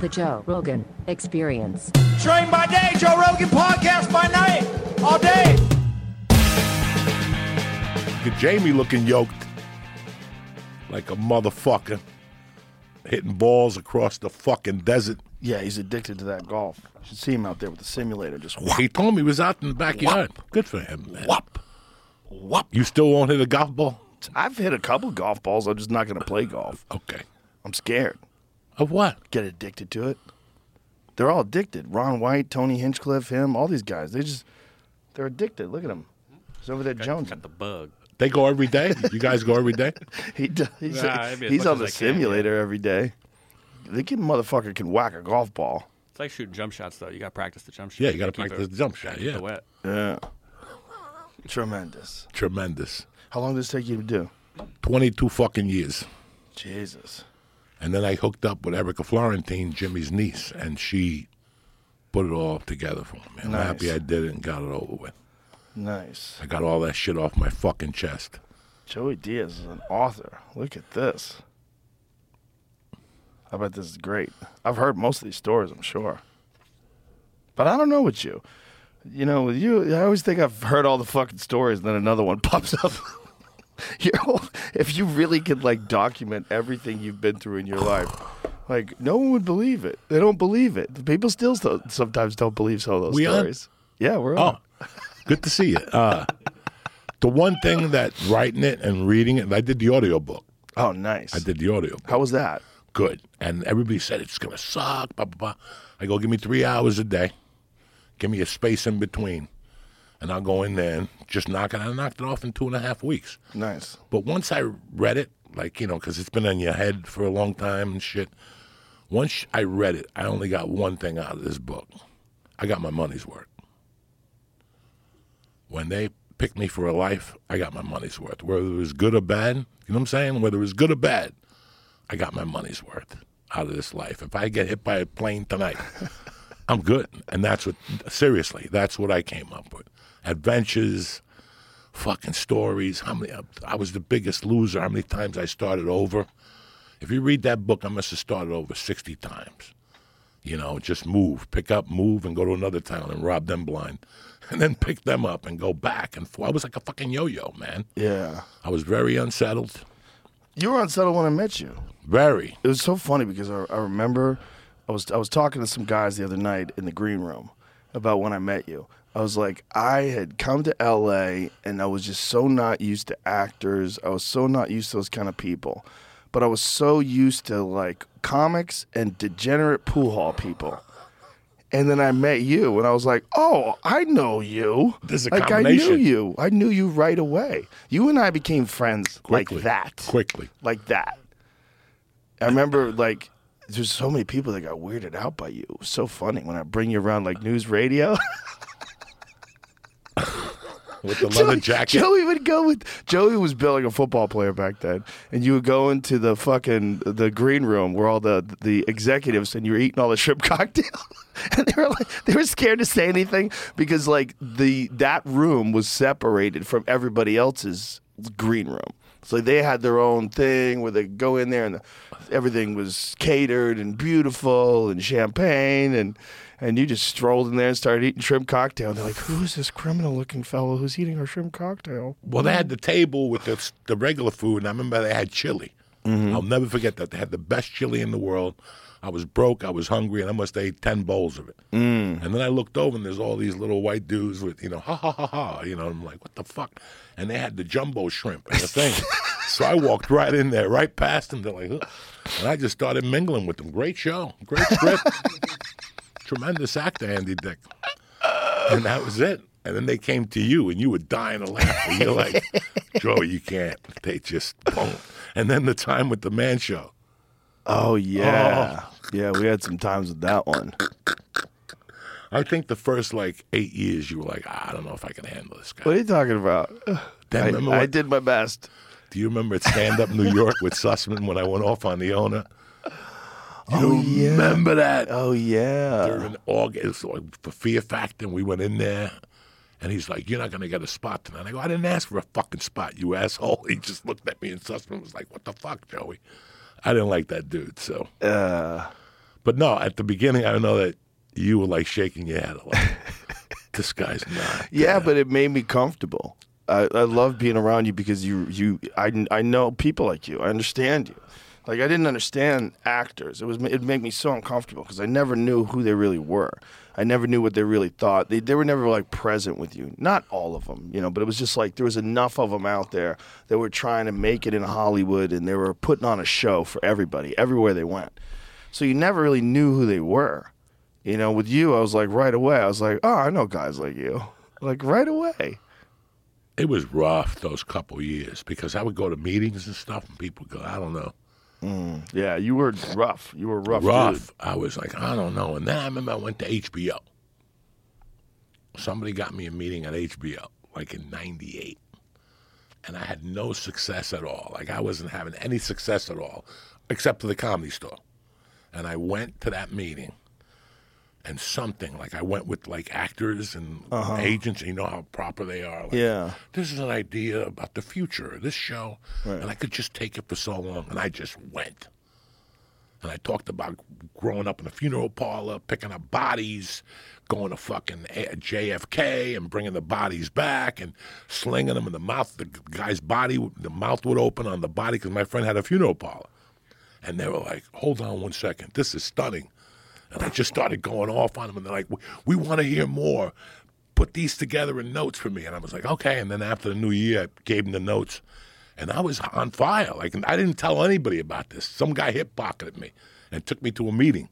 The Joe Rogan Experience. Train by day, Joe Rogan podcast by night, all day. Get Jamie looking yoked like a motherfucker, hitting balls across the fucking desert. Yeah, he's addicted to that golf. You should see him out there with the simulator, just whop, He told me he was out in the backyard. Good for him, man. whop, whop. You still won't hit a golf ball? I've hit a couple golf balls. I'm just not going to play golf. Okay. I'm scared. Of what? Get addicted to it. They're all addicted. Ron White, Tony Hinchcliffe, him, all these guys. They just, they're addicted. Look at him. He's over there Jones. Got the bug. They go every day? You guys go every day? He does, he's Nah, I mean, as he's much on the as I can, yeah. simulator every day. The kid motherfucker can whack a golf ball. It's like shooting jump shots, though. You got to practice the jump shot. Yeah, you got to Keep practice it- the jump shot. keep it Yeah. wet. Yeah. Tremendous. Tremendous. How long does it take you to do? 22 fucking years. Jesus. And then I hooked up with Erica Florentine, Jimmy's niece, and she put it all together for me. I'm Nice. happy I did it and got it over with. Nice. I got all that shit off my fucking chest. Joey Diaz is an author. Look at this. I bet this is great. I've heard most of these stories, I'm sure. But I don't know with you. You know, with you, I always think I've heard all the fucking stories, and then another one pops up. You're, all- if you really could like document everything you've been through in your life, like no one would believe it. They don't believe it. People still st- sometimes don't believe some of those We on? stories. Yeah, we're on. Oh, good to see you. Uh, the one thing that writing it and reading it, I did the audio book. Oh, nice. I did the audio. How was that? Good. And everybody said it's going to suck. Blah, blah, blah. I go, give me three hours a day. Give me a space in between. And I'll go in there and just knock it. I knocked it off in two and a half weeks. Nice. But once I read it, like, you know, because it's been in your head for a long time and shit, once I read it, I only got one thing out of this book. I got my money's worth. When they picked me for a life, I got my money's worth. Whether it was good or bad, you know what I'm saying? Whether it was good or bad, I got my money's worth out of this life. If I get hit by a plane tonight, I'm good. And that's what, seriously, that's what I came up with. Adventures, fucking stories. How many? Uh, I was the biggest loser. How many times I started over? If you read that book, I must have started over sixty times. You know, just move, pick up, move, and go to another town and rob them blind, and then pick them up and go back and forth. I was like a fucking yo-yo, man. Yeah. I was very unsettled. You were unsettled when I met you. Very. It was so funny because I, I remember I was I was talking to some guys the other night in the green room about when I met you. I was like, I had come to LA and I was just so not used to actors. I was so not used to those kind of people. But I was so used to like comics and degenerate pool hall people. And then I met you and I was like, oh, I know you. This is a like I knew you. I knew you right away. You and I became friends Quickly. like that Quickly. like that. I remember like there's so many people that got weirded out by you. It was so funny when I bring you around like news radio. With the leather Joey, jacket. Joey would go with Joey was building a football player back then, and you would go into the fucking the green room where all the the executives and you were eating all the shrimp cocktail, and they were like they were scared to say anything because like the that room was separated from everybody else's green room. So they had their own thing where they go in there and the, everything was catered and beautiful and champagne and and you just strolled in there and started eating shrimp cocktail. And they're like, "Who's this criminal-looking fellow who's eating our shrimp cocktail?" Well, they had the table with the, the regular food, and I remember they had chili. I'll never forget that. They had the best chili in the world. I was broke, I was hungry, and I must have ate 10 bowls of it. Mm. And then I looked over, and there's all these little white dudes with, you know, ha ha ha ha. You know, I'm like, what the fuck? And they had the jumbo shrimp and the thing. so I walked right in there, right past them. They're like, "Huh." and I just started mingling with them. Great show, great script. Tremendous actor, Andy Dick. And that was it. And then they came to you, and you were dying to laugh. And you're like, Joey, you can't. They just, boom. And then the time with the man show. Oh yeah, oh. yeah. We had some times with that one. I think the first like eight years, you were like, ah, I don't know if I can handle this guy. What are you talking about? I, remember I did my best. Do you remember at Stand Up New York with Sussman when I went off on the owner? You Oh, yeah. remember that? Oh yeah. During August, like, for Fear Factor, and we went in there, and he's like, "You're not gonna get a spot tonight." I go, "I didn't ask for a fucking spot, you asshole." He just looked at me, and Sussman was like, "What the fuck, Joey?" I didn't like that dude. So, Uh, but no, at the beginning, I know that you were like shaking your head like, this guy's not. yeah, but it made me comfortable. I, I love being around you because you you I, I know people like you. I understand you. Like I didn't understand actors. It was it made me so uncomfortable because I never knew who they really were. I never knew what they really thought. They they were never like present with you. Not all of them, you know, but it was just like there was enough of them out there that were trying to make it in Hollywood and they were putting on a show for everybody everywhere they went. So you never really knew who they were. You know, with you, I was like right away. I was like, oh, I know guys like you, like right away. it was rough those couple years because I would go to meetings and stuff, and people go, I don't know. Mm. Yeah, you were rough. You were rough. rough. dude. I was like, I don't know. And then I remember I went to HBO. Somebody got me a meeting at HBO, like in '98, and I had no success at all. Like I wasn't having any success at all, except for the comedy store. And I went to that meeting, and something like I went with like actors and uh-huh. agents. And you know how proper they are. Like, Yeah. this is an idea about the future of this show, and I could just take it for so long, and I just went. And I talked about growing up in a funeral parlor, picking up bodies, going to fucking JFK and bringing the bodies back and slinging them in the mouth. The guy's body, the mouth would open on the body because my friend had a funeral parlor. And they were like, hold on one second, this is stunning. And I just started going off on them, and they're like, we, we want to hear more. Put these together in notes for me. And I was like, okay. And then after the new year, I gave them the notes. And I was on fire. Like I didn't tell anybody about this. Some guy hip pocketed me and took me to a meeting.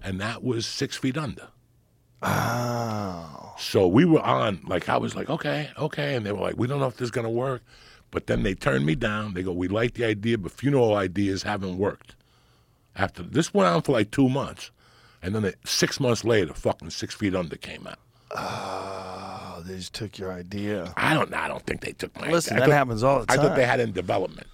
And that was six feet under. Oh. So we were on, like, I was like, okay, okay. And they were like, we don't know if this is going to work. But then they turned me down. They go, we like the idea, but funeral ideas haven't worked. After this went on for like two months. And then six months later, fucking Six Feet Under came out. Oh, they just took your idea. I don't I don't think they took my idea. Listen, I that thought- happens all the time. I thought they had it in development.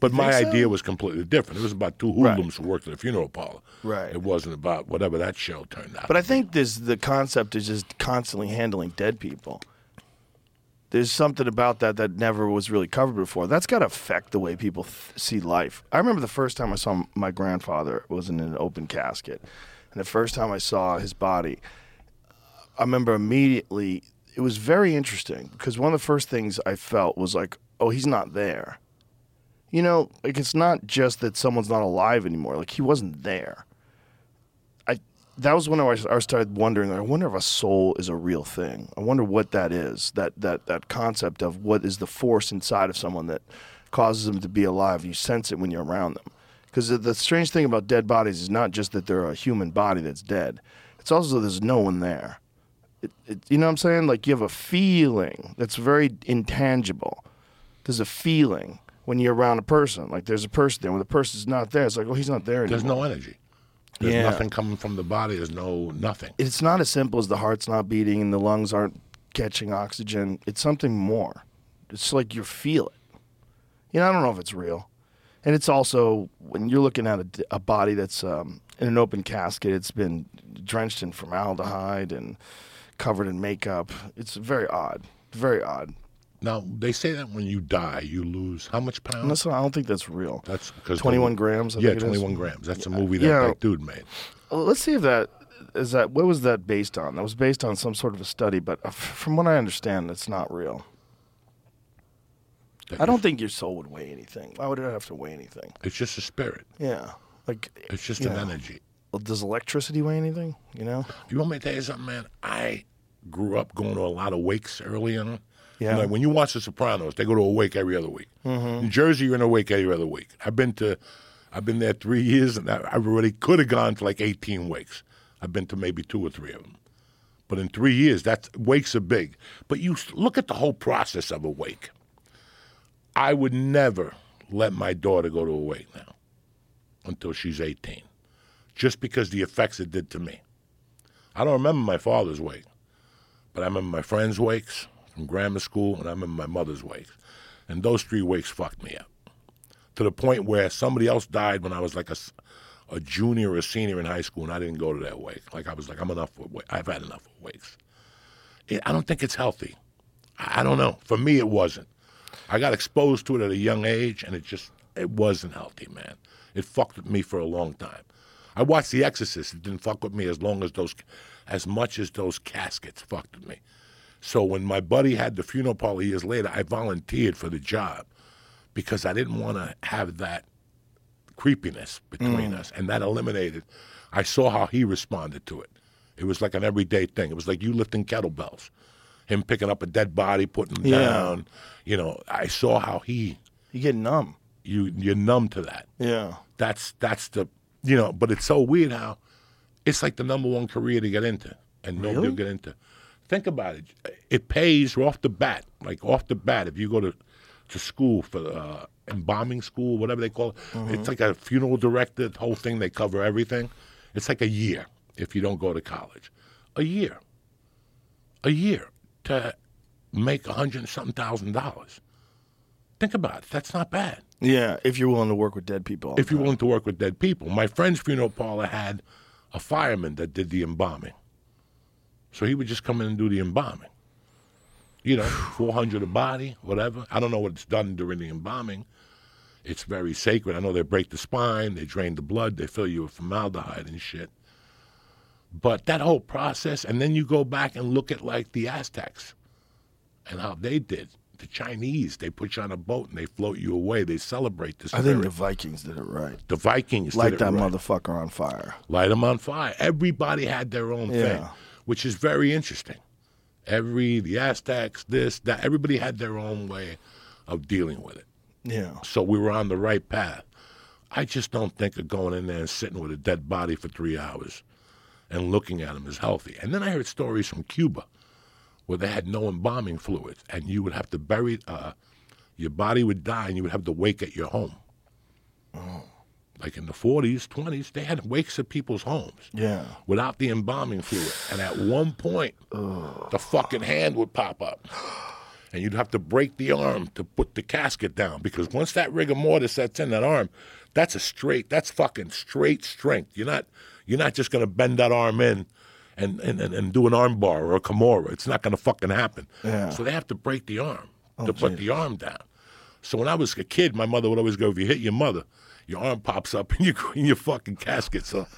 But my think so? idea was completely different. It was about two Right. hoodlums who worked at a funeral parlor. Right. It wasn't about whatever that show turned out. But I think this the concept is just constantly handling dead people. There's something about that that never was really covered before. That's got to affect the way people th- see life. I remember the first time I saw my grandfather was in an open casket, and the first time I saw his body, I remember immediately. It was very interesting because one of the first things I felt was like, "Oh, he's not there." You know, like it's not just that someone's not alive anymore. Like he wasn't there. I that was when I, started wondering. I wonder if a soul is a real thing. I wonder what that is. That that that concept of what is the force inside of someone that causes them to be alive. You sense it when you're around them. Because the, the strange thing about dead bodies is not just that they're a human body that's dead. It's also there's no one there. It, it, you know what I'm saying? Like you have a feeling that's very intangible. There's a feeling when you're around a person. Like there's a person there. When the person's not there, it's like, oh, he's not there anymore. there's no energy. There's Yeah. nothing coming from the body. There's no nothing. it's not as simple as the heart's not beating and the lungs aren't catching oxygen. It's something more. It's like you feel it. You know, I don't know if it's real. And it's also when you're looking at a body that's um, in an open casket, it's been drenched in formaldehyde and covered in makeup. It's very odd. Very odd. Now they say that when you die, you lose how much pounds? That's, I don't think that's real. That's because 21 grams, I yeah, think it is. 21 grams. That's a movie that Yeah. that dude made. Well, let's see if that is that. What was that based on? That was based on some sort of a study, but uh, from what I understand, it's not real. I don't think your soul would weigh anything. Why would it have to weigh anything? It's just a spirit. Yeah, like It's just an energy. well, Does electricity weigh anything? You know? You want me to tell you something, man? I grew up going to a lot of wakes early on. Yeah. Like when you watch The Sopranos, they go to a wake every other week. Mm-hmm. In Jersey, you're in a wake every other week. I've been to, I've been there three years, and I, I already could have gone to like 18 wakes. I've been to maybe two or three of them. But in three years, that's wakes are big. But you s- look at the whole process of a wake. I would never let my daughter go to a wake now until she's 18, just because the effects it did to me. I don't remember my father's wake, but I remember my friends' wakes from grammar school, and I remember my mother's wakes. And those three wakes fucked me up to the point where somebody else died when I was like a junior or a senior in high school, and I didn't go to that wake. Like I was like, I'm enough. Wa- I've had enough wakes. It, I don't think it's healthy. I, I don't know. For me, it wasn't. I got exposed to it at a young age, and it just it wasn't healthy, man. It fucked with me for a long time. I watched The Exorcist. It didn't fuck with me as long as those, as much as those caskets fucked with me. So when my buddy had the funeral parlor years later, I volunteered for the job because I didn't want to have that creepiness between mm. us, and that eliminated. I saw how he responded to it. It was like an everyday thing. It was like you lifting kettlebells, him picking up a dead body, putting him Yeah. down. You know, I saw how he You get numb. you you're numb to that. Yeah. That's that's the you know, but it's so weird how it's like the number one career to get into, and nobody Really? will get into. Think about it. It pays off the bat, like off the bat. If you go to to school for uh, embalming school, whatever they call it, it's like a funeral director. The whole thing they cover everything. It's like a year if you don't go to college. A year. A year to make a hundred and something thousand dollars. Think about it. That's not bad Yeah. If you're willing to work with dead people. if you're willing to work with dead people. My friend's funeral parlor had a fireman that did the embalming. So he would just come in and do the embalming. You know, 400 a body, whatever. I don't know what's done during the embalming. It's very sacred. I know they break the spine, they drain the blood, they fill you with formaldehyde and shit. But that whole process, and then you go back and look at like the Aztecs and how they did. The Chinese, they put you on a boat and they float you away. They celebrate this. I think the Vikings did it right. The Vikings Light did it that right. motherfucker on fire. Light them on fire. Everybody had their own thing, which is very interesting. Every the Aztecs, this, that, everybody had their own way of dealing with it. Yeah. So we were on the right path. I just don't think of going in there and sitting with a dead body for three hours and looking at them is healthy. And then I heard stories from Cuba where they had no embalming fluids, and you would have to bury uh, your body would die, and you would have to wake at your home. Like in the 40s, 20s, they had wakes at people's homes Yeah. without the embalming fluid. And at one point, the fucking hand would pop up. And you'd have to break the arm to put the casket down because once that rigor mortis sets in that arm, that's a straight, that's fucking straight strength. You're not, you're not just going to bend that arm in and, and, and, and do an arm bar or a kimura. It's not going to fucking happen. Yeah. So they have to break the arm oh, to put the arm down. So when I was a kid, my mother would always go, if you hit your mother, your arm pops up in your, in your fucking casket. So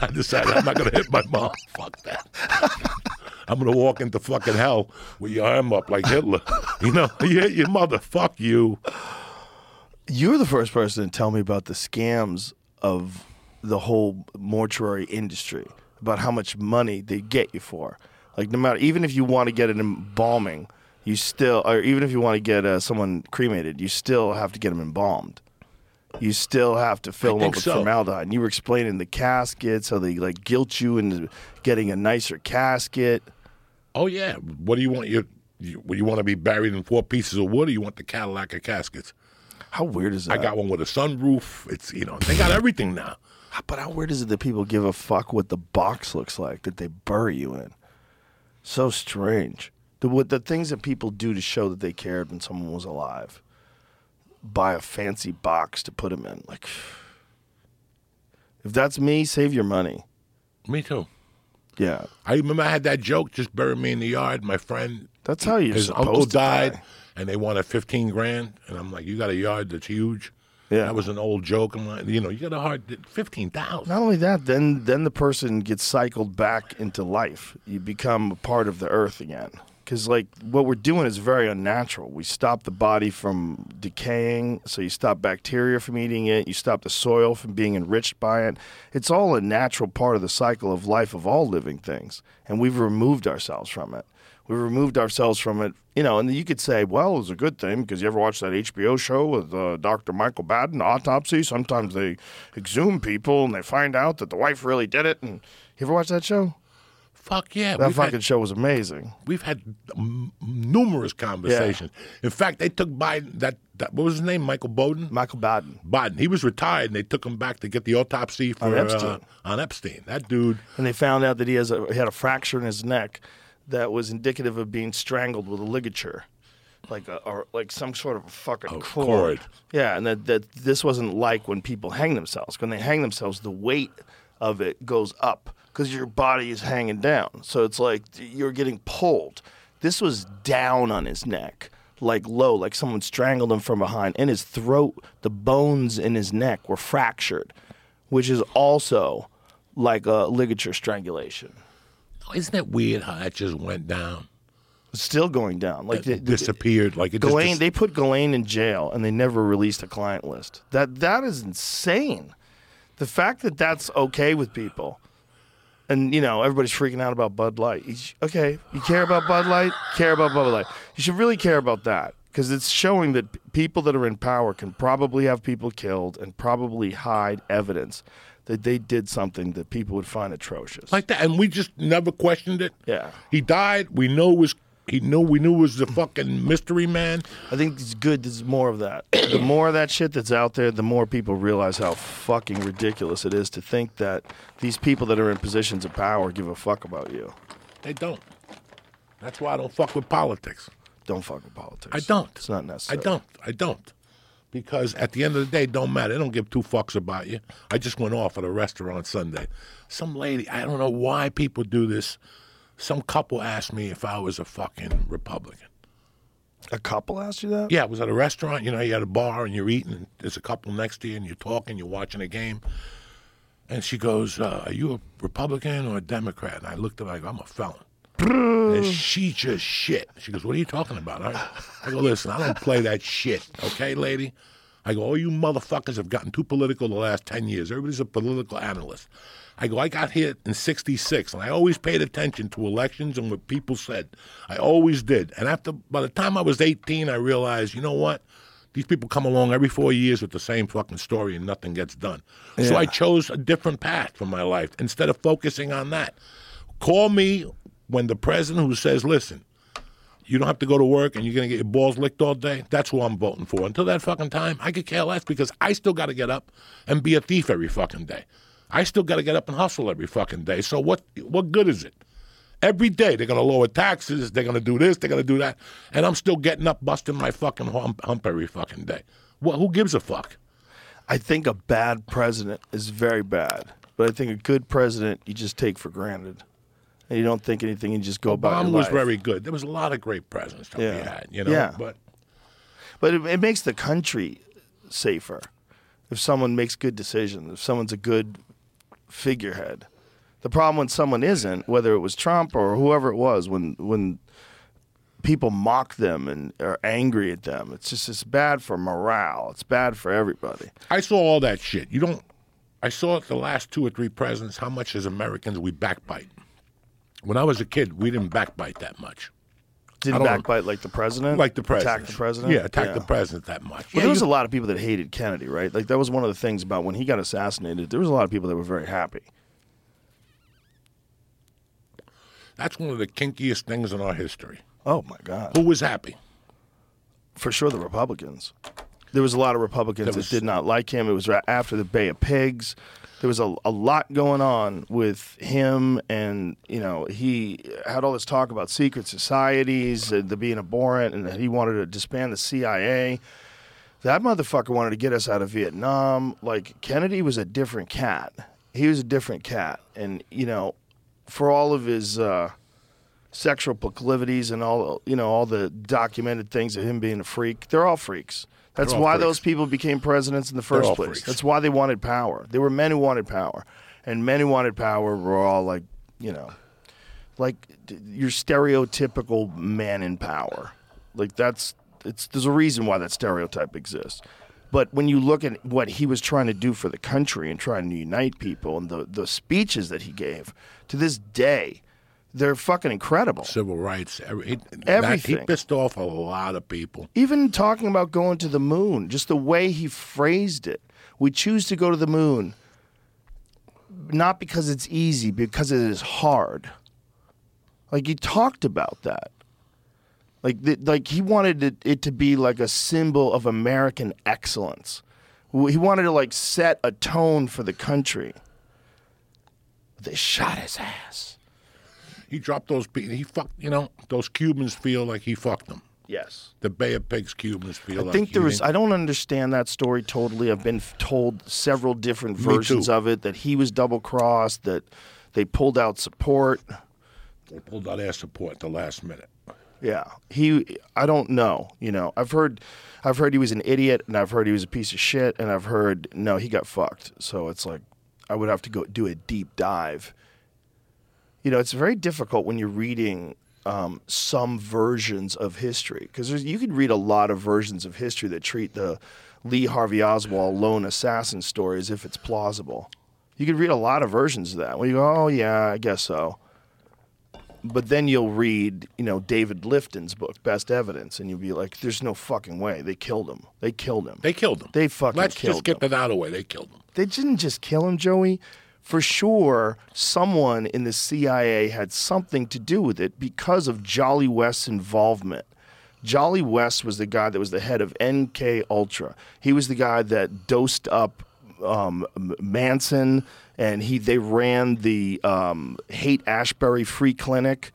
I decided I'm not going to hit my mom. Fuck that. I'm going to walk into fucking hell with your arm up like Hitler. You know, you hit your mother. Fuck you. You're the first person to tell me about the scams of the whole mortuary industry, about how much money they get you for. Like, no matter, even if you want to get an embalming, you still, or even if you want to get uh, someone cremated, you still have to get them embalmed. You still have to fill them up with so. formaldehyde. And you were explaining the caskets, how they like guilt you into getting a nicer casket. Oh, yeah. What do you want? You, you, you want to be buried in four pieces of wood or you want the Cadillac of caskets? How weird is that? I got one with a sunroof. It's, you know, they got everything now. Ah, but how weird is it that people give a fuck what the box looks like that they bury you in? So strange. The what the things that people do to show that they cared when someone was alive. Buy a fancy box to put them in. Like, if that's me, save your money. Me too. Yeah, I remember I had that joke, just bury me in the yard. My friend, that's how you're his uncle to died, die. and they wanted 15 grand. And I'm like, you got a yard that's huge? Yeah. That was an old joke. I'm like, you know, you got a hard 15,000. Not only that, then then the person gets cycled back into life. You become a part of the earth again. Because like what we're doing is very unnatural. We stop the body from decaying, so you stop bacteria from eating it. You stop the soil from being enriched by it. It's all a natural part of the cycle of life of all living things, and we've removed ourselves from it. We removed ourselves from it, you know. And you could say, well, it was a good thing because you ever watch that HBO show with uh, Dr. Michael Baden, Autopsy? Sometimes they exhume people and they find out that the wife really did it. And you ever watch that show? Fuck yeah. That we've fucking had, show was amazing. we've had m- numerous conversations. In fact, they took Biden, that, that, what was his name? Michael Bowden? Michael Baden. Biden. He was retired, and they took him back to get the autopsy for On uh, Epstein. on Epstein. That dude, And they found out that he has a, he had a fracture in his neck that was indicative of being strangled with a ligature. Like a, or like some sort of a fucking Oh, cord. cord. Yeah, and that, that this wasn't like when people hang themselves. When they hang themselves, the weight of it goes up because your body is hanging down. So it's like you're getting pulled. This was down on his neck, like low, like someone strangled him from behind. In his throat, the bones in his neck were fractured, which is also like a ligature strangulation. Isn't that weird how that just went down? It's still going down. Like It disappeared. Like it just Ghislaine, dis- they put Ghislaine in jail and they never released a client list. That that is insane. The fact that that's okay with people, and you know everybody's freaking out about Bud Light. You Okay, you care about Bud Light, care about Bud Light. You should really care about that because it's showing that p- people that are in power can probably have people killed and probably hide evidence that they did something that people would find atrocious. like that, and we just never questioned it. Yeah. he died. We know was. He knew we knew was the fucking mystery man. I think it's good. There's more of that. The more of that shit that's out there, the more people realize how fucking ridiculous it is to think that these people that are in positions of power give a fuck about you. They don't. That's why I don't fuck with politics. Don't fuck with politics. I don't. It's not necessary. I don't. I don't. Because at the end of the day, it don't matter. They don't give two fucks about you. I just went off at a restaurant Sunday. Some lady, I don't know why people do this. Some couple asked me if I was a fucking Republican. A couple asked you that? Yeah, I was at a restaurant. You know, you're at a bar and you're eating. And there's a couple next to you, and you're talking. You're watching a game. And she goes, uh, "Are you a Republican or a Democrat?" And I looked at her. I go, "I'm a felon." And she just shit. She goes, "What are you talking about?" I, I go, "Listen, I don't play that shit, okay, lady." I go, "All you motherfuckers have gotten too political the last ten years. Everybody's a political analyst." I go, "I got hit in '66, and I always paid attention to elections and what people said. I always did. And after, by the time I was 18, I realized, you know what?" These people come along every four years with the same fucking story and nothing gets done. So I chose a different path for my life instead of focusing on that. Call me when the president who says, listen, you don't have to go to work and you're going to get your balls licked all day. That's who I'm voting for. Until that fucking time, I could care less because I still got to get up and be a thief every fucking day. I still got to get up and hustle every fucking day. So what? What good is it? Every day they're going to lower taxes. They're going to do this. They're going to do that, and I'm still getting up, busting my fucking hump, hump every fucking day. Well, Who gives a fuck? I think a bad president is very bad, but I think a good president you just take for granted, and you don't think anything. You just go about Obama your was very good. There was a lot of great presidents that we Yeah. had, you know. Yeah. But But it, it makes the country safer if someone makes good decisions, if someone's a good figurehead. The problem when someone isn't, whether it was Trump or whoever it was, when when people mock them and are angry at them, it's just it's bad for morale. It's bad for everybody. I saw all that shit. You don't. I saw it the last two or three presidents. How much as Americans we backbite. When I was a kid, we didn't backbite that much. Didn't backbite like the president, Like the president. attack the president. Yeah, attack the president that much. Well, yeah, there was you- a lot of people that hated Kennedy, right? Like that was one of the things about when he got assassinated. There was a lot of people that were very happy. that's one of the kinkiest things in our history. Oh my God! Who was happy? for sure the Republicans. There was a lot of Republicans was- that did not like him. It was right after the Bay of Pigs. There was a, a lot going on with him, and you know he had all this talk about secret societies, and the being abhorrent, and that he wanted to disband the CIA. That motherfucker wanted to get us out of Vietnam. Like Kennedy was a different cat. He was a different cat, and you know, for all of his. Uh, sexual proclivities and all you know all the documented things of him being a freak. They're all freaks. That's all why freaks. those people became presidents in the first place. freaks. That's why they wanted power. They were men who wanted power, and men who wanted power were all like you know, like your stereotypical man in power. Like that's it's there's a reason why that stereotype exists. But when you look at what he was trying to do for the country and trying to unite people and the, the speeches that he gave to this day, they're fucking incredible. Civil rights. Every, he, that- Everything. he pissed off a lot of people. Even talking about going to the moon, just the way he phrased it. We choose to go to the moon not because it's easy, because it is hard. Like he talked about that. Like th- like he wanted it, it to be like a symbol of American excellence. He wanted to like set a tone for the country. They shot his ass. He dropped those. pe- He fucked. You know, those Cubans feel like he fucked them. Yes. The Bay of Pigs Cubans feel like I like think he there was. didn't- I don't understand that story totally. I've been told several different versions of it that he was double crossed, that they pulled out support. They pulled out air support at the last minute. Yeah, he. I don't know. You know, I've heard, I've heard he was an idiot, and I've heard he was a piece of shit, and I've heard no, he got fucked. So it's like, I would have to go do a deep dive. You know, it's very difficult when you're reading um, some versions of history because you can read a lot of versions of history that treat the Lee Harvey Oswald lone assassin story as if it's plausible. You could read a lot of versions of that. Where you go, oh yeah, I guess so but then you'll read, you know, David Lifton's book, Best Evidence, and you'll be like, "There's no fucking way they killed him. They killed him. They killed him. They fucking Let's killed just get him. that out of the way. They killed him. They didn't just kill him, Joey. For sure, someone in the CIA had something to do with it because of Jolly West's involvement. Jolly West was the guy that was the head of MK Ultra. He was the guy that dosed up um, Manson, and he they ran the um, Haight Ashbury Free Clinic.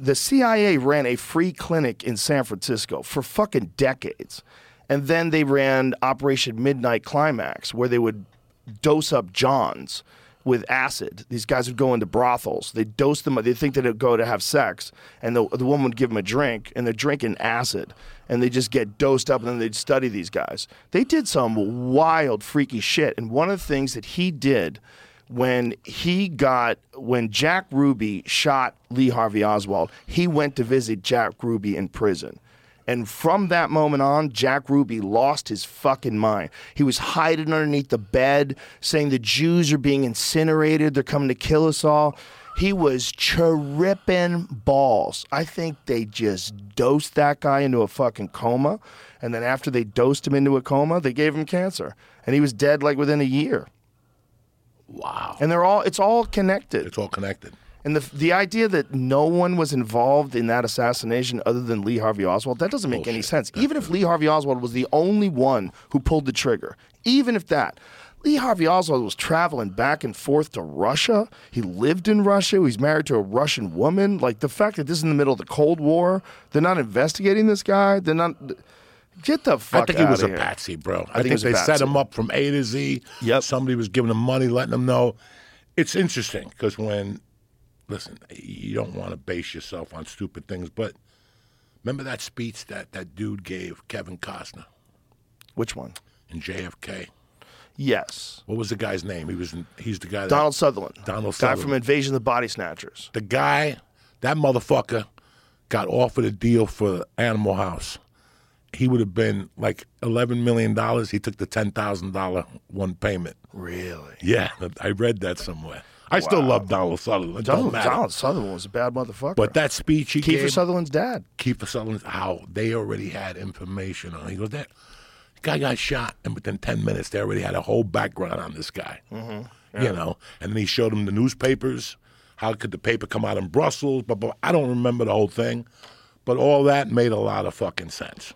The CIA ran a free clinic in San Francisco for fucking decades, and then they ran Operation Midnight Climax, where they would dose up Johns with acid. These guys would go into brothels. They dose them. They think that they'd go to have sex, and the the woman would give them a drink, and they're drinking acid, and they just get dosed up, and then they'd study these guys. They did some wild, freaky shit. And one of the things that he did when he got when Jack Ruby shot Lee Harvey Oswald, he went to visit Jack Ruby in prison. And from that moment on, Jack Ruby lost his fucking mind. He was hiding underneath the bed, saying the Jews are being incinerated, they're coming to kill us all. He was tripping balls. I think they just dosed that guy into a fucking coma. And then after they dosed him into a coma, they gave him cancer. And he was dead like within a year. Wow. And they're all it's all connected. It's all connected. And the the idea that no one was involved in that assassination other than Lee Harvey Oswald, that doesn't make any sense. Even if Lee Harvey Oswald was the only one who pulled the trigger, even if that. Lee Harvey Oswald was traveling back and forth to Russia. He lived in Russia. He's married to a Russian woman. Like the fact that this is in the middle of the Cold War, they're not investigating this guy. They're not. Get the fuck I think he was a here. patsy, bro. I, think think, they set him up from A to Z. Yep. Somebody was giving him money, letting him know. It's interesting because when, listen, you don't want to base yourself on stupid things, but remember that speech that that dude gave Kevin Costner Which one? in JFK? Yes. What was the guy's name? He was. He's the guy. That, Donald Sutherland. Donald Guy Sutherland. from Invasion of the Body Snatchers. the guy, that motherfucker, got offered a deal for Animal House. He would have been like eleven million dollars. He took the ten thousand dollar one payment. Really? Yeah, I read that somewhere. I still love Donald Sutherland. Donald. Donald Sutherland was a bad motherfucker. But that speech he Kiefer gave, Sutherland's dad. Kiefer Sutherland, how they already had information on. He goes, that guy got shot, and within ten minutes they already had a whole background on this guy. Mm-hmm. You know, and then he showed him the newspapers. How could the paper come out in Brussels? But, but I don't remember the whole thing, but all that made a lot of fucking sense.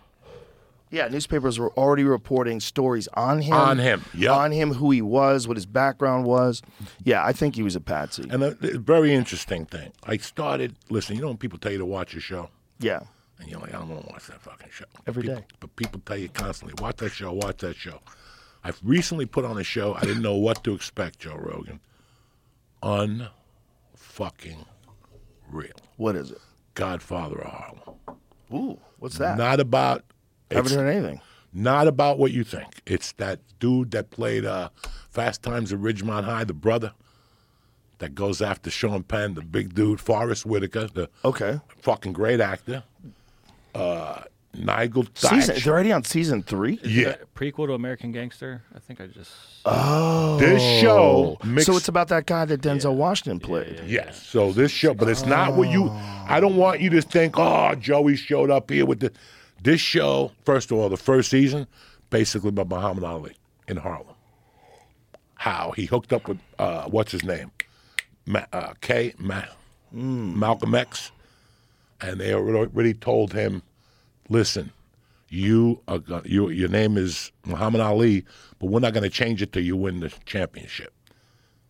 Yeah, newspapers were already reporting stories on him. On him, yeah. On him, who he was, what his background was. Yeah, I think he was a patsy. And uh, a, a very interesting thing. I started listen. You know when people tell you to watch a show. Yeah. And you're like, I don't want to watch that fucking show. Every people, day. But people tell you constantly, watch that show, watch that show. I've recently put on a show. I didn't know what to expect, Joe Rogan. Unfucking real. What is it? Godfather of Harlem. Ooh, what's that? Not about. I haven't It's heard anything. not about what you think. It's that dude that played uh, Fast Times at Ridgemont High, the brother that goes after Sean Penn, the big dude, Forest Whitaker, the Okay. fucking great actor. Uh, Nigel Season, Thatch. they're already on season three? Yeah. Prequel to American Gangster. I think I just. Oh, this show mixed, So it's about that guy that Denzel Washington played. yes. So this show, but it's not what you. I don't want you to think. Oh, Joey showed up here with the. This show, first of all, the first season, basically about Muhammad Ali in Harlem. How he hooked up with uh, what's his name, Ma- uh, K. Ma- Malcolm X, and they already told him, listen, you are go- you, your name is Muhammad Ali, but we're not going to change it till you win the championship,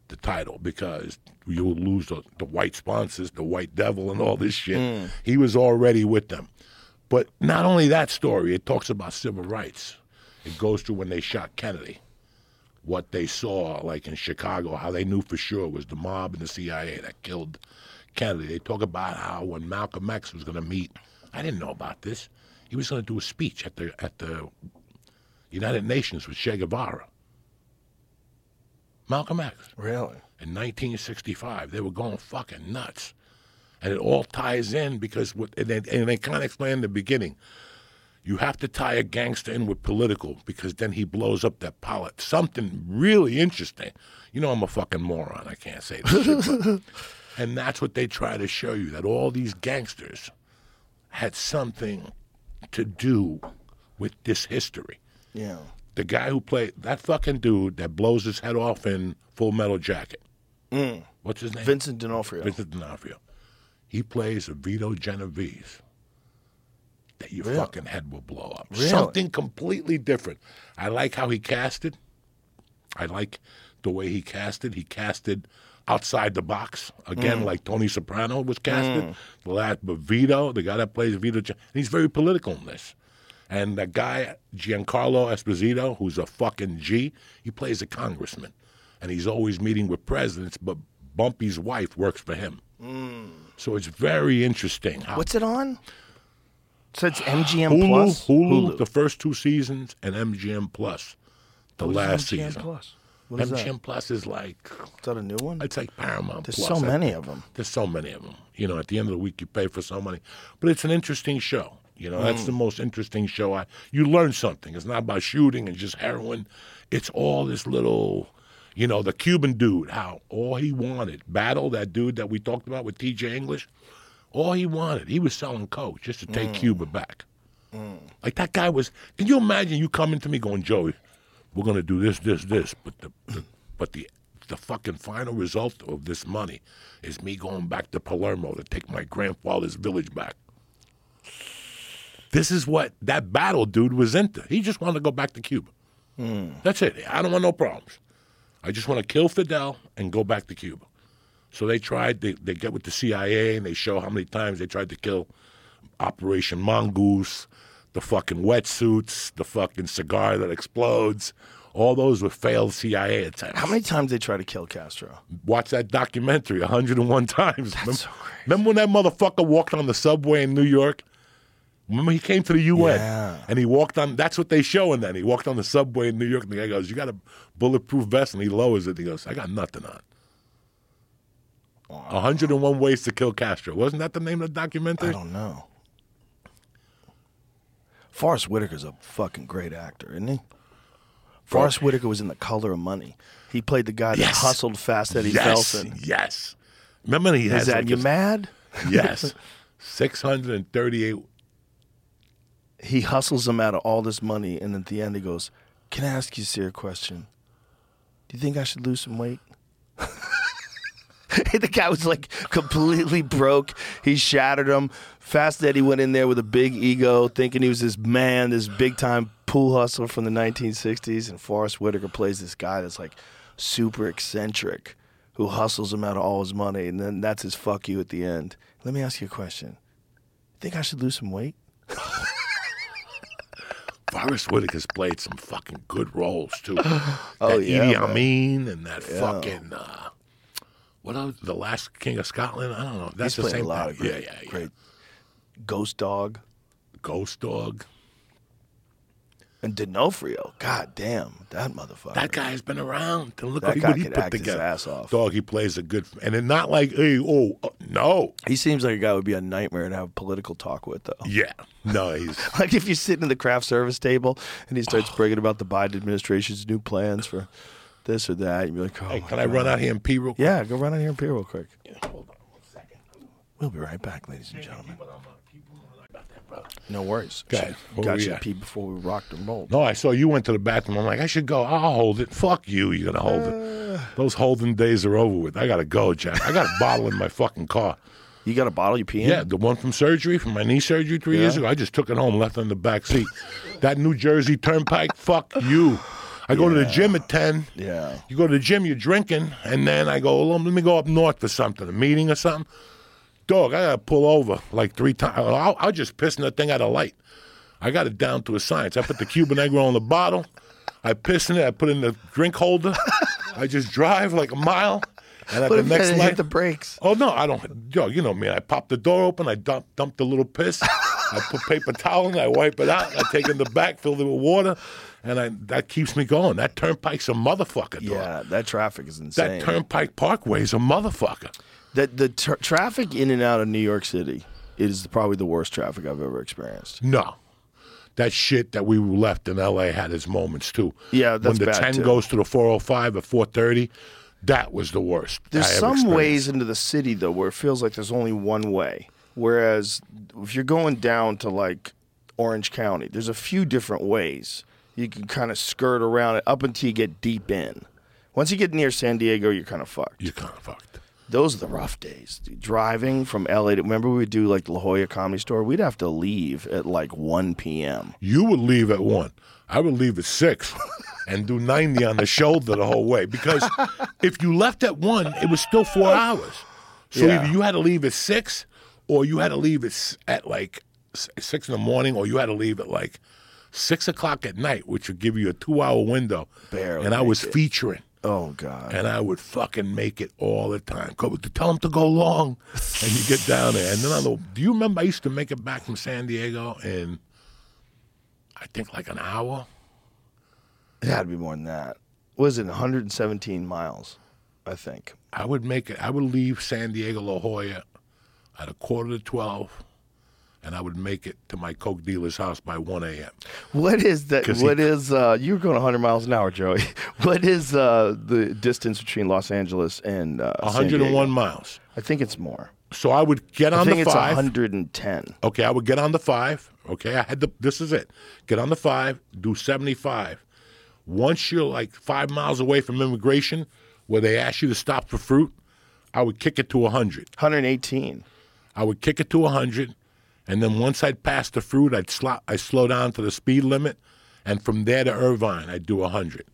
the title, because you'll lose the, the white sponsors, the white devil, and all this shit. He was already with them. But not only that story, it talks about civil rights. It goes through when they shot Kennedy, what they saw, like in Chicago, how they knew for sure it was the mob and the CIA that killed Kennedy. They talk about how when Malcolm X was going to meet I didn't know about this. He was going to do a speech at the at the United Nations with Che Guevara. Malcolm X Really? in 1965. They were going fucking nuts. And it all ties in because, what, and they, and they kind of explain in the beginning, you have to tie a gangster in with political because then he blows up that pilot. Something really interesting. You know, I'm a fucking moron. I can't say this shit. but- and that's what they try to show you that all these gangsters had something to do with this history Yeah. the guy who played that fucking dude that blows his head off in Full Metal Jacket. Mm. What's his name? Vincent D'Onofrio. Vincent D'Onofrio. He plays a Vito Genovese. That your Really? fucking head will blow up. Really? Something completely different. I like how he casted. I like the way he casted. He casted outside the box again, Mm. like Tony Soprano was casted. The last, but Vito, the guy that plays Vito, he's very political in this. And that guy, Giancarlo Esposito, who's a fucking G, he plays a congressman. And he's always meeting with presidents, but Bumpy's wife works for him. So it's very interesting how What's it on? So it's MGM Hulu, Plus. Hulu, the first two seasons, and MGM Plus, the is last MGM season. Plus? What is MGM that? Plus is like Is that a new one? it's like Paramount. There's Plus. so many of them. There's so many of them. You know, at the end of the week, you pay for so many. But it's an interesting show. You know, that's the Mm. most interesting show. I you learn something. It's not about shooting and just heroin. It's all this little, you know, the Cuban dude. How all he wanted, Battle that dude that we talked about with T.J. English. All he wanted, he was selling coke just to Mm. take Cuba back. Like that guy was. Can you imagine you coming to me going, Joey, we're gonna do this, this, this, but the, the but the the fucking final result of this money is me going back to Palermo to take my grandfather's village back. This is what that Battle dude was into. He just wanted to go back to Cuba. That's it. I don't want no problems. I just want to kill Fidel and go back to Cuba. So they tried. They, they get with the CIA and they show how many times they tried to kill Operation Mongoose, the fucking wetsuits, the fucking cigar that explodes. All those were failed CIA attempts. How many times they try to kill Castro? Watch that documentary 101 times. remember, so crazy. remember when that motherfucker walked on the subway in New York? Remember he came to the UN Yeah. and he walked on. That's what they show in that. He walked on the subway in New York and the guy goes, "You got a bulletproof vest?" And he lowers it. He goes, "I got nothing on." 101 ways to kill Castro. Wasn't that the name of the documentary? I don't know. Forest Whitaker's a fucking great actor, isn't he? Forest Whitaker was in The Color of Money. He played the guy that Yes. hustled Fast Eddie yes, Felson. yes. Remember he has Is that like you mad? Yes, 638 He hustles him out of all this money, and at the end he goes, "Can I ask you a serious question? Do you think I should lose some weight?" the guy was like completely broke. He shattered him. Fast Eddie went in there with a big ego, thinking he was this man, this big time pool hustler from the 1960s. And Forest Whitaker plays this guy that's like super eccentric, who hustles him out of all his money, and then that's his fuck you at the end. Let me ask you a question. Think I should lose some weight? Forest Whitaker's played some fucking good roles too. Oh, that yeah, Idi. Amin and that fucking uh, what else? The last king of Scotland. I don't know. That's He's the same. a lot of great, yeah, yeah, yeah. great Ghost Dog Ghost Dog. And D'Onofrio. God damn, that motherfucker. That guy's been around. And look That what he, guy what he could put act his ass off. Dog, he plays a good, and it's not like, hey, oh, uh, no, He seems like a guy who would be a nightmare to have a political talk with, though. yeah, no, he's Like if you're sitting at the craft service table and he starts bragging about the Biden administration's new plans for this or that, you'd be like, "Oh, Hey, my can I God. run out here and pee real quick? Yeah, go run out here and pee real quick. Hold on one second. We'll be right back, ladies and gentlemen. But I'm gonna keep moving about that, brother. No worries. Go ahead. Where Got you at? pee before we rocked and rolled. No, I saw you went to the bathroom. I'm like, I should go. I'll hold it. Fuck you. You're gonna hold it. Uh. Those holding days are over with. I gotta go, Jack. I got a bottle in my fucking car. You got a bottle you pee in? Yeah, the one from surgery, from my knee surgery three years ago. I just took it home, left it in the back seat. that New Jersey Turnpike, fuck you. I go to the gym at ten. Yeah. You go to the gym, you're drinking, and then I go, "Well, let me go up north for something, a meeting or something. Dog, I gotta pull over like three times. I'll, I'll just piss in that thing out of light. I got it down to a science. I put the Cuban Negro in the bottle. I piss in it. I put it in the drink holder. I just drive like a mile, and at What the next you light, hit the brakes? Oh no, I don't. Yo, you know me. I pop the door open. I dump dump the little piss. I put paper towel in, I wipe it out, I take it in the back, fill it with water, and I that keeps me going. That turnpike's a motherfucker, dog. Yeah, that traffic is insane. That Turnpike Parkway is a motherfucker. That the tr traffic in and out of New York City is probably the worst traffic I've ever experienced. No. That shit that we left in LA had its moments too. Yeah, that's when the bad, 10 too. goes to the 405 at 430, that was the worst. There's I some experienced. ways into the city though where it feels like there's only one way. Whereas if you're going down to like Orange County, there's a few different ways. You can kind of skirt around it up until you get deep in. Once you get near San Diego, you're kind of fucked. You're kind of fucked. Those are the rough days. dude. Driving from LA to remember we would do like the La Jolla Comedy Store. We'd have to leave at like 1 p.m. You would leave at 1. I would leave at 6 and do 90 on the shoulder the whole way. Because if you left at 1, it was still four hours. So Yeah. either you had to leave at 6 or you had to leave at, at like 6 in the morning or you had to leave at like 6 o'clock at night, which would give you a two hour window. Barely and I was it. featuring. Oh God. and I would fucking make it all the time. Go to tell them to go long, and you get down there. And then on the, do you remember I used to make it back from San Diego in, I think like an hour. It had to be more than that. Was it 117 miles? I think. I would make it. I would leave San Diego La Jolla at a quarter to twelve, and I would make it to my coke dealer's house by one a.m. What is that? 'Cause he- What is? Uh, you were going 100 miles an hour, Joey. What is uh, the distance between Los Angeles and uh, 101 Diego? miles. I think it's more. So I would get on I think the it's five. 110. Okay, I would get on the five. Okay, I had the. This is it. Get on the five. Do seventy-five. Once you're like five miles away from immigration, where they ask you to stop for fruit, I would kick it to hundred. 118. I would kick it to hundred, and then once I'd pass the fruit, I'd sl- I slow down to the speed limit, and from there to Irvine, I'd do hundred.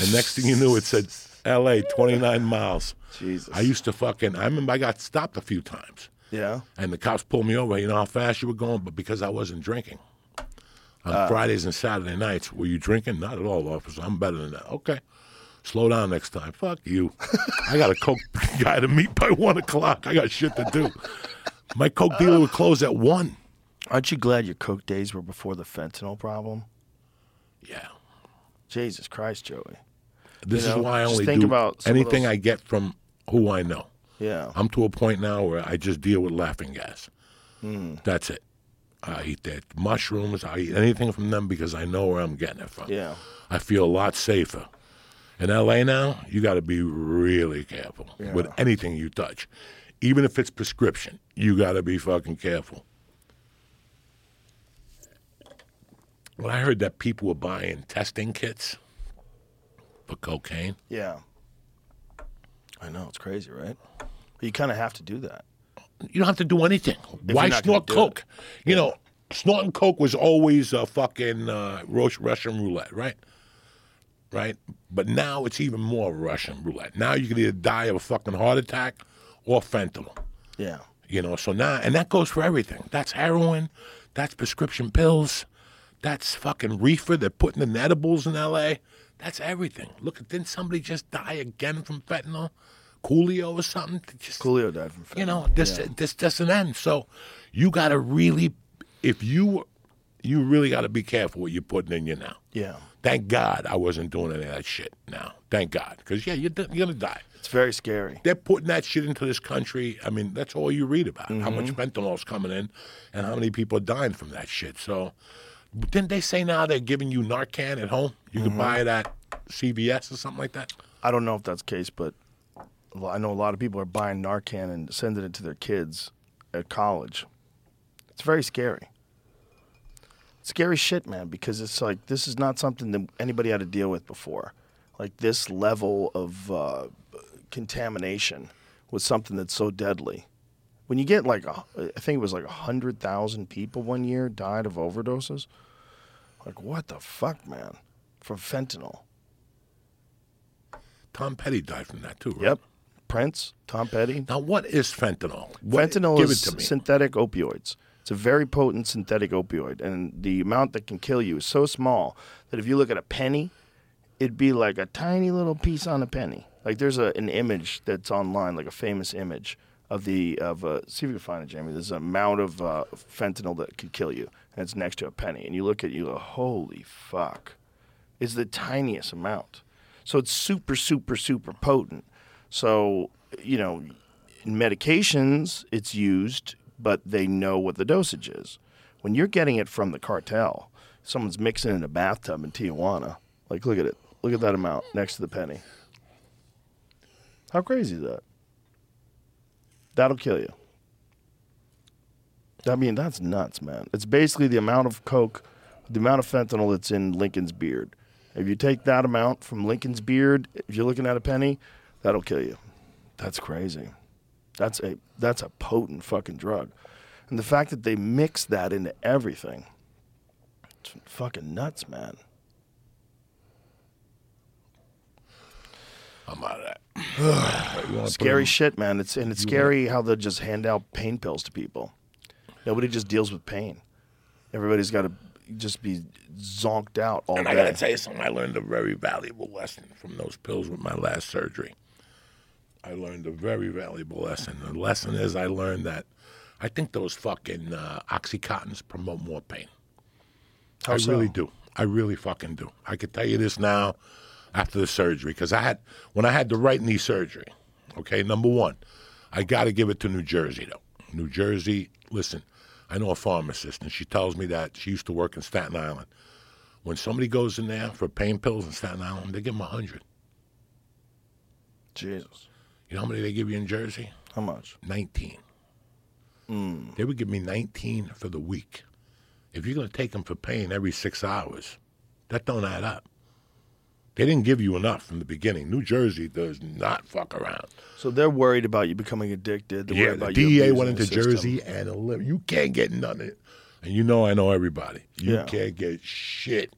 And next thing you knew, it said L.A. twenty-nine miles. Jesus. I used to fucking. I remember I got stopped a few times. Yeah. And the cops pulled me over. You know how fast you were going, but because I wasn't drinking. On uh. Fridays and Saturday nights, were you drinking? Not at all, officer. I'm better than that. Okay. Slow down next time. Fuck you. I got a coke guy to meet by one o'clock. I got shit to do. My coke dealer would close at one. Aren't you glad your coke days were before the fentanyl problem? Yeah. Jesus Christ, Joey. This You know, is why I just only think do about some of anything those- I get from who I know. Yeah. I'm to a point now where I just deal with laughing gas. Hmm. That's it. I eat that mushrooms. I eat anything from them because I know where I'm getting it from. Yeah. I feel a lot safer. In LA now, you got to be really careful with anything you touch, even if it's prescription. You got to be fucking careful. When I heard that people were buying testing kits for cocaine, Yeah. I know it's crazy, right? But you kind of have to do that. you don't have to do anything. you're Why not snort do coke? You know, snorting coke was always a fucking uh, Rus- Russian roulette, right? Right? But now it's even more Russian roulette. Now you can either die of a fucking heart attack or fentanyl. Yeah. You know, so now, and that goes for everything. That's heroin, that's prescription pills, that's fucking reefer. They're putting in edibles in LA. That's everything. Look, didn't somebody just die again from fentanyl? Coolio or something? Just, Coolio died from fentanyl. you know, this this doesn't end. So you got to really, if you, you really got to be careful what you're putting in you now. Yeah. Thank God I wasn't doing any of that shit now. Thank God, because yeah, you're, you're gonna die. It's very scary. They're putting that shit into this country. I mean, that's all you read about. How much Mm-hmm. fentanyl's coming in, and how many people are dying from that shit. So, didn't they say now they're giving you Narcan at home? You Mm-hmm. can buy it at CVS or something like that. I don't know if that's the case, but I know a lot of people are buying Narcan and sending it to their kids at college. It's very scary. Scary shit, man, because it's like this is not something that anybody had to deal with before. Like this level of uh, contamination with something that's so deadly. When you get like, a, I think it was like 100,000 people one year died of overdoses. Like, what the fuck, man? From fentanyl. Tom Petty died from that too. Right? Yep. Prince, Tom Petty. Now, what is fentanyl? What, Fentanyl is synthetic opioids. It's a very potent synthetic opioid, and the amount that can kill you is so small that if you look at a penny, it'd be like a tiny little piece on a penny. Like there's a, an image that's online, like a famous image of the of uh, see if you can find it, Jamie. There's an amount of uh, fentanyl that could kill you, and it's next to a penny. And you look at it, you go, holy fuck, it's the tiniest amount. So it's super, super, super potent. So you know, in medications, it's used, but they know what the dosage is. When you're getting it from the cartel, someone's mixing it in a bathtub in Tijuana. Like, look at it. Look at that amount next to the penny. How crazy is that? That'll kill you. I mean, that's nuts, man. It's basically the amount of coke, the amount of fentanyl that's in Lincoln's beard. If you take that amount from Lincoln's beard, if you're looking at a penny, that'll kill you. That's crazy. That's a that's a potent fucking drug. And the fact that they mix that into everything, it's fucking nuts, man. I'm out of that. You wanna put Scary shit, man. It's and it's scary how they'll just hand out pain pills to people. Nobody just deals with pain. Everybody's got to just be zonked out all And day. I gotta tell you something. I learned a very valuable lesson from those pills with my last surgery. I learned a very valuable lesson. The lesson is I learned that I think those fucking uh, oxycontins promote more pain. How I so? really do. I really fucking do. I could tell you this now after the surgery because I had when I had the right knee surgery. Okay, number one, I got to give it to New Jersey though. New Jersey, listen, I know a pharmacist and she tells me that she used to work in Staten Island. When somebody goes in there for pain pills in Staten Island, they give them a hundred. Jesus, You know how many they give you in Jersey? how much? 19. Hmm. They would give me 19 for the week. If you're going to take them for pain every six hours, that don't add up. They didn't give you enough from the beginning. New Jersey does not fuck around. So they're worried about you becoming addicted. They're yeah, worried the DEA went into. Jersey and you can't get none of it. And you know I know everybody. You Yeah. can't get shit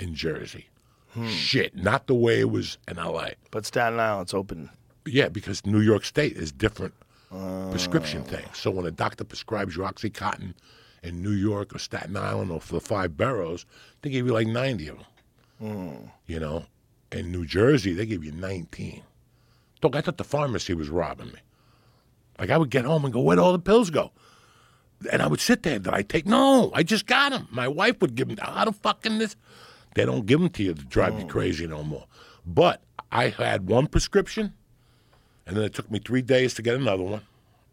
in Jersey. Hmm. Shit. Not the way it was in LA. But Staten Island's open. Yeah, because New York State is different Oh. prescription thing. So when a doctor prescribes you OxyContin in New York or Staten Island or for the five boroughs, they give you like 90 of them. Hmm. You know, in New Jersey, they give you 19. Dog, I thought the pharmacy was robbing me. Like I would get home and go, where'd all the pills go? And I would sit there. Did I take? No, I just got them. My wife would give them. How the fucking this? They don't give them to you to drive Hmm. you crazy no more. But I had one prescription, and then it took me three days to get another one.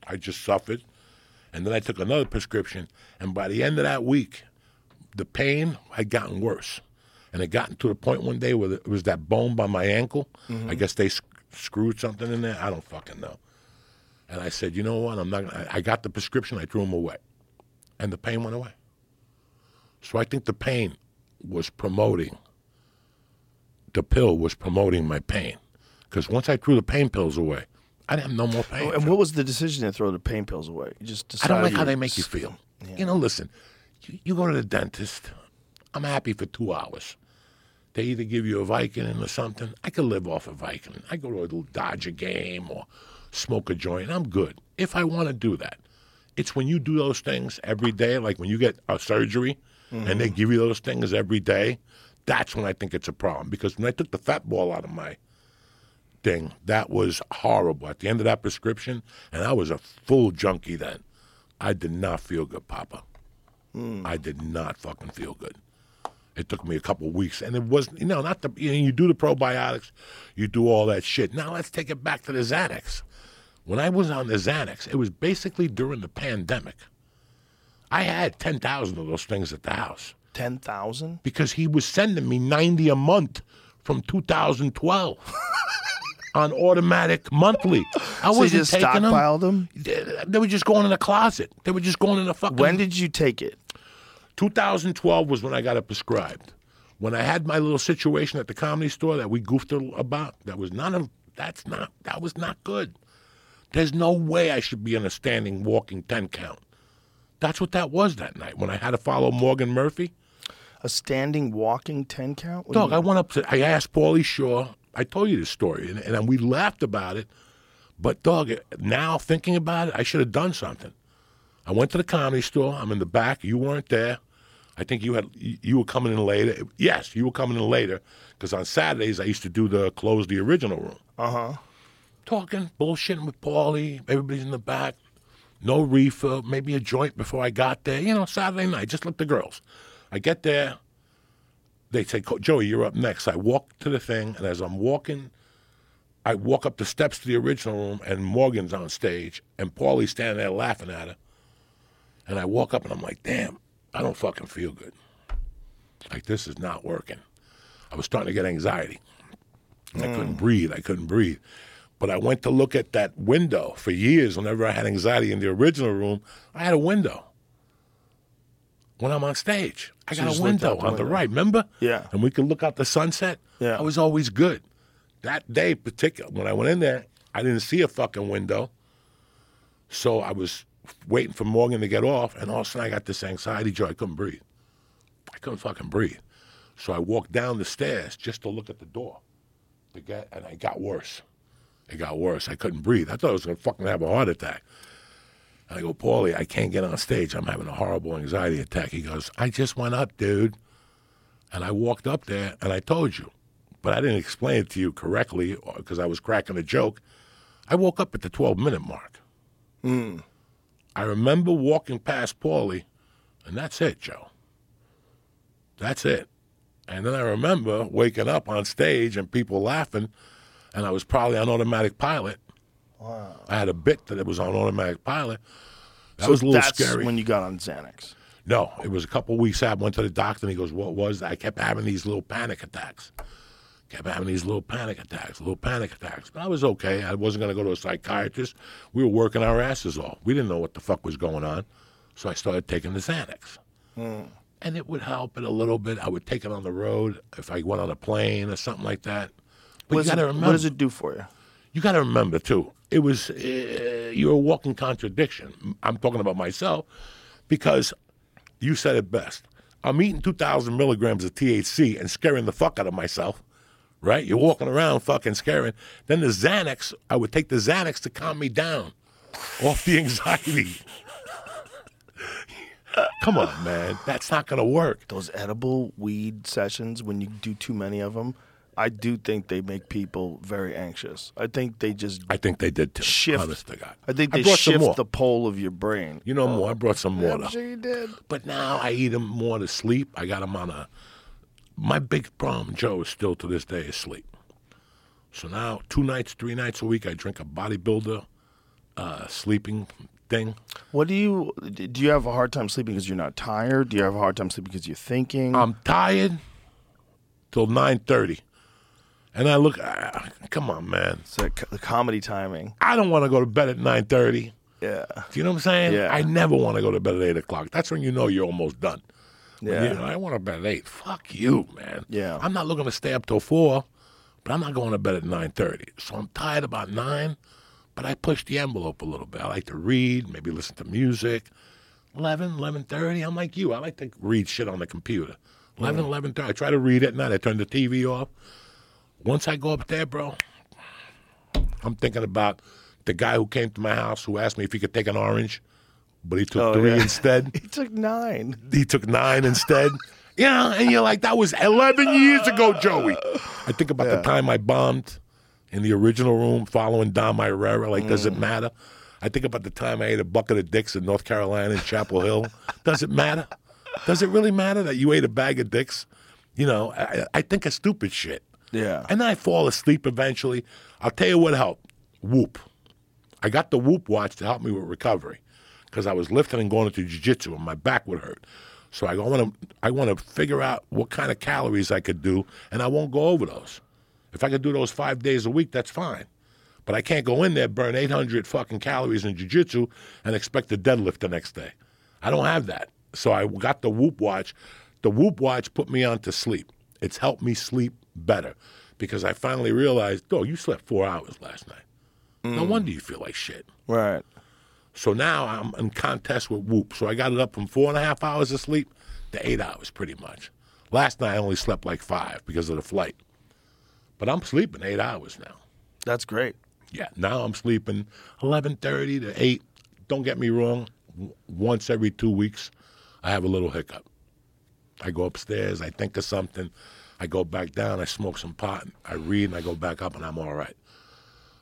I just suffered. And then I took another prescription, and by the end of that week, the pain had gotten worse. And it gotten to the point one day where it was that bone by my ankle. Mm-hmm. I guess they sc- screwed something in there. I don't fucking know. And I said, you know what? I'm not. Gonna, I got the prescription. I threw them away, and the pain went away. So I think the pain was promoting. The pill was promoting my pain, because once I threw the pain pills away, I didn't have no more pain. Oh, and what was the decision to throw the pain pills away? You just I don't like how they make you feel. You know, listen, you, you go to the dentist. I'm happy for two hours. They either give you a Vicodin or something. I could live off a Vicodin. I go to a little Dodger game or smoke a joint. I'm good if I want to do that. It's when you do those things every day, like when you get a surgery and they mm-hmm. give you those things every day. That's when I think it's a problem. Because when I took the fat ball out of my thing, that was horrible. At the end of that prescription, and I was a full junkie then. I did not feel good, Papa. Mm. I did not fucking feel good. It took me a couple of weeks, and it wasn't. you know not the you, know, you do the probiotics, you do all that shit. Now let's take it back to the Xanax. When I was on the Xanax, it was basically during the pandemic. I had ten thousand of those things at the house ten thousand. because he was sending me 90 a month from 2012 on automatic monthly. I So wasn't just taking them. stockpiled them. They, they were just going in the closet. They were just going in the fucking. When did you take it? 2012 was when I got it prescribed. When I had my little situation at the comedy store that we goofed about, that was none of that's not that was not good. There's no way I should be in a standing walking 10 count. That's what that was that night when I had to follow Morgan Murphy. A standing walking ten count? What Dog, I went up to, I asked Pauly Shore. I told you this story, and, and we laughed about it. But, dog, now thinking about it, I should have done something. I went to the comedy store. I'm in the back. You weren't there. I think you had you were coming in later. Yes, you were coming in later because on Saturdays I used to do the close the original room. Uh huh. talking, bullshitting with Pauly. Everybody's in the back. No reefer, maybe a joint before I got there. You know, Saturday night, just like the girls. I get there. They say, Joey, you're up next. I walk to the thing, and as I'm walking, I walk up the steps to the original room, and Morgan's on stage, and Pauly's standing there laughing at her. And I walk up, and I'm like, damn, I don't fucking feel good. Like, this is not working. I was starting to get anxiety. And I couldn't breathe. I couldn't breathe. But I went to look at that window for years. Whenever I had anxiety in the original room, I had a window. When I'm on stage, I So got a window on the right. Remember? Yeah. And we could look out the sunset. Yeah. I was always good. That day, particular, when I went in there, I didn't see a fucking window. So I was waiting for Morgan to get off, and all of a sudden I got this anxiety, Joe. I couldn't breathe. I couldn't fucking breathe. So I walked down the stairs just to look at the door. To get, and I got worse. It got worse. I couldn't breathe. I thought I was gonna fucking have a heart attack. And I go, Pauly, I can't get on stage. I'm having a horrible anxiety attack. He goes, I just went up, dude. And I walked up there and I told you, but I didn't explain it to you correctly uh, because I was cracking a joke. I woke up at the 12 minute mark. Hmm. I remember walking past Pauly, and that's it, Joe. That's it. And then I remember waking up on stage and people laughing, and I was probably on automatic pilot. Wow. I had a bit that it was on automatic pilot. That was a little That's scary. when you got on Xanax. No, it was a couple weeks out. I went to the doctor and he goes, What was that? I kept having these little panic attacks. Kept having these little panic attacks, little panic attacks. But I was okay. I wasn't going to go to a psychiatrist. We were working our asses off. We didn't know what the fuck was going on. So I started taking the Xanax. And it would help it a little bit. I would take it on the road if I went on a plane or something like that. But What you does, got to it, remember what does it do for you? you got to remember too it was uh, you're a walking contradiction i'm talking about myself because you said it best i'm eating 2000 milligrams of thc and scaring the fuck out of myself right you're walking around fucking scaring then the xanax i would take the xanax to calm me down off the anxiety come on man that's not gonna work Those edible weed sessions, when you do too many of them, I do think they make people very anxious. I think they just i think they did too shift. honest to god I think they brought some more. shift the pole of your brain. you know more i brought some more though. you did. But now I eat them more to sleep. I got them on a. My big problem, Joe, is still to this day is sleep. So now, two nights, three nights a week, I drink a bodybuilder uh, sleeping thing. What do you do? You have a hard time sleeping because you're not tired? Do you have a hard time sleeping because you're thinking? I'm tired till nine thirty, and I look. ah, come on, man. it's like co- comedy timing. I don't want to go to bed at nine thirty. Yeah, Do you know what I'm saying? Yeah. I never want to go to bed at eight o'clock. That's when you know you're almost done. Yeah. you know, I want to bed at eight. Fuck you, man. Yeah. I'm not looking to stay up till four, but I'm not going to bed at nine thirty. So I'm tired about nine, but I push the envelope a little bit. I like to read, maybe listen to music. 11, 11.30, I'm like you. I like to read shit on the computer. 11, 11.30, I try to read at night. I turn the TV off. Once I go up there, bro, I'm thinking about the guy who came to my house who asked me if he could take an orange, but he took Oh, three yeah. instead. he took nine. he took nine instead. yeah, and you're like, that was 11 years ago, Joey. I think about the time I bombed in the original room following Dom Irrera. Like, does it mm. matter? I think about the time I ate a bucket of dicks in North Carolina in Chapel Hill. Does it matter? Does it really matter that you ate a bag of dicks? You know, I, I think of stupid shit. Yeah. And then I fall asleep eventually. I'll tell you what helped Whoop. I got the Whoop watch to help me with recovery because I was lifting and going into jiu-jitsu and my back would hurt. So I want to I want to figure out what kind of calories I could do, and I won't go over those. If I could do those five days a week, that's fine. But I can't go in there burn 800 fucking calories in jiu-jitsu and expect to deadlift the next day. I don't have that. So I got the Whoop watch. The Whoop watch put me on to sleep. It's helped me sleep better because I finally realized, oh, you slept four hours last night. No mm. wonder you feel like shit. Right. So now I'm in contest with Whoop. So I got it up from four and a half hours of sleep to eight hours pretty much. Last night I only slept like five because of the flight. But I'm sleeping eight hours now. That's great. Yeah, now I'm sleeping 11:30 to 8. Don't get me wrong, once every 2 weeks I have a little hiccup. I go upstairs, I think of something, I go back down, I smoke some pot, I read and I go back up and I'm all right.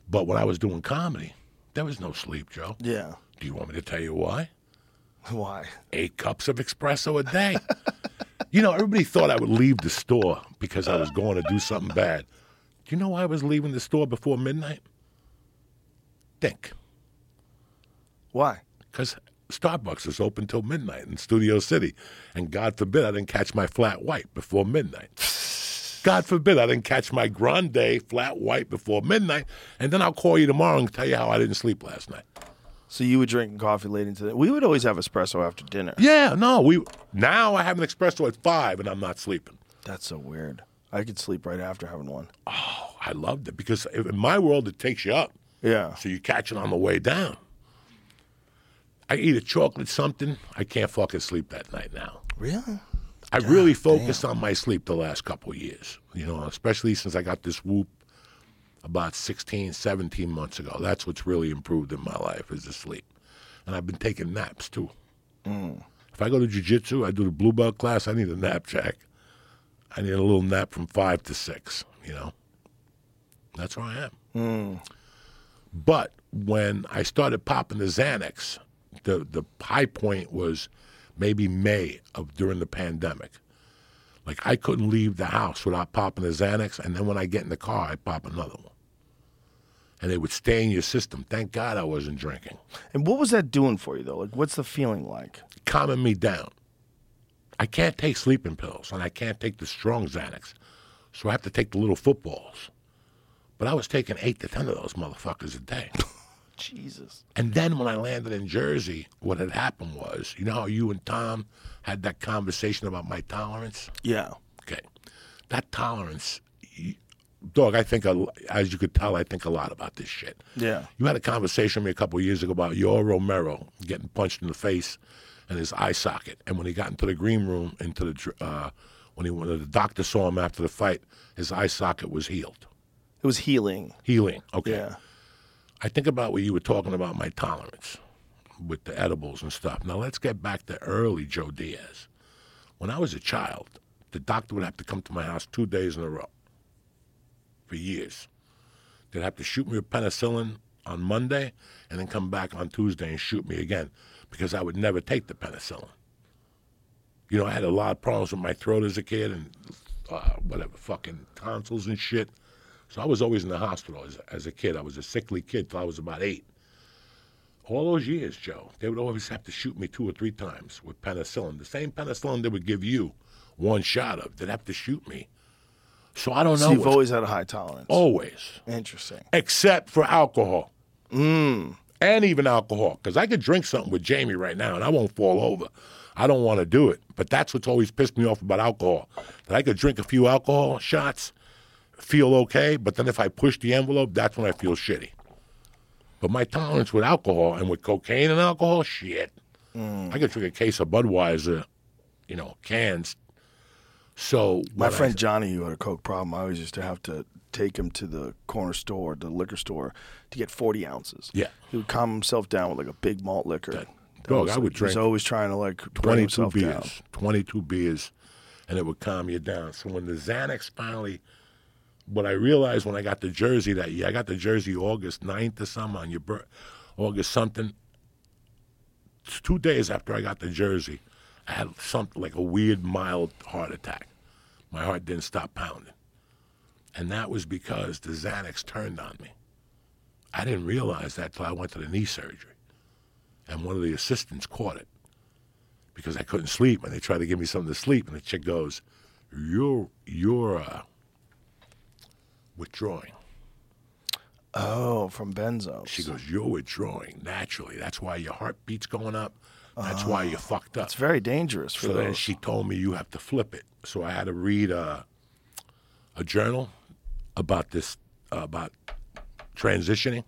But when I was doing comedy, there was no sleep, Joe. Yeah. Do you want me to tell you why? Why? Eight cups of espresso a day. you know, everybody thought I would leave the store because I was going to do something bad. Do you know why I was leaving the store before midnight? Think. Why? Because Starbucks is open till midnight in Studio City. And God forbid I didn't catch my flat white before midnight. God forbid I didn't catch my grande flat white before midnight. And then I'll call you tomorrow and tell you how I didn't sleep last night. So you were drinking coffee late into the. Day? We would always have espresso after dinner. Yeah, no, we now I have an espresso at five and I'm not sleeping. That's so weird. I could sleep right after having one. Oh, I loved it because in my world it takes you up. Yeah. So you catch it on the way down. I eat a chocolate something, I can't fucking sleep that night now. Really? I really focused on my sleep the last couple of years, you know, especially since I got this whoop about 16, 17 months ago. That's what's really improved in my life is the sleep. And I've been taking naps too. Mm. If I go to jujitsu, I do the blue belt class, I need a nap, Jack. I need a little nap from five to six, you know. That's where I am. Mm. But when I started popping the Xanax, the the high point was maybe May of during the pandemic. Like I couldn't leave the house without popping the Xanax, and then when I get in the car, I pop another one. And they would stay in your system. Thank God I wasn't drinking, And what was that doing for you though? Like, what's the feeling like? calming me down. I can't take sleeping pills, and I can't take the strong Xanax, so I have to take the little footballs. But I was taking eight to ten of those motherfuckers a day. Jesus. And then when I landed in Jersey, what had happened was, you know how you and Tom had that conversation about my tolerance? Yeah. Okay. That tolerance, y- dog, I think, a- as you could tell, I think a lot about this shit. Yeah. You had a conversation with me a couple of years ago about Yoel Romero getting punched in the face and his eye socket. And when he got into the green room, into the, uh, when, he, when the doctor saw him after the fight, his eye socket was healed. It was healing. Healing. Okay. Yeah. I think about what you were talking about my tolerance with the edibles and stuff. Now let's get back to early Joe Diaz. When I was a child, the doctor would have to come to my house two days in a row for years. They'd have to shoot me with penicillin on Monday and then come back on Tuesday and shoot me again because I would never take the penicillin. You know, I had a lot of problems with my throat as a kid and uh, whatever, fucking tonsils and shit. So I was always in the hospital as, as a kid. I was a sickly kid till I was about eight. All those years, Joe, they would always have to shoot me two or three times with penicillin. The same penicillin they would give you one shot of, they'd have to shoot me. So I don't So know. you've always had a high tolerance. always Interesting. except for alcohol. Mm. And even alcohol. Because I could drink something with Jamie right now and I won't fall over. I don't want to do it. But that's what's always pissed me off about alcohol. That I could drink a few alcohol shots, feel okay, but then if I push the envelope, that's when I feel shitty. But my tolerance with alcohol and with cocaine and alcohol, shit. Mm. I could drink a case of Budweiser, you know, cans. So My when I- friend Johnny, who had a coke problem, I always used to have to take him to the corner store, the liquor store, to get 40 ounces. Yeah. He would calm himself down with like a big malt liquor. That- That dog, was I would He was drink always trying to like 22 beers, down. 22 beers, and it would calm you down. So when the Xanax finally, what I realized when I got the Jersey that year, I got the Jersey August 9th or something on your birth, August something. Two days after I got the Jersey, I had something like a weird mild heart attack. My heart didn't stop pounding. And that was because the Xanax turned on me. I didn't realize that till I went to the knee surgery. And one of the assistants caught it because I couldn't sleep, and they tried to give me something to sleep, and the chick goes, "You're you're uh, withdrawing." Oh, from benzos. She goes, "You're withdrawing naturally. That's why your heartbeat's going up. That's why you're fucked up." It's very dangerous for so then those. she told me you have to flip it. So I had to read a, a journal about this uh, about transitioning.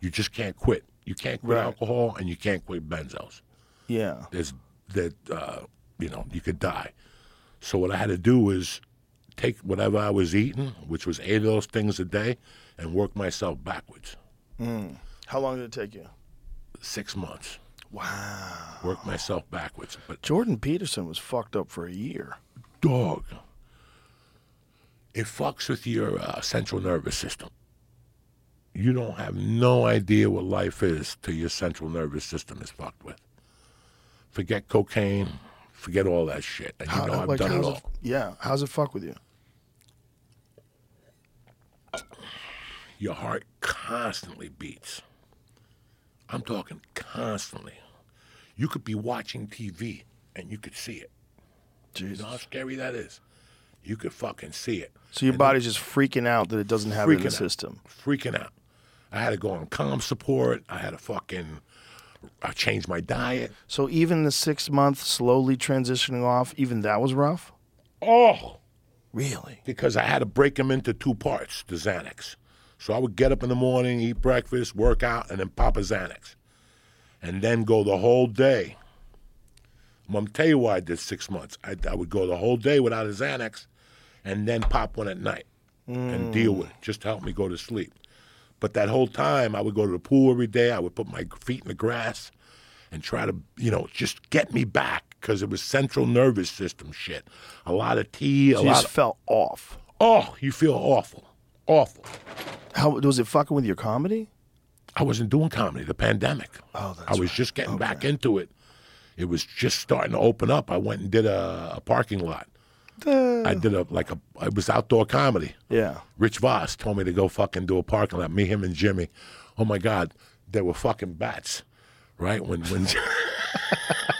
You just can't quit. You can't quit Right. alcohol, and you can't quit benzos. yeah. there's that uh, you know you could die. So what I had to do was take whatever I was eating, which was eight of those things a day, and work myself backwards. How long did it take you? Six months, Wow. work myself backwards. But Jordan Peterson was fucked up for a year. dog, it fucks with your uh, central nervous system. you don't have no idea what life is till your central nervous system is fucked with. Forget cocaine, forget all that shit. And you How- know I've like, done it all. yeah, how's it fuck with you? Your heart constantly beats. I'm talking constantly. You could be watching TV and you could see it. You Jesus. know how scary that is? You could fucking see it. So your body's just freaking out that it doesn't have it in the out. system. freaking out. I had to go on calm support. I had to fucking I changed my diet. So even the six month slowly transitioning off, even that was rough. Oh, Really? because I had to break them into two parts, the Xanax. So I would get up in the morning, eat breakfast, work out, and then pop a Xanax. And then go the whole day. I'm going to tell you why I did six months. I, I would go the whole day without a Xanax and then pop one at night and deal with it mm. just to help me go to sleep. But that whole time, I would go to the pool every day. I would put my feet in the grass and try to, you know, just get me back because it was central nervous system shit. A lot of tea, a you lot just of fell off. Oh, you feel awful. Awful. How was it fucking with your comedy? I wasn't doing comedy, the pandemic. Oh, that's I was just getting back into it. It was just starting to open up. I went and did a, a parking lot. I did a like a it was outdoor comedy. Yeah. Rich Voss told me to go fucking do a parking lot. Me, him, and Jimmy. Oh my God, there were fucking bats, right? When when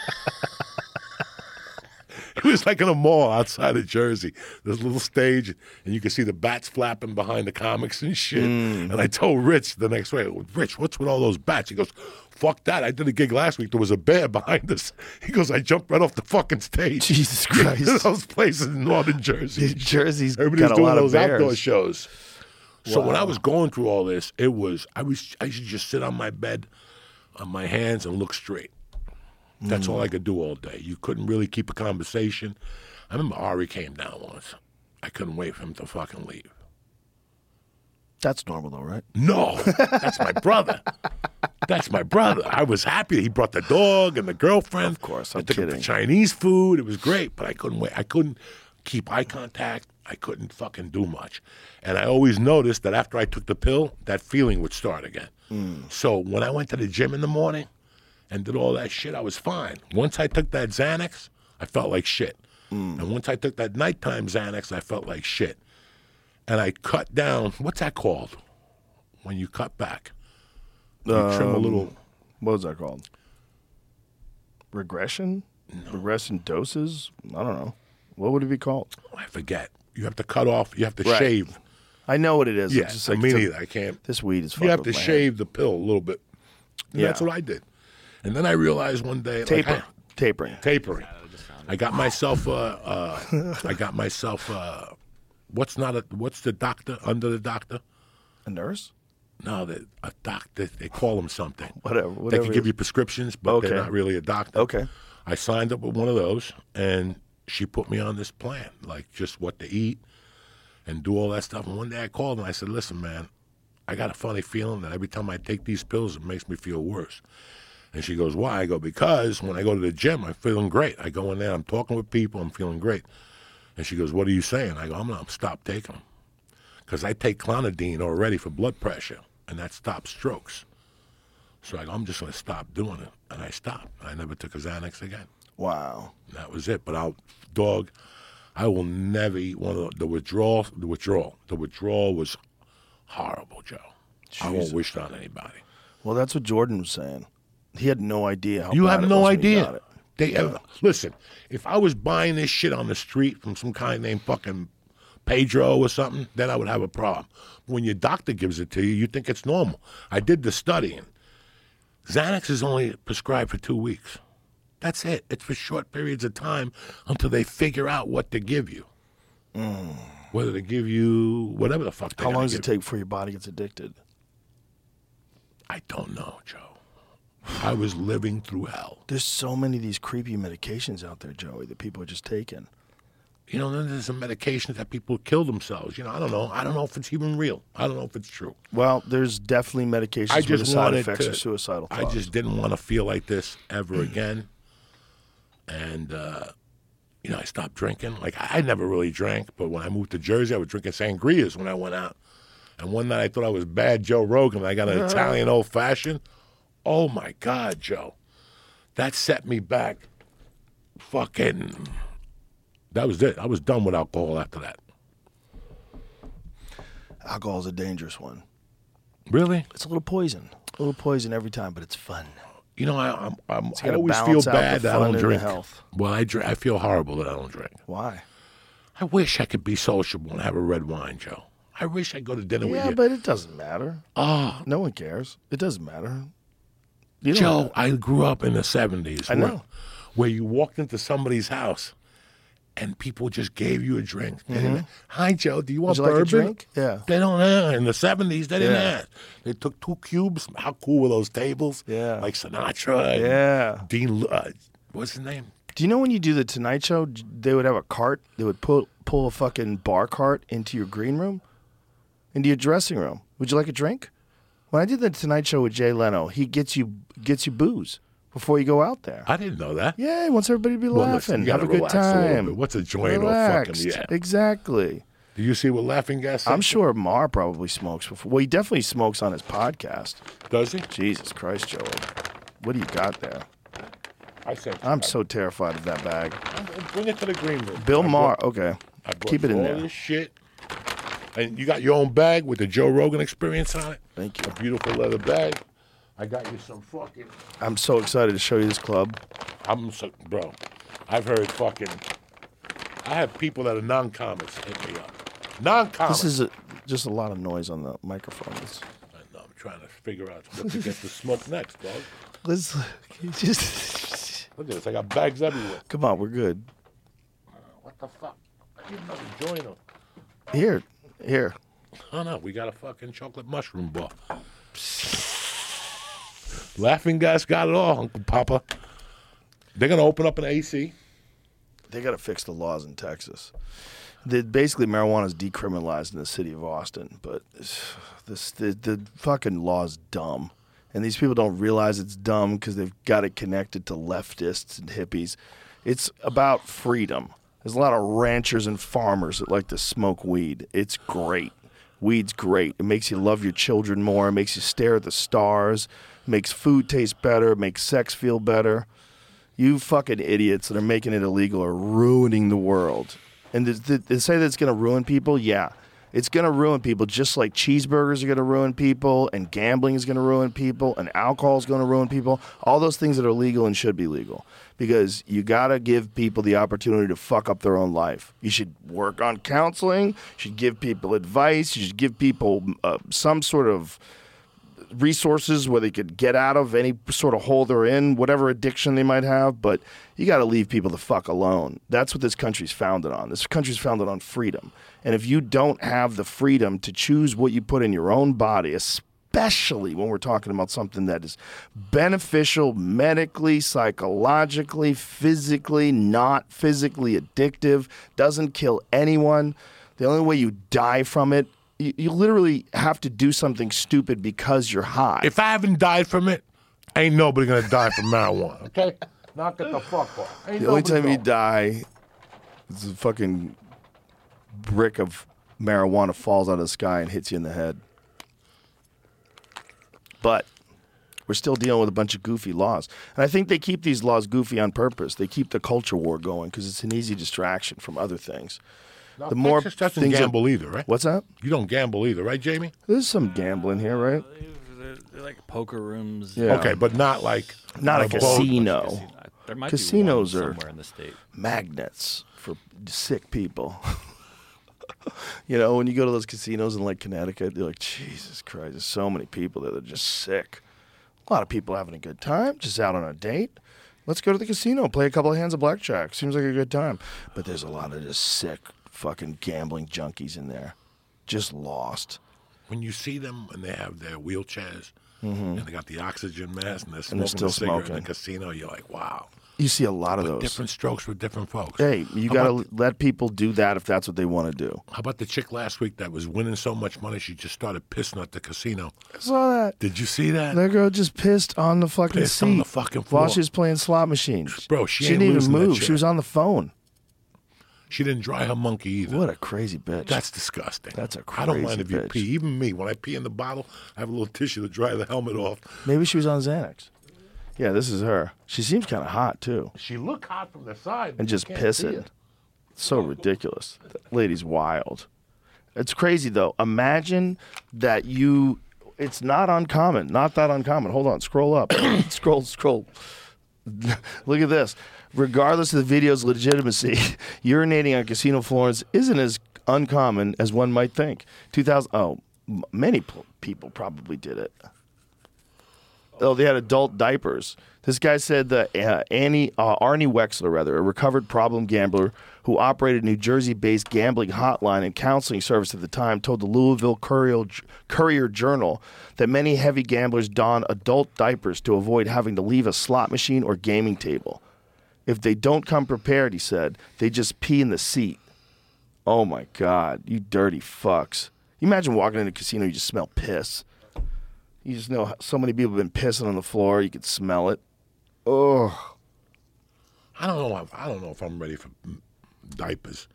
was like in a mall outside of Jersey. There's a little stage, and you can see the bats flapping behind the comics and shit. Mm. And I told Rich the next way, Rich, what's with all those bats? He goes, Fuck that. I did a gig last week. There was a bear behind us. He goes, I jumped right off the fucking stage. Jesus Christ. those places in northern Jersey. Jersey's Everybody's got a doing lot of those outdoor shows. So when I was going through all this, it was I was I used to just sit on my bed, on my hands, and look straight. That's all I could do all day. You couldn't really keep a conversation. I remember Ari came down once. I couldn't wait for him to fucking leave. That's normal though, right? No, that's my brother. That's my brother. I was happy he brought the dog and the girlfriend. Of course, I I'm took him to. Chinese food. It was great, but I couldn't wait. I couldn't keep eye contact. I couldn't fucking do much. And I always noticed that after I took the pill, that feeling would start again. Mm. So when I went to the gym in the morning and did all that shit, I was fine. Once I took that Xanax, I felt like shit. Mm. And once I took that nighttime Xanax, I felt like shit. And I cut down, what's that called? When you cut back. You trim a Um, little. What was that called? Regression? Regression doses? I don't know. What would it be called? I forget. You have to cut off. You have to Right. shave. I know what it is. Yeah, It's just I like mean, to- either. I can't. this weed is. You have to with my head. shave the pill a little bit. Yeah. That's what I did. And then I realized one day, like, I- Tapering. tapering. I got myself. Uh, uh, I got myself. Uh, what's not a? What's the doctor under the doctor? A nurse? No, the, a doctor. They call them something. Whatever. They can give you prescriptions, but they're not really a doctor. Okay. I signed up with one of those, and she put me on this plan, like just what to eat and do all that stuff. And one day I called and I said, "Listen, man, I got a funny feeling that every time I take these pills, it makes me feel worse." And she goes, "Why?" I go, "Because when I go to the gym, I'm feeling great. I go in there, I'm talking with people, I'm feeling great." And she goes, "What are you saying?" I go, "I'm gonna stop taking them because I take clonidine already for blood pressure, and that stops strokes." So I go, "I'm just gonna stop doing it," and I stopped. I never took a Xanax again. Wow. That was it. But I'll, dog, I will never eat one of the, the withdrawal. The withdrawal. The withdrawal was horrible, Joe. I won't wish it on anybody. Well, that's what Jordan was saying. He had no idea how You have it no was when he got idea. They ever, listen. If I was buying this shit on the street from some guy named fucking Pedro or something, then I would have a problem. When your doctor gives it to you, you think it's normal. I did the studying. Xanax is only prescribed for two weeks. That's it. It's for short periods of time until they figure out what to give you. Whether to give you whatever the fuck. they Mm. How long does it take before your body gets addicted? I don't know, Joe. I was living through hell. There's so many of these creepy medications out there, Joey, that people are just taking. You know, then there's some medications that people kill themselves. You know, I don't know. I don't know if it's even real. I don't know if it's true. Well, there's definitely medications I where the just side effects to. are suicidal I just didn't want to feel like this ever again. And uh, you know, I stopped drinking. Like I, I never really drank, but when I moved to Jersey, I was drinking sangrias when I went out. And one night I thought I was bad Joe Rogan. I got an Italian old fashioned. Oh my God, Joe. That set me back. Fucking. That was it. I was done with alcohol after that. Alcohol's a dangerous one. Really? It's a little poison. A little poison every time, but it's fun. You know, I, I'm, I'm, I always feel bad that I don't drink. health. Well, I drink. I feel horrible that I don't drink. Why? I wish I could be sociable and have a red wine, Joe. I wish I'd go to dinner with you. Yeah, but it doesn't matter. oh, No one cares. It doesn't matter. You don't- Joe, I grew up in the 70s. I where- know. Where, you walked into somebody's house and people just gave you a drink. Didn't- Hi, Joe, do you want Mm-hmm. Would you like a drink? Yeah. They don't have. In the 70s, they didn't Yeah. have. They took two cubes. How cool were those tables? Yeah. Like Sinatra. Yeah. Dean, uh, what's his name? Do you know when you do the Tonight Show, they would have a cart. They would pull pull a fucking bar cart into your green room, into your dressing room. Would you like a drink? When I did the Tonight Show with Jay Leno, he gets you gets you booze before you go out there. I didn't know that. yeah, he wants everybody to be Well, laughing, listen, have a good relax a time. What's a joint or fucking- yeah. Exactly. Do you see what Laughing Gas I'm sure Maher probably smokes before. Well, he definitely smokes on his podcast. Does he? Jesus Christ, Joey. What do you got there? I said. I'm so terrified of that bag. Bring it to the green room. Bill Maher. Okay. Keep it in all there. This shit. And you got your own bag with the Joe Rogan experience on it. Thank you. A beautiful leather bag. I got you some fucking. I'm so excited to show you this club. I'm so, bro. I've heard fucking. I have people that are non-comics hit me up. Non-comics. This is a, just a lot of noise on the microphone. It's, I know, I'm trying to figure out what to get to smoke next, dog. let's just Look at this. I got bags everywhere. come on. We're good. What the fuck? I didn't know need another joiner. Here, here. Oh no, we got a fucking chocolate mushroom bar. Laughing gas got it all, Uncle Papa. They're gonna open up an AC. They got to fix the laws in Texas. The, basically, marijuana is decriminalized in the city of Austin, but this the, the fucking law is dumb, and these people don't realize it's dumb because they've got it connected to leftists and hippies. It's about freedom. There's a lot of ranchers and farmers that like to smoke weed. It's great. Weed's great. It makes you love your children more. It makes you stare at the stars. It makes food taste better. It makes sex feel better. You fucking idiots that are making it illegal are ruining the world. And th- th- they say that it's going to ruin people. Yeah, it's going to ruin people just like cheeseburgers are going to ruin people, and gambling is going to ruin people, and alcohol is going to ruin people. All those things that are legal and should be legal. Because you got to give people the opportunity to fuck up their own life. You should work on counseling. You should give people advice. You should give people uh, some sort of resources where they could get out of any sort of hole they're in, whatever addiction they might have. But you got to leave people the fuck alone. That's what this country's founded on. This country's founded on freedom. And if you don't have the freedom to choose what you put in your own body, especially when we're talking about something that is beneficial medically, psychologically, physically, not physically addictive, doesn't kill anyone, the only way you die from it you, you literally have to do something stupid because you're high. If I haven't died from it, ain't nobody gonna die from marijuana. Okay? Knock it the fuck off. Ain't the only nobody time you die is a fucking brick of marijuana falls out of the sky and hits you in the head. But we're still dealing with a bunch of goofy laws. And I think they keep these laws goofy on purpose. They keep the culture war going because it's an easy distraction from other things. Now, the more Texas doesn't things that- gamble either, right? What's that? You don't gamble either, right, Jamie? There's some gambling here, right? They're, they're like poker rooms. Yeah. Okay, but not like Not a boat. casino. Casino. There might Casinos be one are- somewhere in the state. magnets for sick people. you know, when you go to those casinos in like Connecticut, you're like, Jesus Christ, there's so many people that are just sick. A lot of people having a good time, just out on a date. Let's go to the casino, play a couple of hands of blackjack. Seems like a good time. But there's a lot of just sick fucking gambling junkies in there. Just lost. when you see them and they have their wheelchairs and they got the oxygen mask and they're smoking Mm-hmm. they're still a cigarette in the casino, you're like, wow. You see a lot of But those. different strokes for different folks. Hey, you got to let people do that if that's what they want to do. How about the chick last week that was winning so much money she just started pissing at the casino? I saw that. Did you see that? That girl just pissed on the fucking Pissed seat on the fucking while floor. she was playing slot machines. Bro, she she didn't even move. She was on the phone. She didn't dry her monkey either. What a crazy bitch. That's disgusting. That's a I don't mind if you bitch. pee. Even me, when I pee in the bottle, I have a little tissue to dry the helmet off. Maybe she was on Xanax. Yeah, this is her. She seems kind of hot too, She looked hot from the side. and you just can't see pissing. it. So ridiculous. That lady's wild. It's crazy though. Imagine that you. It's not uncommon. Not that uncommon. Hold on. Scroll up. scroll. Scroll. Look at this. Regardless of the video's legitimacy, urinating on casino floors isn't as uncommon as one might think. 2000. Oh, m- many p- people probably did it. Oh, they had adult diapers. This guy said that uh, Annie uh, Arnie Wexler, rather, a recovered problem gambler who operated a New Jersey-based gambling hotline and counseling service at the time, told the Louisville Courier, Journal that many heavy gamblers don adult diapers to avoid having to leave a slot machine or gaming table. If they don't come prepared, he said, they just pee in the seat. Oh my God, you dirty fucks! You imagine walking in a casino, you just smell piss. You just know so many people have been pissing on the floor. You could smell it. Oh, I don't know. If, I don't know if I'm ready for diapers.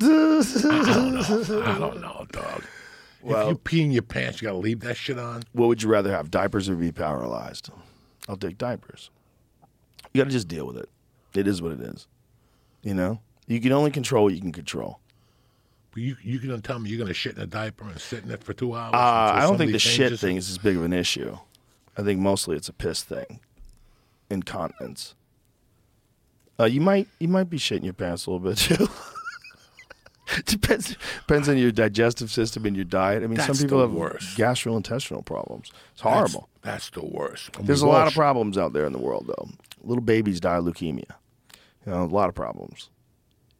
I don't know. I don't know, dog. Well- if you pee in your pants, you gotta leave that shit on. what would you rather have, diapers or be paralyzed? I'll take diapers. You got to just deal with it. It is what it is. You know, you can only control what you can control. You you gonna tell me you're gonna shit in a diaper and sit in it for two hours? Uh, I don't think the shit thing is as big of an issue. I think mostly it's a piss thing. Incontinence. Uh, you might you might be shitting your pants a little bit too. depends depends on your digestive system and your diet. I mean, some people have worst. gastrointestinal problems. It's horrible. That's, the worst. There's a lot of problems out there in the world, though. Little babies die of leukemia. You know, a lot of problems.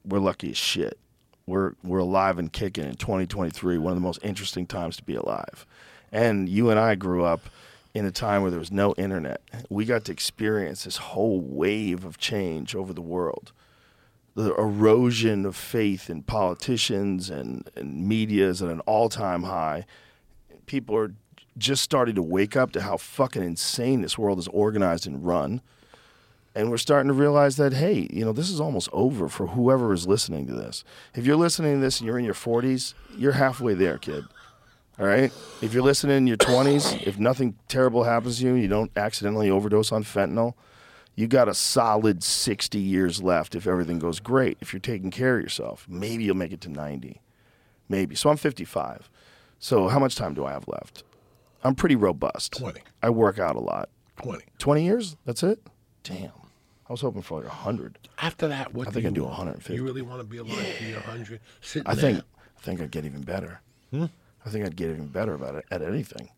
We're lucky as shit. We're we're alive and kicking in 2023. One of the most interesting times to be alive. And you and I grew up in a time where there was no internet. We got to experience this whole wave of change over the world. The erosion of faith in politicians and, and media is at an all time high people are just starting to wake up to how fucking insane this world is organized and run. And we're starting to realize that, hey, you know, this is almost over for whoever is listening to this. If you're listening to this and you're in your 40s, you're halfway there, kid. All right? If you're listening in your 20s, if nothing terrible happens to you, you don't accidentally overdose on fentanyl, you got a solid 60 years left if everything goes great. If you're taking care of yourself, maybe you'll make it to 90. Maybe. So I'm 55. So how much time do I have left? I'm pretty robust. 20. I work out a lot. Twenty. 20 years? That's it? Damn. I was hoping for like 100. After that, what I do think you I'd do want? 150. You really want to be alive to be hundred? I there. think I think I'd get even better. Hmm? I think I'd get even better about it at anything.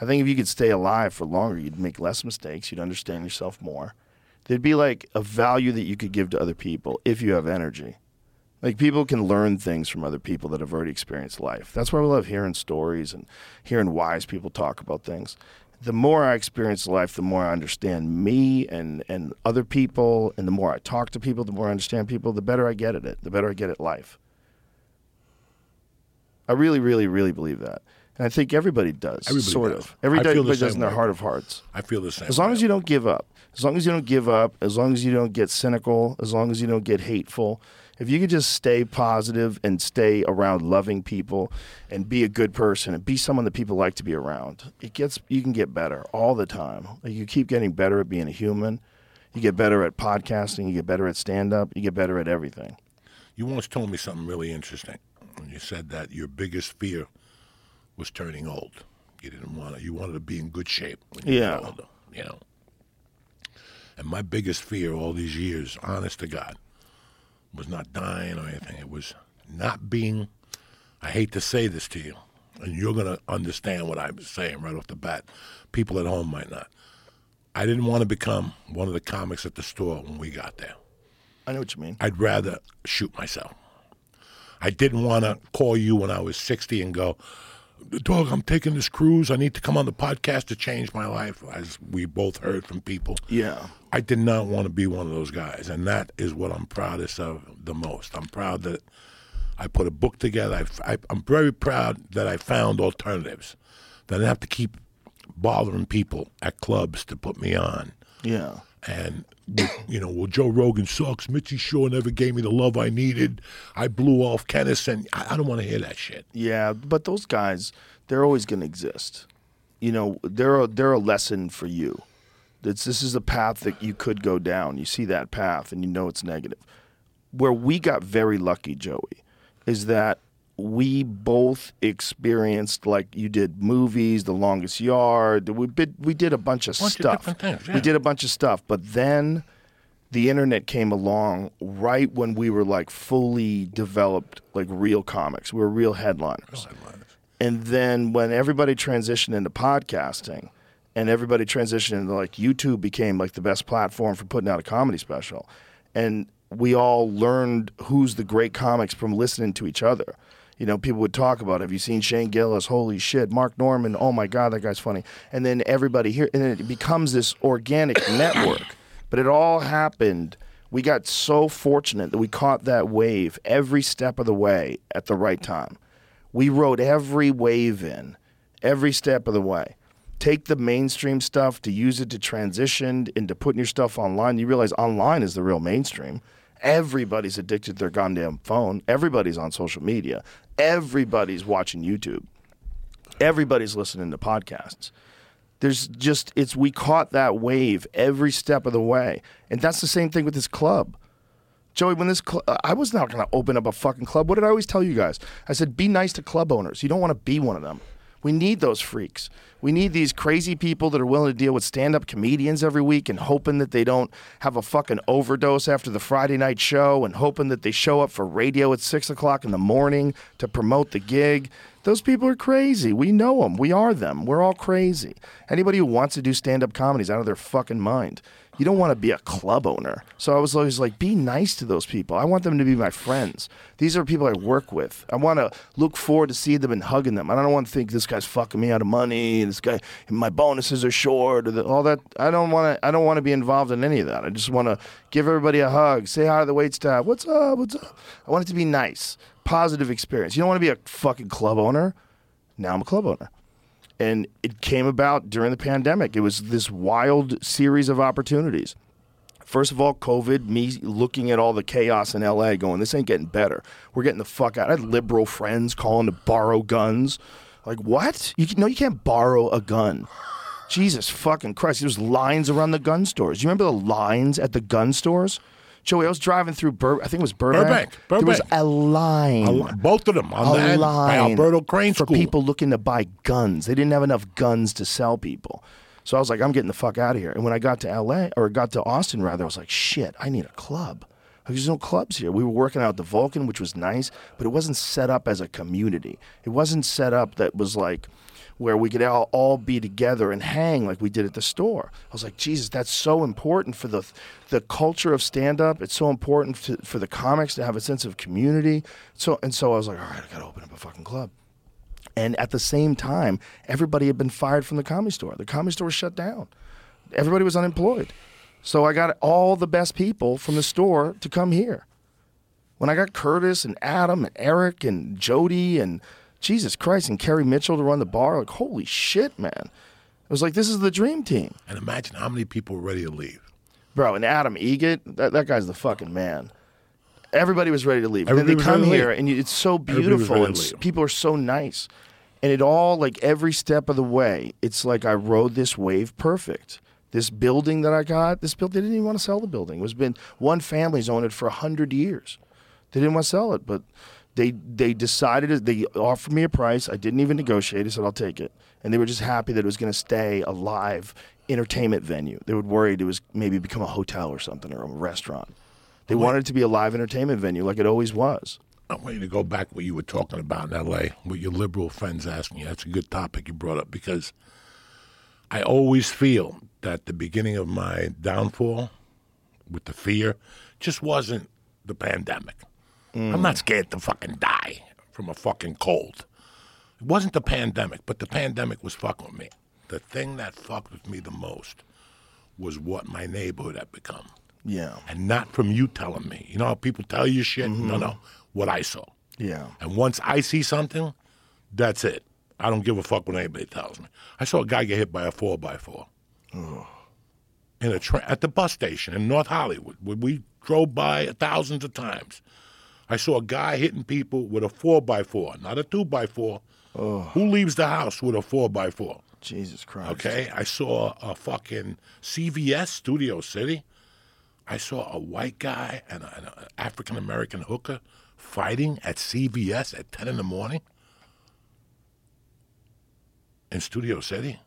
I think if you could stay alive for longer, you'd make less mistakes. You'd understand yourself more. There'd be like a value that you could give to other people if you have energy. Like people can learn things from other people that have already experienced life. That's why we love hearing stories and hearing wise people talk about things. The more I experience life, the more I understand me and, and other people, and the more I talk to people, the more I understand people, the better I get at it, the better I get at life. I really, really, really believe that. And I think everybody does, Everybody sort does. of. The Everybody does in their way. heart of hearts. I feel the same. As long way. as you don't give up, as long as you don't give up, as long as you don't get cynical, as long as you don't get hateful, if you could just stay positive and stay around loving people and be a good person and be someone that people like to be around, it gets you can get better all the time. Like you keep getting better at being a human. You get better at podcasting, you get better at stand up, you get better at everything. You once told me something really interesting. When you said that your biggest fear was turning old. You didn't want to. You wanted to be in good shape when you Yeah. were older. You know. And my biggest fear all these years, honest to God, was not dying or anything. It was not being. I hate to say this to you, and you're gonna understand what I'm saying right off the bat. People at home might not. I didn't want to become one of the comics at the store when we got there. I know what you mean. I'd rather shoot myself. I didn't want to call you when I was 60 and go, Dog, I'm taking this cruise. I need to come on the podcast to change my life, as we both heard from people. Yeah. I did not want to be one of those guys, and that is what I'm proudest of the most. I'm proud that I put a book together. I, am very proud that I found alternatives. That I didn't have to keep bothering people at clubs to put me on. Yeah. And you know, well, Joe Rogan sucks. Mitzi Shore never gave me the love I needed. I blew off Kenneth, and I, don't want to hear that shit. Yeah, but those guys, they're always going to exist. You know, they're a, they're a lesson for you. It's, this is a path that you could go down. You see that path, and you know it's negative. Where we got very lucky, Joey, is that we both experienced like you did movies, The Longest Yard. We did, we did a bunch of Bunch stuff. different things, We did a bunch of stuff, but then the internet came along right when we were like fully developed, like real comics. We were real headliners. And then when everybody transitioned into podcasting and everybody transitioned into like YouTube became like the best platform for putting out a comedy special. And we all learned who's the great comics from listening to each other. You know, people would talk about, have you seen Shane Gillis? Holy shit. Mark Normand, oh my God, that guy's funny. And then everybody here, and then it becomes this organic network. But it all happened. We got so fortunate that we caught that wave every step of the way at the right time. We rode every wave in, every step of the way. Take the mainstream stuff to use it to transition into putting your stuff online. You realize online is the real mainstream. Everybody's addicted to their goddamn phone. Everybody's on social media. Everybody's watching YouTube. Everybody's listening to podcasts. There's just it's we caught that wave every step of the way, and that's the same thing with this club. Joey, when this cl- I was not going to open up a fucking club. What did I always tell you guys? I said, be nice to club owners. You don't want to be one of them. We need those freaks. We need these crazy people that are willing to deal with stand up comedians every week and hoping that they don't have a fucking overdose after the Friday night show and hoping that they show up for radio at six o'clock in the morning to promote the gig. Those people are crazy. We know them. We are them. We're all crazy. Anybody who wants to do stand up comedy is out of their fucking mind. You don't want to be a club owner. So I was always like, be nice to those people. I want them to be my friends. These are people I work with. I want to look forward to seeing them and hugging them. I don't want to think this guy's fucking me out of money. This guy, my bonuses are short, or the, all that. I don't want to. I don't want to be involved in any of that. I just want to give everybody a hug, say hi to the wait staff. What's up? What's up? I want it to be nice, positive experience. You don't want to be a fucking club owner. Now I'm a club owner and it came about during the pandemic. It was this wild series of opportunities. First of all, COVID, me looking at all the chaos in LA, going, this ain't getting better. We're getting the fuck out. I had liberal friends calling to borrow guns. Like, what? You can, no, you can't borrow a gun. Jesus fucking Christ. There's lines around the gun stores. You remember the lines at the gun stores? Joey, I was driving through, Bur- I think it was Burbank. Burbank, There was Burbank. a line A li- both of them on the a by line Alberto Crane for School. people looking to buy guns. They didn't have enough guns to sell people. So I was like, I'm getting the fuck out of here. And when I got to LA or got to Austin rather, I was like, shit, I need a club. Like, There's no clubs here. We were working out the Vulcan, which was nice, but it wasn't set up as a community. It wasn't set up that was like where we could all, all be together and hang like we did at the store. I was like, Jesus, that's so important for the the culture of stand up. It's so important to, for the comics to have a sense of community. So and so I was like, all right, I got to open up a fucking club. And at the same time, everybody had been fired from the comedy store. The comedy store was shut down. Everybody was unemployed. So I got all the best people from the store to come here. When I got Curtis and Adam and Eric and Jody and Jesus Christ and Kerry Mitchell to run the bar, like holy shit, man! It was like this is the dream team, And imagine how many people were ready to leave. bro. And Adam Egit, that, that guy's the fucking man. Everybody was ready to leave. Everybody then they come here, leave. and you, it's so beautiful, and to s- leave. people are so nice, and it all like every step of the way, it's like I rode this wave perfect. This building that I got, this building, they didn't even want to sell the building. It was been one family's owned it for a hundred years. They didn't want to sell it, but they they decided they offered me a price. I didn't even negotiate. I said I'll take it, and they were just happy that it was going to stay a live entertainment venue. They were worried it was maybe become a hotel or something or a restaurant. They wanted it to be a live entertainment venue like it always was. I want you to go back what you were talking about in L.A. What your liberal friends asking you. That's a good topic you brought up because I always feel that the beginning of my downfall with the fear just wasn't the pandemic. I'm not scared to fucking die from a fucking cold. It wasn't the pandemic, but the pandemic was fucking with me. The thing that fucked with me the most was what my neighborhood had become. Yeah, And not from you telling me. You know how people tell you shit? No, mm-hmm. no. What I saw. yeah. And once I see something, that's it. I don't give a fuck what anybody tells me. I saw a guy get hit by a four by four. in a tra- at the bus station in North Hollywood, where we drove by thousands of times. I saw a guy hitting people with a four by four, not a two by four. Who leaves the house with a four by four? Jesus Christ. Okay, I saw a fucking CVS Studio City. I saw a white guy and an African American hooker fighting at CVS at ten in the morning in Studio City.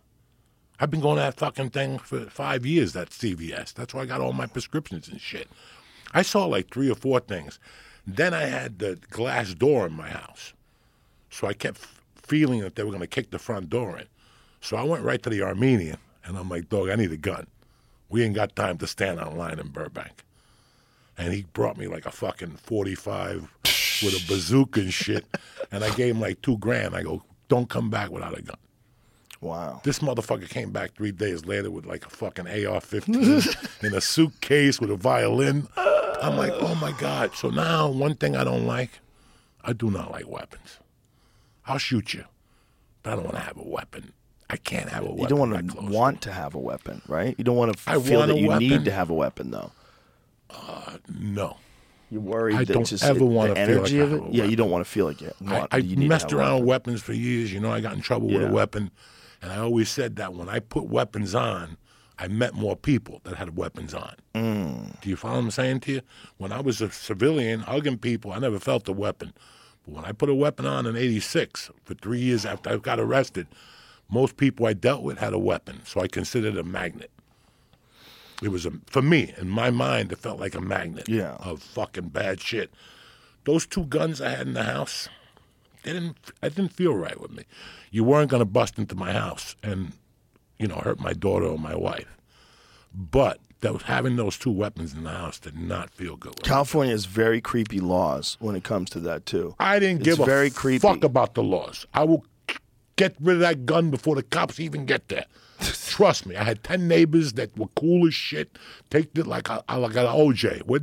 I've been going to that fucking thing for five years. That CVS. That's where I got all my prescriptions and shit. I saw like three or four things. Then I had the glass door in my house, so I kept feeling that they were going to kick the front door in. So I went right to the Armenian, and I'm like, "Dog, I need a gun. We ain't got time to stand on line in Burbank." And he brought me like a fucking 45 with a bazooka and shit, and I gave him like two grand. I go, "Don't come back without a gun." Wow. This motherfucker came back three days later with like a fucking AR-15 in a suitcase with a violin. I'm like, oh my god. So now one thing I don't like, I do not like weapons. I'll shoot you, but I don't want to have a weapon. I can't have a weapon. You don't want to want to have a weapon, right? You don't want to I feel want that you weapon. need to have a weapon, though. Uh, no. You're worried I that don't just ever it- wanna the feel like energy I of it. Yeah, you don't want to feel like it. I, Want- I you need to messed have around with weapons for years. You know, I got in trouble with a weapon, and I always said that when I put weapons on, I met more people that had weapons on. Mm. Do you follow what I'm saying to you? When I was a civilian hugging people, I never felt a weapon. But when I put a weapon on in '86, for three years after I got arrested, most people I dealt with had a weapon, so I considered it a magnet. It was a for me in my mind. It felt like a magnet Yeah. of fucking bad shit. Those two guns I had in the house, they didn't. I didn't feel right with me. You weren't going to bust into my house and, you know, hurt my daughter or my wife. But that was having those two weapons in the house did not feel good. With me. California has very creepy laws when it comes to that too. I didn't It's give a very creepy. fuck about the laws. I will get rid of that gun before the cops even get there. Trust me. I had ten neighbors that were cool as shit. Take it like I, I like an OJ. Where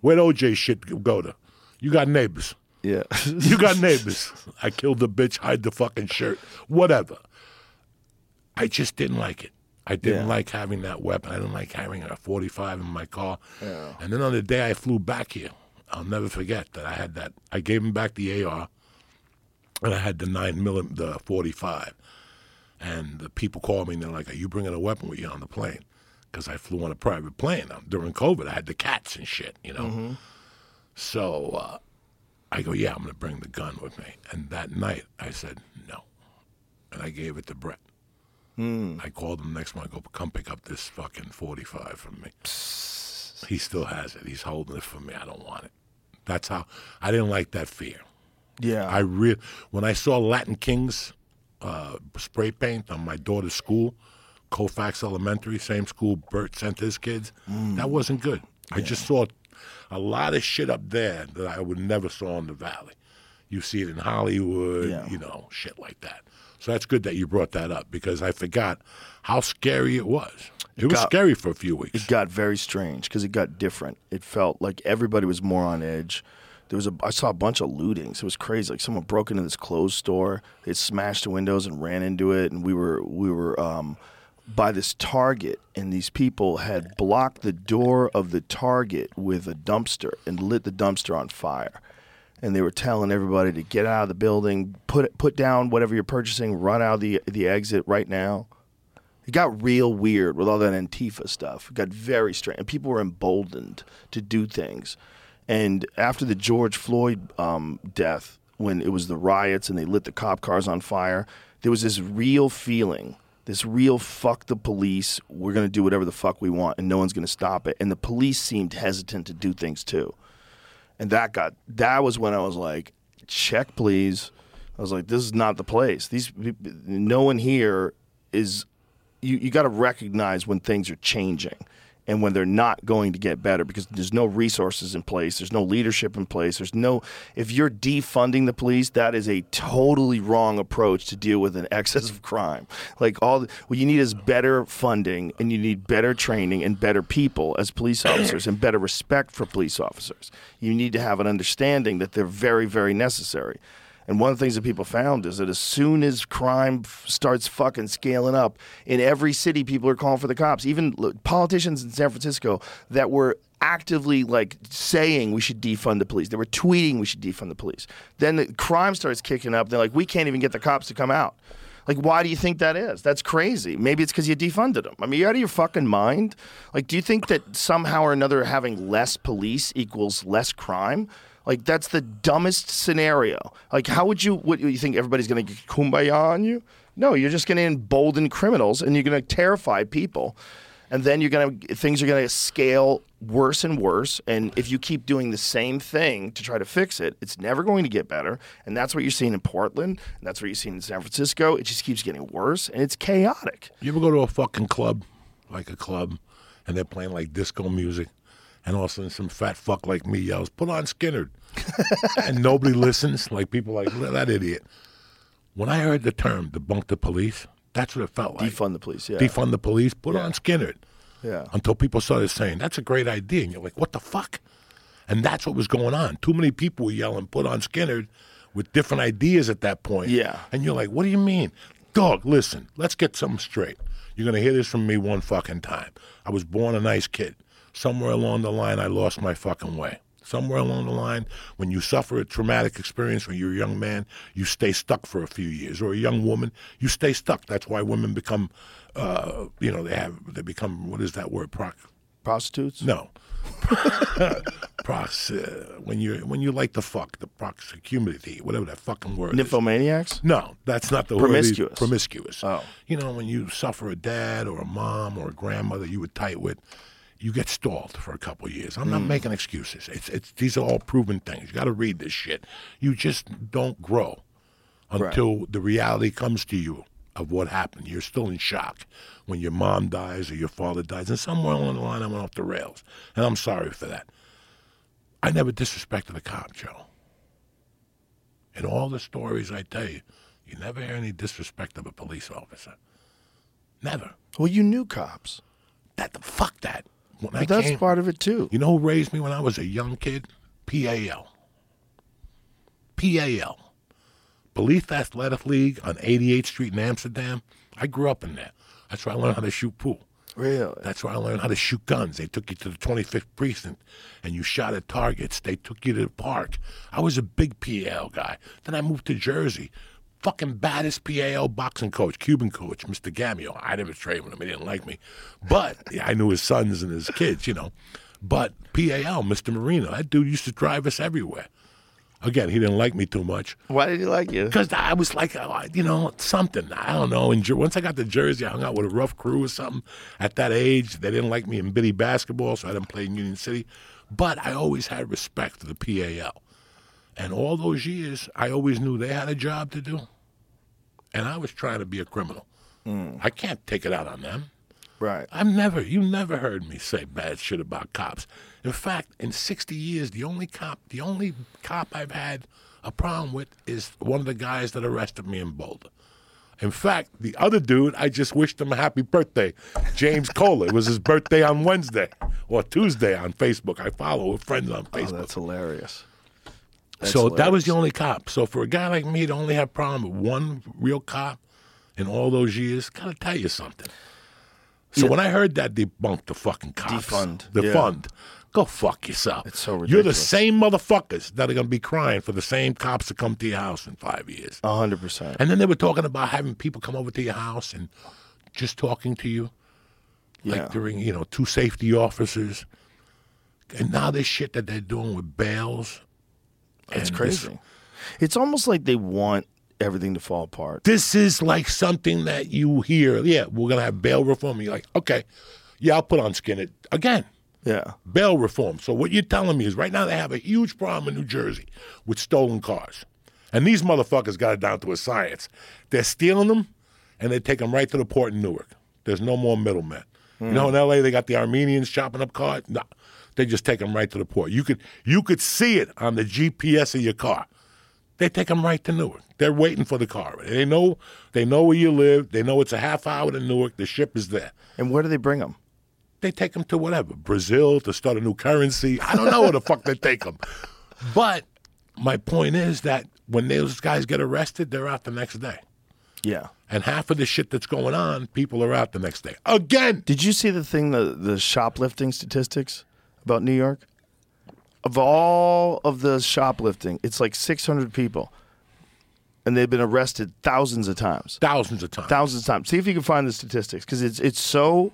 where'd OJ shit go to? You got neighbors. Yeah. You got neighbors. I killed the bitch, hide the fucking shirt, whatever. I just didn't like it. I didn't Yeah. like having that weapon. I didn't like having a 45 in my car. Yeah. And then on the day I flew back here, I'll never forget that I had that. I gave him back the AR, and I had the nine millim, the 45. And the people called me and they're like, "Are you bringing a weapon with you on the plane?" Because I flew on a private plane Um, during COVID. I had the cats and shit, you know. So uh, I go, "Yeah, I'm going to bring the gun with me." And that night, I said no, and I gave it to Brett. I called him next morning. I go, "Come pick up this fucking 45 from me." He still has it. He's holding it for me. I don't want it. That's how I didn't like that fear. yeah. I re- when I saw Latin Kings uh, spray paint on my daughter's school, Colfax Elementary, same school Bert sent his kids, that wasn't good. I just saw a lot of shit up there that I would never saw in the valley. You see it in Hollywood, Yeah. you know, shit like that. So that's good that you brought that up because I forgot how scary it was. It was got- scary for a few weeks. it got very strange because it got different. It felt like everybody was more on edge. There was a I saw a bunch of lootings. It was crazy. Like someone broke into this clothes store. They smashed the windows and ran into it. And we were we were um, by this Target, and these people had blocked the door of the Target with a dumpster and lit the dumpster on fire. And they were telling everybody to get out of the building, put put down whatever you're purchasing, run out of the the exit right now. It got real weird with all that Antifa stuff. It got very strange. And people were emboldened to do things. And after the George Floyd um, death, when it was the riots and they lit the cop cars on fire, there was this real feeling, this real fuck the police. We're going to do whatever the fuck we want and no one's going to stop it. And the police seemed hesitant to do things too. And that got, that was when I was like, check please. I was like, this is not the place. These, no one here is you, you got to recognize when things are changing and when they're not going to get better because there's no resources in place there's no leadership in place there's no if you're defunding the police that is a totally wrong approach to deal with an excess of crime. Like all what you need is better funding and you need better training and better people as police officers and better respect for police officers. You need to have an understanding that they're very very necessary And one of the things that people found is that as soon as crime f- starts fucking scaling up in every city, people are calling for the cops. Even l- politicians in San Francisco that were actively like saying we should defund the police. They were tweeting we should defund the police. Then the crime starts kicking up. They're like, we can't even get the cops to come out. Like, why do you think that is? That's crazy. Maybe it's because you defunded them. I mean, you're out of your fucking mind? Like, do you think that somehow or another having less police equals less crime? Like, that's the dumbest scenario. Like, how would you? What you think everybody's going to kumbaya on you? No, you're just going to embolden criminals and you're going to terrify people, and then you're going to things are going to scale worse and worse. And if you keep doing the same thing to try to fix it, it's never going to get better. And that's what you're seeing in Portland, and that's what you're seeing in San Francisco. It just keeps getting worse, and it's chaotic. You ever go to a fucking club, like a club, and they're playing like disco music, and all of a sudden some fat fuck like me yells, "Put on Skynyrd," and nobody listens. Like people like that idiot. When I heard the term "debunk the police," that's what it felt like. Defund the police. Yeah. Defund the police. Put on Skynyrd. Yeah. Until people started saying that's a great idea, and you're like, "What the fuck?" And that's what was going on. Too many people were yelling, "Put on Skynyrd," with different ideas at that point. Yeah. And you're like, "What do you mean, dog? Listen, let's get something straight. You're gonna hear this from me one fucking time. I was born a nice kid. Somewhere along the line, I lost my fucking way. Somewhere along the line, when you suffer a traumatic experience when you're a young man, you stay stuck for a few years, or a young woman, you stay stuck. That's why women become, uh, you know, they have they become what is that word? Proc- Prostitutes. no. Prox, uh, when you when you like the fuck the proximity, whatever that fucking word is. Nymphomaniacs. No, that's not the Promiscuous. word. Promiscuous. Oh. You know, when you suffer a dad or a mom or a grandmother you were tight with, you get stalled for a couple years. I'm not mm. making excuses. It's it's these are all proven things. You got to read this shit. You just don't grow until the reality comes to you of what happened. You're still in shock when your mom dies or your father dies, and somewhere along the line I went off the rails, and I'm sorry for that. I never disrespected a cop, Joe. In all the stories I tell you, you never hear any disrespect of a police officer. Never. Well, you knew cops. That the fuck that. When I But that's came, part of it too. you know who raised me when I was a young kid? PAL. PAL. Police Athletic League on 88th Street in Amsterdam. I grew up in there. That's where I learned how to shoot pool. Really? That's where I learned how to shoot guns. They took you to the 25th precinct and you shot at targets. They took you to the park. I was a big PAL guy. Then I moved to Jersey. Fucking baddest PAL boxing coach, Cuban coach, Mr. Gamio. I never trained with him. He didn't like me. But yeah, I knew his sons and his kids, you know. But PAL, Mr. Marino, that dude used to drive us everywhere. Again, he didn't like me too much. Why did he like you? Because I was like, uh, you know, something. I don't know. And once I got to Jersey, I hung out with a rough crew or something. At that age, they didn't like me in bitty basketball, so I didn't play in Union City. But I always had respect for the PAL. And all those years, I always knew they had a job to do. And I was trying to be a criminal. Hmm. I can't take it out on them. Right. I've never, you never heard me say bad shit about cops. In fact, in 60 years, the only cop, the only cop I've had a problem with is one of the guys that arrested me in Boulder. In fact, the other dude, I just wished him a happy birthday, James Kohler. It was his birthday on Wednesday or Tuesday on Facebook. I follow friends on Oh, Facebook. that's hilarious. That's so that was the only cop. So for a guy like me to only have problem with one real cop in all those years, gotta tell you something. So when I heard that debunk the fucking cops, Defund, the yeah. fund, go fuck yourself. It's so ridiculous. You're the same motherfuckers that are gonna be crying for the same cops to come to your house in five years. A hundred percent. And then they were talking about having people come over to your house and just talking to you, Yeah. like during you know two safety officers. And now this shit that they're doing with bails. It's and crazy. It's almost like they want everything to fall apart. this is like something that you hear. Yeah, we're gonna have bail reform. You're like, okay, yeah, I'll put on skin it again. Yeah. Bail reform. So what you're telling me is right now they have a huge problem in New Jersey with stolen cars, and these motherfuckers got it down to a science. They're stealing them, and they take them right to the port in Newark. There's no more middlemen. You hmm. know, in L.A. they got the Armenians chopping up cars. No, they just take them right to the port. You could you could see it on the GPS of your car. They take them right to Newark. They're waiting for the car. They know they know where you live. They know it's a half hour to Newark. The ship is there. And where do they bring them? They take them to whatever Brazil to start a new currency. I don't know where the fuck they take them. But my point is that when those guys get arrested, they're out the next day. Yeah. And half of the shit that's going on, people are out the next day. Again. Did you see the thing, the the shoplifting statistics about New York? Of all of the shoplifting, it's like 600 people, and they've been arrested thousands of times. Thousands of times. Thousands of times. See if you can find the statistics because it's it's so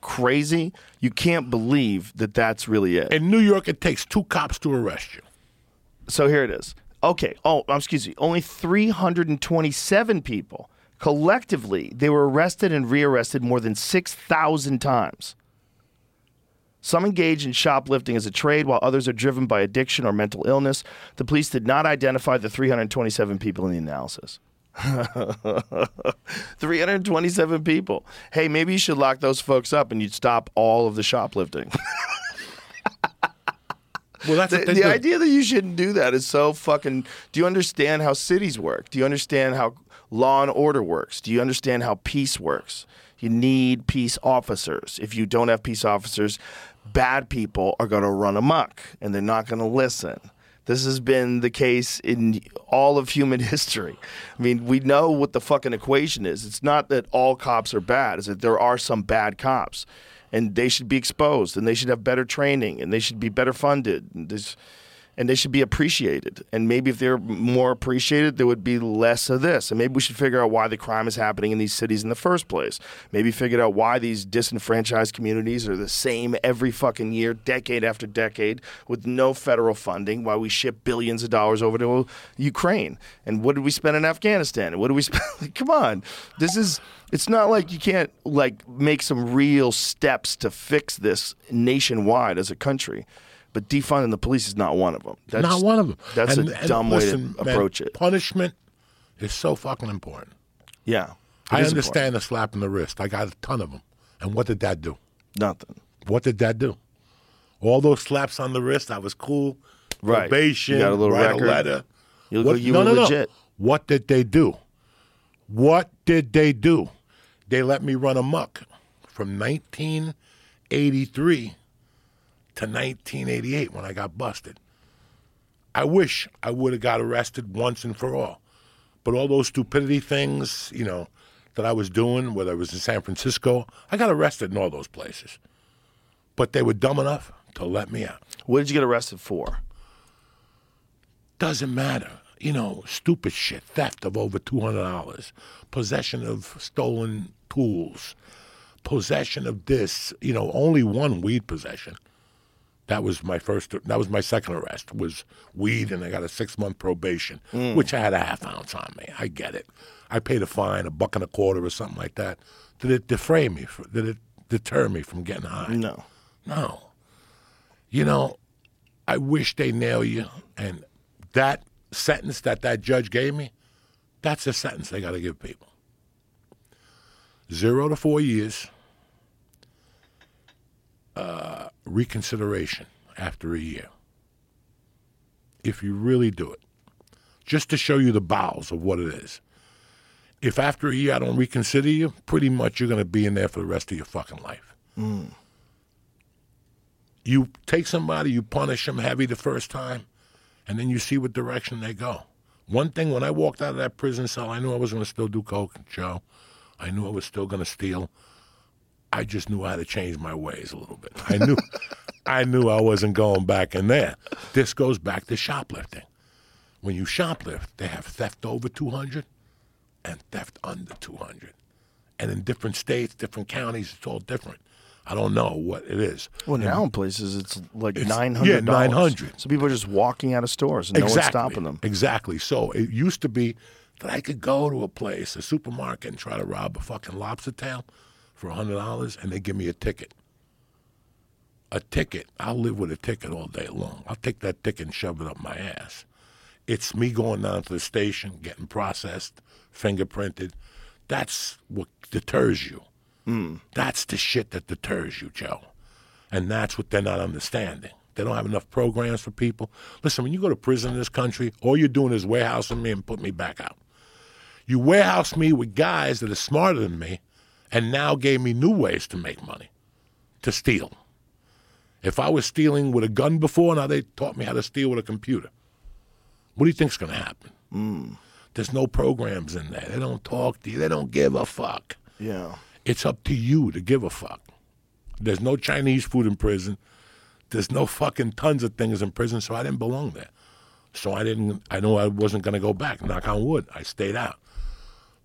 crazy. You can't believe that that's really it. In New York, it takes two cops to arrest you. So here it is. Okay. Oh, um, excuse me. Only 327 people collectively. They were arrested and rearrested more than 6,000 times. Some engage in shoplifting as a trade, while others are driven by addiction or mental illness. The police did not identify the 327 people in the analysis. 327 people. Hey, maybe you should lock those folks up and you'd stop all of the shoplifting. Well, that's the, they the idea that you shouldn't do that is so fucking. Do you understand how cities work? Do you understand how law and order works? Do you understand how peace works? You need peace officers. If you don't have peace officers, bad people are going to run amok and they're not going to listen. This has been the case in all of human history. I mean, we know what the fucking equation is. It's not that all cops are bad, it's that there are some bad cops and they should be exposed and they should have better training and they should be better funded and, there's- and they should be appreciated. And maybe if they're more appreciated there would be less of this. And maybe we should figure out why the crime is happening in these cities in the first place. Maybe figure out why these disenfranchised communities are the same every fucking year decade after decade with no federal funding why we ship billions of dollars over to ukraine. And what did we spend in afghanistan? And what do we spend come on. This is it's not like you can't like make some real steps to fix this nationwide as a country but defunding the police is not one of them that's Not one of them. that's And- a and dumb listen, way to man, approach it Punishment is so fucking important. yeah I understand the slap in the wrist. I got a ton of them. And what did that do? nothing What did that do? All those slaps on the wrist, I was cool. Right. Probation, You got a little write record. a letter. You look What- like you no, were no, no. legit. What did they do? What did they do? They let me run amok from 1983 to 1988 when I got busted. I wish I would have got arrested once and for all. But all those stupidity things, you know, that I was doing, whether it was in San Francisco, I got arrested in all those places. But they were dumb enough to let me out. what did you get arrested for Doesn't matter. You know, stupid shit, theft of over $200, possession of stolen tools, possession of this, you know, only one weed possession. That was my first, that was my second arrest, was weed, and I got a six month probation, hmm. which I had a half ounce on me. I get it. I paid a fine, a buck and a quarter or something like that. Did it defray me? fr- Did it deter me from getting high? no No. You know, I wish they nail you. And that sentence that that judge gave me, that's a sentence they got to give people. Zero to four years, uh, reconsideration after a year. If you really do it, just to show you the bowels of what it is. If after a year I don't reconsider you, pretty much you're going to be in there for the rest of your fucking life you take somebody, you punish them heavy the first time, and then you see what direction they go. One thing, when I walked out of that prison cell, I knew I was going to still do coke, Joe. I knew I was still going to steal. I just knew how to change my ways a little bit. I knew, I knew I wasn't going back in there. This goes back to shoplifting. When you shoplift, they have theft over two hundred and theft under two hundred, and in different states, different counties, it's all different. I don't know what it is. well now in places it's like It's- 900 yeah, 900. so people are just walking out of stores and no one's stopping them Exactly. So it used to be that I could go to a place, a supermarket, and try to rob a fucking lobster tail for hundred dollars, and they give me a ticket. A ticket. I'll live with a ticket all day long. I'll take that ticket and shove it up my ass. It's me going down to the station, getting processed, fingerprinted. That's what deters you. Hmm. That's the shit that deters you, Joe. And that's what they're not understanding. They don't have enough programs for people. Listen, when you go to prison in this country, all you're doing is warehousing me and put me back out. You warehouse me with guys that are smarter than me and now gave me new ways to make money, to steal. If I was stealing with a gun before, now they taught me how to steal with a computer. What do you think's going to happen? Hmm. There's no programs in there. They don't talk to you. They don't give a fuck. Yeah. It's up to you to give a fuck. There's no Chinese food in prison. There's no fucking tons of things in prison, so I didn't belong there. So I didn't. I know I wasn't going to go back. Knock on wood. I stayed out.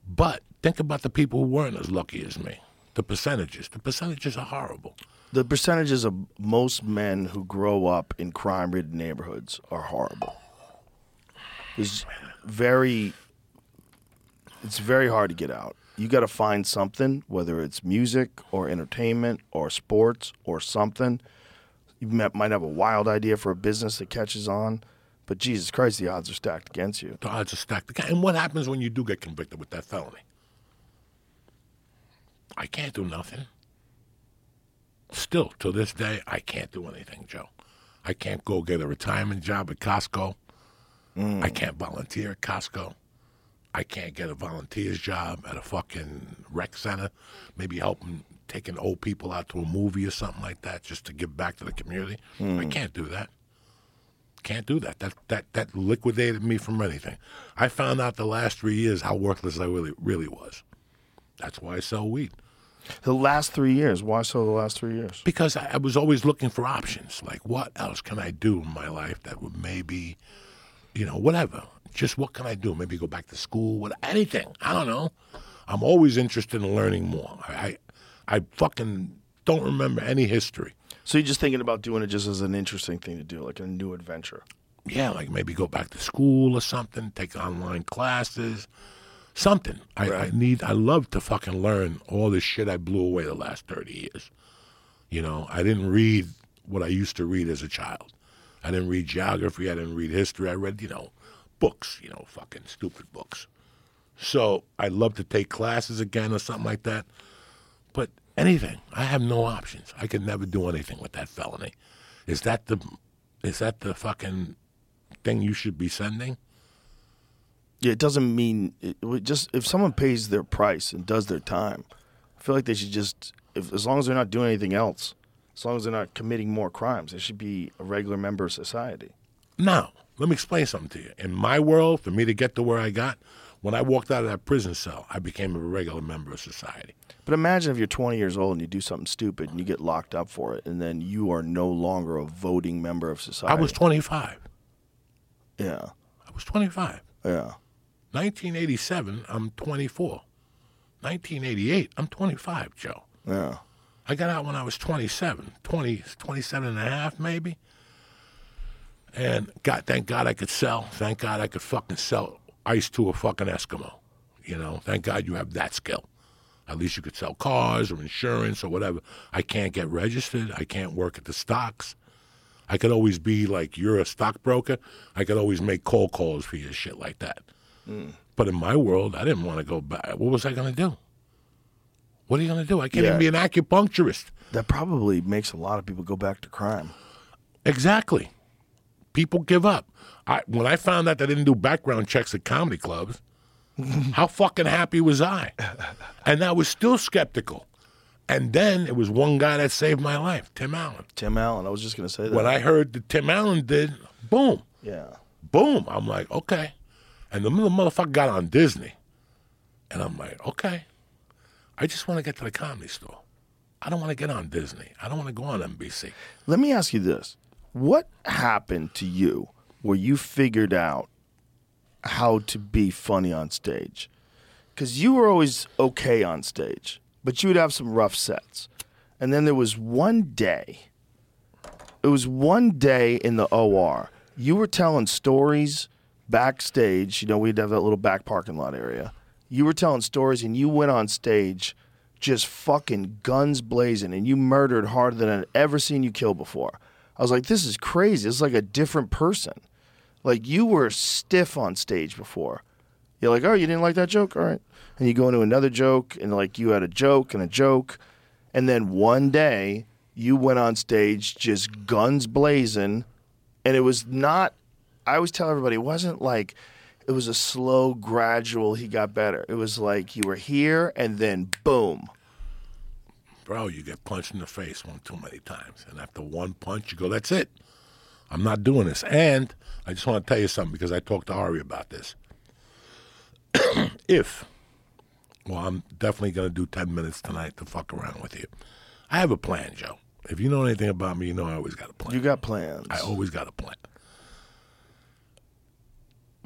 But think about the people who weren't as lucky as me. The percentages. The percentages are horrible. The percentages of most men who grow up in crime ridden neighborhoods are horrible. It's very it's very hard to get out. You got to find something, whether it's music or entertainment or sports or something. You might might have a wild idea for a business that catches on, but Jesus Christ, the odds are stacked against you. The odds are stacked. against. And what happens when you do get convicted with that felony? I can't do nothing. Still, to this day, I can't do anything, Joe. I can't go get a retirement job at Costco. Mm. I can't volunteer at Costco. I can't get a volunteer's job at a fucking rec center. Maybe helping taking old people out to a movie or something like that, just to give back to the community. I mm. can't do that. Can't do that. That that that liquidated me from anything. I found out the last three years how worthless I really really was. That's why I sell weed. The last three years, why so the last three years? Because I, I was always looking for options. Like, what else can I do in my life that would maybe, you know, whatever. Just what can I do? Maybe go back to school. What anything? I don't know. I'm always interested in learning more. I, I, I fucking don't remember any history. So you're just thinking about doing it just as an interesting thing to do, like a new adventure. Yeah, like maybe go back to school or something. Take online classes. Something. I, I need. I love to fucking learn all this shit I blew away the last thirty years. You know, I didn't read what I used to read as a child. I didn't read geography. I didn't read history. I read, you know, books. You know, fucking stupid books. So I'd love to take classes again or something like that. But anything, I have no options. I could never do anything with that felony. Is that the, is that the fucking thing you should be sending? Yeah, it doesn't mean it, it just if someone pays their price and does their time, I feel like they should just if as long as they're not doing anything else, as long as they're not committing more crimes, they should be a regular member of society. Now, let me explain something to you. In my world, for me to get to where I got, when I walked out of that prison cell, I became a regular member of society. But imagine if you're 20 years old and you do something stupid and you get locked up for it, and then you are no longer a voting member of society. I was 25. yeah, I was 25. yeah. 1987, I'm 24. 1988, I'm 25, Joe. Yeah. I got out when I was 27, 20, 27 and a half maybe. And God, thank God I could sell. Thank God I could fucking sell ice to a fucking Eskimo. You know, thank God you have that skill. At least you could sell cars or insurance or whatever. I can't get registered. I can't work at the stocks. I could always be like, you're a stockbroker. I could always make cold calls for you, shit like that. But in my world, I didn't want to go back. What was I going to do? What are you going to do? I can't Yeah. even be an acupuncturist. That probably makes a lot of people go back to crime. Exactly. People give up. I, when I found out they didn't do background checks at comedy clubs, how fucking happy was I? And I was still skeptical. And then it was one guy that saved my life, Tim Allen. Tim Allen, I was just going to say that. When I heard that Tim Allen did, boom, yeah. boom. I'm like, okay. And the little motherfucker got on Disney. And I'm like, okay. I just want to get to the comedy store. I don't want to get on Disney. I don't want to go on NBC. Let me ask you this. What happened to you where you figured out how to be funny on stage? Because you were always okay on stage, but you would have some rough sets. And then there was one day, it was one day in the OR, you were telling stories backstage. You know, we'd have that little back parking lot area. You were telling stories and you went on stage just fucking guns blazing and you murdered harder than I'd ever seen you kill before. I was like, this is crazy. It's like a different person. Like you were stiff on stage before. You're like, oh, you didn't like that joke? All right. And you go into another joke and like you had a joke and a joke. And then one day you went on stage just guns blazing. And it was not, I always tell everybody, it wasn't like, it was a slow, gradual, he got better. It was like you were here and then boom. bro, you get punched in the face one too many times. And after one punch, you go, that's it. I'm not doing this. And I just want to tell you something because I talked to Ari about this. if, well, I'm definitely going to do 10 minutes tonight to fuck around with you. I have a plan, Joe. If you know anything about me, you know I always got a plan. You got plans. I always got a plan.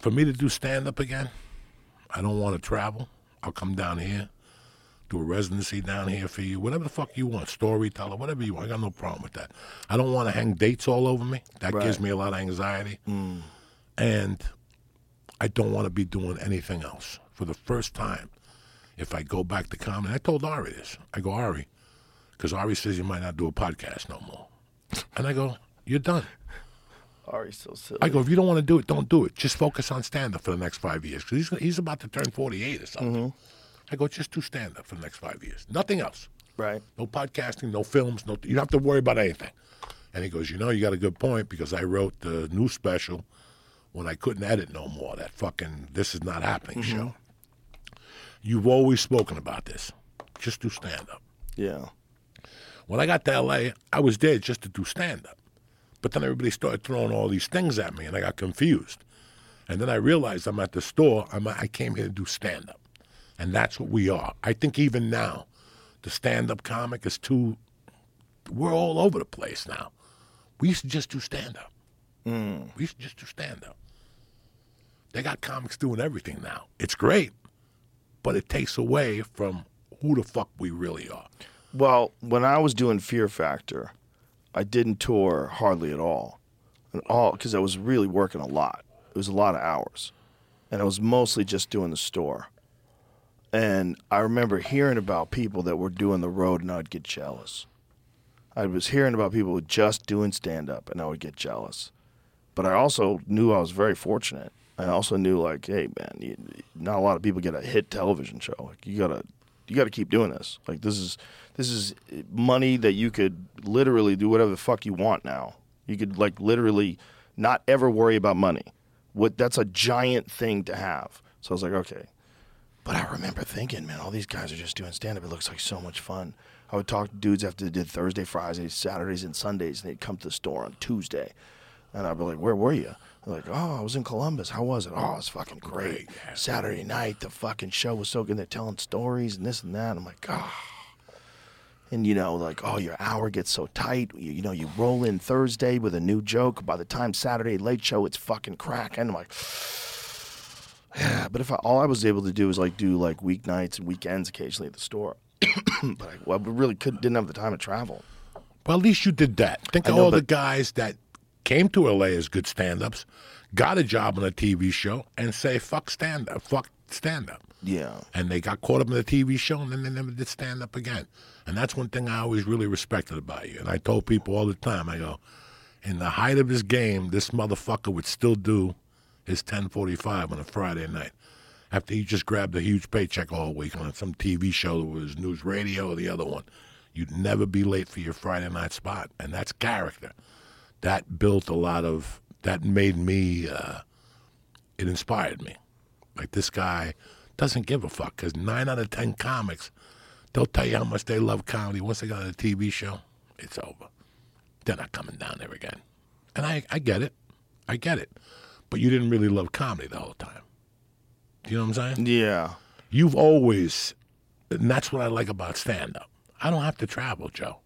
For me to do stand up again, I don't want to travel. I'll come down here, do a residency down here for you, whatever the fuck you want, storyteller, whatever you want. I got no problem with that. I don't want to hang dates all over me. That gives me a lot of anxiety. Mm. And I don't want to be doing anything else. For the first time, if I go back to comedy, I told Ari this. I go, Ari, because Ari says you might not do a podcast no more. And I go, you're done. Ari's so silly. I go, if you don't want to do it, don't do it. Just focus on stand up for the next five years. Because he's, he's about to turn 48 or something. Mm-hmm. I go, just do stand up for the next five years. Nothing else. right. No podcasting, no films, no. You don't have to worry about anything. And he goes, you know, you got a good point because I wrote the new special when I couldn't edit no more. That fucking this is not happening mm-hmm. show. You've always spoken about this. Just do stand up. Yeah. When I got to LA, I was there just to do stand up. But then everybody started throwing all these things at me and I got confused. And then I realized I'm at the store, I'm, I came here to do stand up. And that's what we are. I think even now, the stand up comic is too, we're all over the place now. We used to just do stand up. Hmm. We used to just do stand up. They got comics doing everything now. It's great, but it takes away from who the fuck we really are. Well, when I was doing Fear Factor, I didn't tour hardly at all, and all because I was really working a lot. It was a lot of hours, and I was mostly just doing the store. And I remember hearing about people that were doing the road, and I'd get jealous. I was hearing about people just doing stand up, and I would get jealous. But I also knew I was very fortunate. I also knew, like, hey, man, you, not a lot of people get a hit television show. Like, you gotta, you gotta keep doing this. Like, this is, this is money that you could literally do whatever the fuck you want now. You could like literally not ever worry about money. What that's a giant thing to have. So I was like, okay. But I remember thinking, man, all these guys are just doing stand up. It looks like so much fun. I would talk to dudes after they did Thursday, Fridays, Saturdays, and Sundays, and they'd come to the store on Tuesday. And I'd be like, where were you? They're like, oh, I was in Columbus. How was it? Oh, it was fucking great. Saturday night, the fucking show was so good. They're telling stories and this and that. I'm like, ah. And you know, like, oh, your hour gets so tight. You, you know, you roll in Thursday with a new joke. By the time Saturday late show, it's fucking crack. And I'm like, yeah. But if I, all I was able to do was like do like weeknights and weekends occasionally at the store, but I, well, I really couldn't didn't have the time to travel. Well, at least you did that. Think of know, all the guys that came to LA as good stand ups, got a job on a TV show, and say, fuck stand up, fuck stand up. Yeah. And they got caught up in the TV show and then they never did stand up again. And that's one thing I always really respected about you. And I told people all the time, I go, in the height of his game, this motherfucker would still do his 1045 on a Friday night. After he just grabbed a huge paycheck all week on some TV show that was NewsRadio or the other one. You'd never be late for your Friday night spot. And that's character. That built a lot of, that made me, uh, it inspired me. Like this guy doesn't give a fuck because nine out of ten comics, they'll tell you how much they love comedy. Once they got on a TV show, it's over. They're not coming down there again. And I, I get it. I get it. But you didn't really love comedy the whole time. Do you know what I'm saying? Yeah. You've always, and that's what I like about stand up. I don't have to travel, Joe.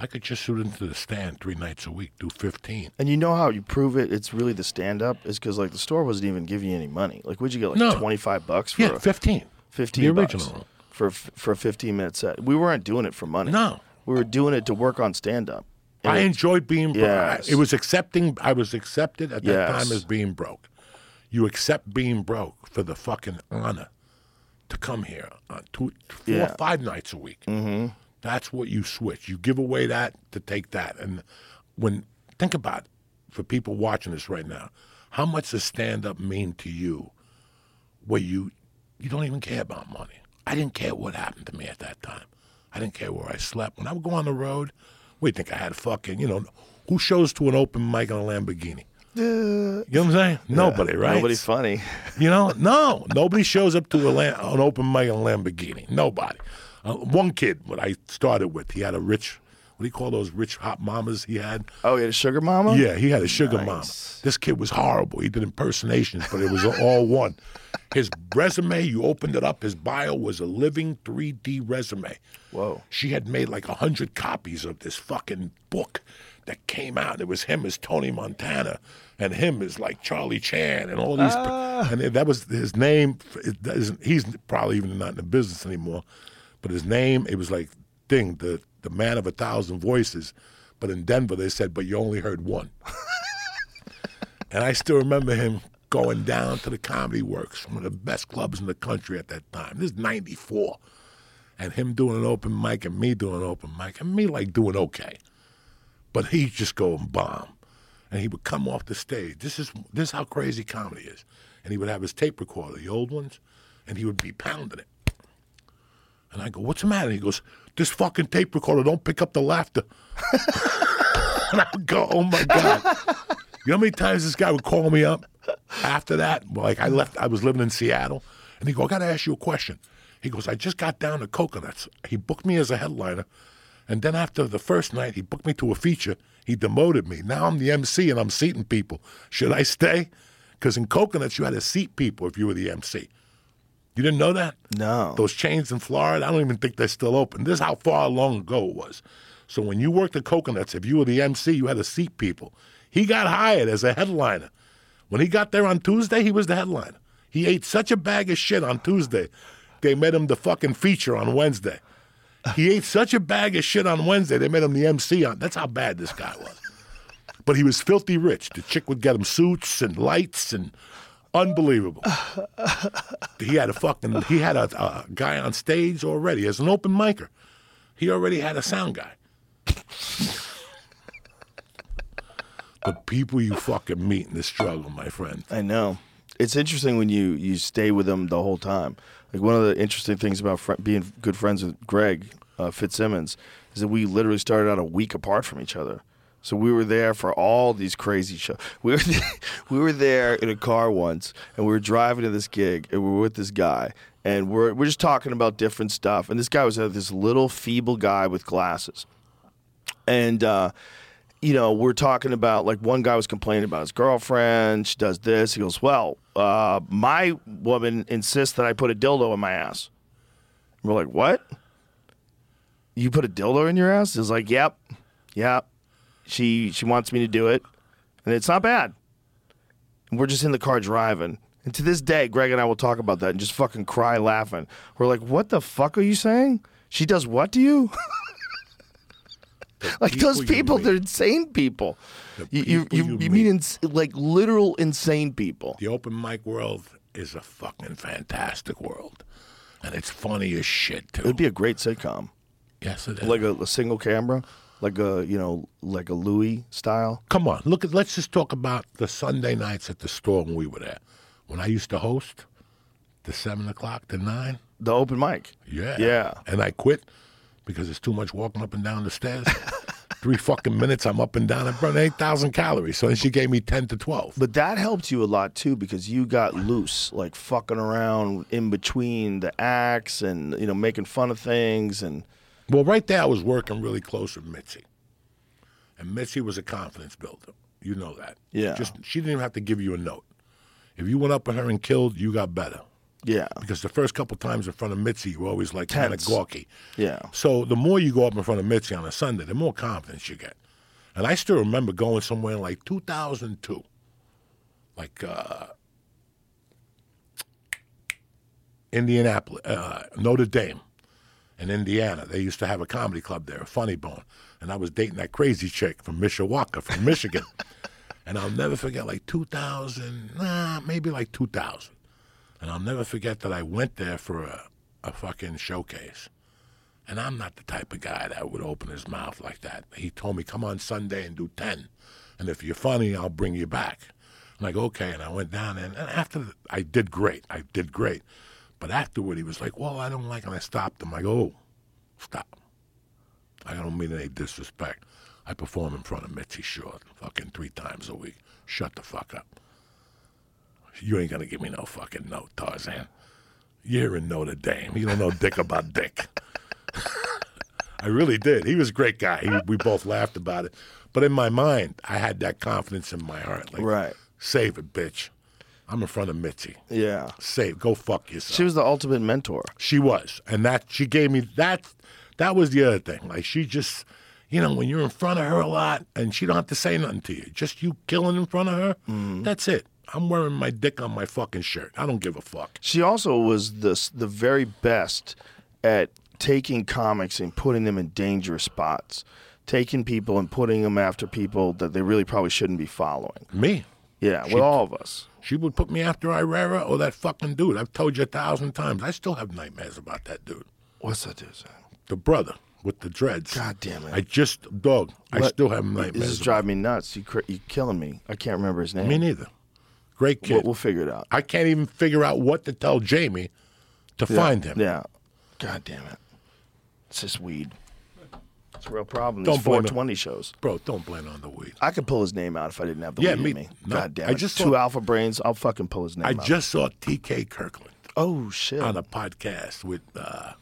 I could just shoot into the stand three nights a week, do 15. And you know how you prove it? It's really the stand up is because like the store wasn't even giving you any money. Like, would you get like No. twenty five bucks for Yeah, 15. 15 The bucks original. For for a 15 minute set. We weren't doing it for money. No. We were doing it to work on stand up. I enjoyed being broke. Yes. It was accepting. I was accepted at that Yes. time as being broke. You accept being broke for the fucking honor to come here on two, four, Yeah. five nights a week. Mm-hmm. That's what you switch. You give away that to take that. And when think about it, for people watching this right now, how much does stand up mean to you? Where you you don't even care about money. I didn't care what happened to me at that time. I didn't care where I slept. When I would go on the road, we think I had fucking, you know, who shows to an open mic on a Lamborghini? You know what I'm saying? Nobody, right? Nobody funny. You know, no, nobody shows up to a lam- an open mic on a Lamborghini. Nobody. Uh, one kid, what I started with, he had a rich what do you call those rich hot mamas he had? Oh, he had a sugar mama. Yeah, he had a sugar mama. This kid was horrible. He did impersonations, but it was all one. His resume, you opened it up, his bio was a living 3D resume. Whoa. She had made like a hundred copies of this fucking book that came out. It was him as Tony Montana, and him as like Charlie Chan, and all these. Ah. And that was his name. He's probably even not in the business anymore, but his name it was like thing the the man of a thousand voices. But in Denver, they said, "But you only heard one." and I still remember him going down to the Comedy Works, one of the best clubs in the country at that time. This is '94 and him doing an open mic and me doing an open mic and me like doing okay. But he just going bomb. And he would come off the stage. This is this is how crazy comedy is. And he would have his tape recorder, the old ones, and he would be pounding it. And I go, What's the matter? And he goes, This fucking tape recorder don't pick up the laughter. and I go, Oh my God. You know how many times this guy would call me up after that? Like I left, I was living in Seattle, and he go, I got to ask you a question. He goes, I just got down to Coconuts. He booked me as a headliner, and then after the first night, he booked me to a feature. He demoted me. Now I'm the MC and I'm seating people. Should I stay? Because in Coconuts, you had to seat people if you were the MC. You didn't know that? No. Those chains in Florida, I don't even think they're still open. This is how far long ago it was. So when you worked at Coconuts, if you were the MC, you had to seat people. He got hired as a headliner. When he got there on Tuesday, he was the headliner. He ate such a bag of shit on Tuesday, they made him the fucking feature on Wednesday. He ate such a bag of shit on Wednesday, they made him the MC on. That's how bad this guy was. But he was filthy rich. The chick would get him suits and lights and unbelievable. he had a fucking he had a, a guy on stage already as an open micer. He already had a sound guy. the people you fucking meet in the struggle, my friend. I know. It's interesting when you you stay with them the whole time. Like one of the interesting things about fr- being good friends with Greg uh, Fitzsimmons is that we literally started out a week apart from each other. So we were there for all these crazy shows. We were we were there in a car once, and we were driving to this gig, and we were with this guy, and we're we're just talking about different stuff. And this guy was uh, this little feeble guy with glasses, and uh, you know, we're talking about like one guy was complaining about his girlfriend. She does this. He goes, "Well, uh, my woman insists that I put a dildo in my ass." We're like, "What? You put a dildo in your ass?" He's like, "Yep, yep." She she wants me to do it, and it's not bad. And we're just in the car driving. And to this day, Greg and I will talk about that and just fucking cry laughing. We're like, "What the fuck are you saying? She does what to you?" like those people you people, they're insane people. The You you, you, you you meet. mean ins- like literal insane people. The open mic world is a fucking fantastic world. And it's funny as shit too. It'd be a great sitcom, yes, it is. like a, a single camera, like a you know like a Louis style. Come on, look at. Let's just talk about the Sunday nights at the store when we were there. When I used to host, the seven o'clock to nine. The open mic. Yeah, Yeah. And I quit because it's too much walking up and down the stairs. Three fucking minutes, I'm up and down. I burned eight thousand calories. So then she gave me ten to twelve. But that helped you a lot too because you got loose, like fucking around in between the acts and you know making fun of things and Well, right there, I was working really close with Mitzi, and Mitzi was a confidence builder. You know that. Yeah. Just she didn't even have to give you a note. If you went up with her and killed, you got better. yeah, Because the first couple times in front of Mitzi, you were always like kind of Tense. gawky. yeah. So the more you go up in front of Mitzi on a Sunday, the more confidence you get. And I still remember going somewhere in like 2002, like uh, Indianapolis, uh, Notre Dame in Indiana. They used to have a comedy club there, Funny Bone. And I was dating that crazy chick from Mishawaka, from Michigan. and I'll never forget, like 2000, nah, maybe like 2000. And I'll never forget that I went there for a, a fucking showcase. And I'm not the type of guy that would open his mouth like that. He told me, come on Sunday and do 10. And if you're funny, I'll bring you back. I'm like, okay. And I went down there. And after, the, I did great. I did great. But afterward, he was like, well, I don't like. And I stopped him. I go, oh, stop. I don't mean any disrespect. I perform in front of Mitzi Shore fucking three times a week. Shut the fuck up. You ain't gonna give me no fucking note, Tarzan. You're in Notre Dame. You don't know dick about dick. I really did. He was a great guy. He, we both laughed about it. But in my mind, I had that confidence in my heart. Like, Right. save it, bitch. I'm in front of Mitzi. Yeah. Say, Go fuck yourself. She was the ultimate mentor. She was, and that she gave me that. That was the other thing. Like she just, you know, when you're in front of her a lot, and she don't have to say nothing to you, just you killing in front of her. Mm-hmm. That's it. I'm wearing my dick on my fucking shirt. I don't give a fuck. She also was the the very best at taking comics and putting them in dangerous spots, taking people and putting them after people that they really probably shouldn't be following. Me. Yeah, with all of us. She would put me after Irrera or that fucking dude. I've told you a thousand times. I still have nightmares about that dude. What's that dude saying? The brother with the dreads. God damn it. I just dog. I What- still have nightmares. This is about driving me nuts. You cr- you killing me. I can't remember his name. Me neither. Great kid. We'll, we'll figure it out. I can't even figure out what to tell Jamie to find him. Yeah. God damn it. It's just weed. It's a real problem. Don't These blame 420 shows. Bro, don't blame it on the weed. I could pull his name out if I didn't have the Yeah, weed me- in me. no, God damn I it. just Two saw- alpha brains. I'll fucking pull his name I out. just saw TK Kirkland Oh shit. on a podcast with. Uh,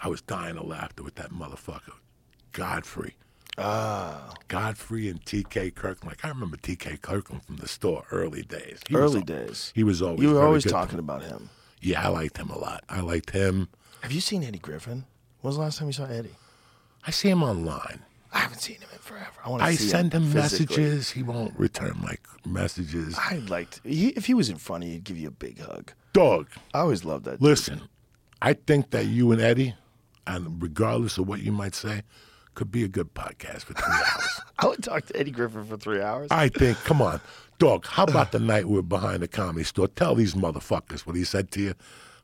I was dying of laughter with that motherfucker, Godfrey. Ah. Godfrey and TK Kirkland. Like I remember TK Kirkland from the store early days. He was Early al- days. He was always. You were very always good. talking about him. Yeah, I liked him a lot. I liked him. Have you seen Eddie Griffin? When was the last time you saw Eddie? I see him online. I haven't seen him in forever. I want to I see send him physically. messages. He won't return my messages. I liked. He, if he was in front of you, he'd give you a big hug. Dog, I always loved that. dude. listen. I think that you and Eddie, and regardless of what you might say, could be a good podcast for three hours. I would talk to Eddie Griffin for three hours. I think, come on, dog. How about the night we were behind the comedy store? Tell these motherfuckers what he said to you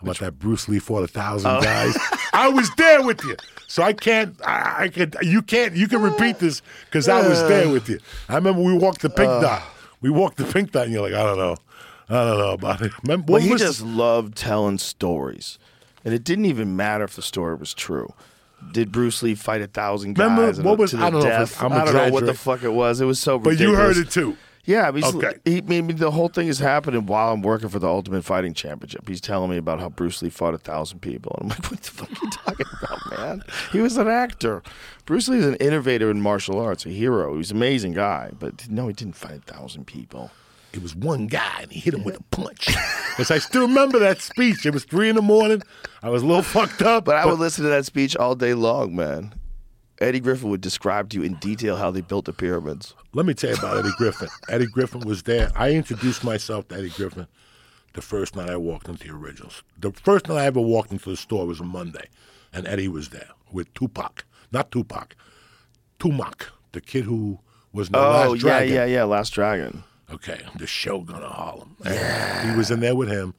about that Bruce Lee fought a thousand Oh. guys. I was there with you, so I can't. I, I could. You can't. You can repeat this because I was there with you. I remember we walked the pink uh. dot. We walked the pink dot, and you're like, I don't know, I don't know about it. Remember, Well, what he just loved telling stories, and it didn't even matter if the story was true. Did Bruce Lee fight a thousand guys? Remember, what was- I don't, know, if I'm I don't know what the fuck it was. It was so. Ridiculous. But you heard it too. Yeah, he's, Okay. he, I mean, the whole thing is happening while I'm working for the Ultimate Fighting Championship. He's telling me about how Bruce Lee fought a thousand people. And I'm like, what the fuck are you talking about, man? He was an actor. Bruce Lee is an innovator in martial arts, a hero. He was an amazing guy, but no, he didn't fight a thousand people. It was one guy, and he hit him with a punch. Because I still remember that speech. It was three in the morning. I was a little fucked up, But I would listen to that speech all day long, man. Eddie Griffin would describe to you in detail how they built the pyramids. Let me tell you about Eddie Griffin. Eddie Griffin was there. I introduced myself to Eddie Griffin the first night I walked into the originals. The first night I ever walked into the store was a Monday, and Eddie was there with Tupac. Not Tupac, Tumac, the kid who was in the Oh, last yeah, dragon. yeah, yeah. Yeah. Last Dragon. Okay, the Shogun of Harlem. Yeah. He was in there with him.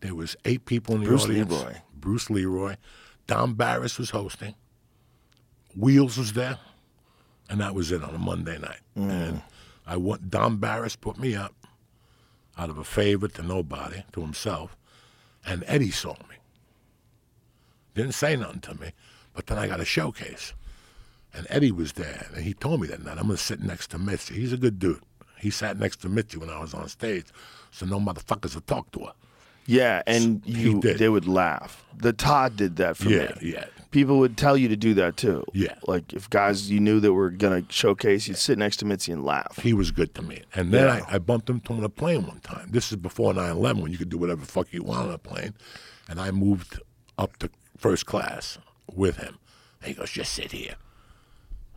There was eight people in the Bruce audience. Leroy. Bruce Leroy. Don Barris was hosting. Wheels was there. And that was it on a Monday night. Mm. And I went, Don Barris put me up out of a favor to nobody, to himself. And Eddie saw me. Didn't say nothing to me, but then I got a showcase. And Eddie was there, and he told me that night, I'm going to sit next to Mitzi. He's a good dude. He sat next to Mitzi when I was on stage, so no motherfuckers would talk to her. Yeah, and He you they would laugh. The Todd did that for Yeah, me. yeah. People would tell you to do that too. Yeah. Like if guys you knew that were gonna showcase, you'd sit next to Mitzi and laugh. He was good to me. And then Yeah. I, I bumped him on a plane one time. This is before 9 11 when you could do whatever the fuck you want on a plane. And I moved up to first class with him. And he goes, just sit here.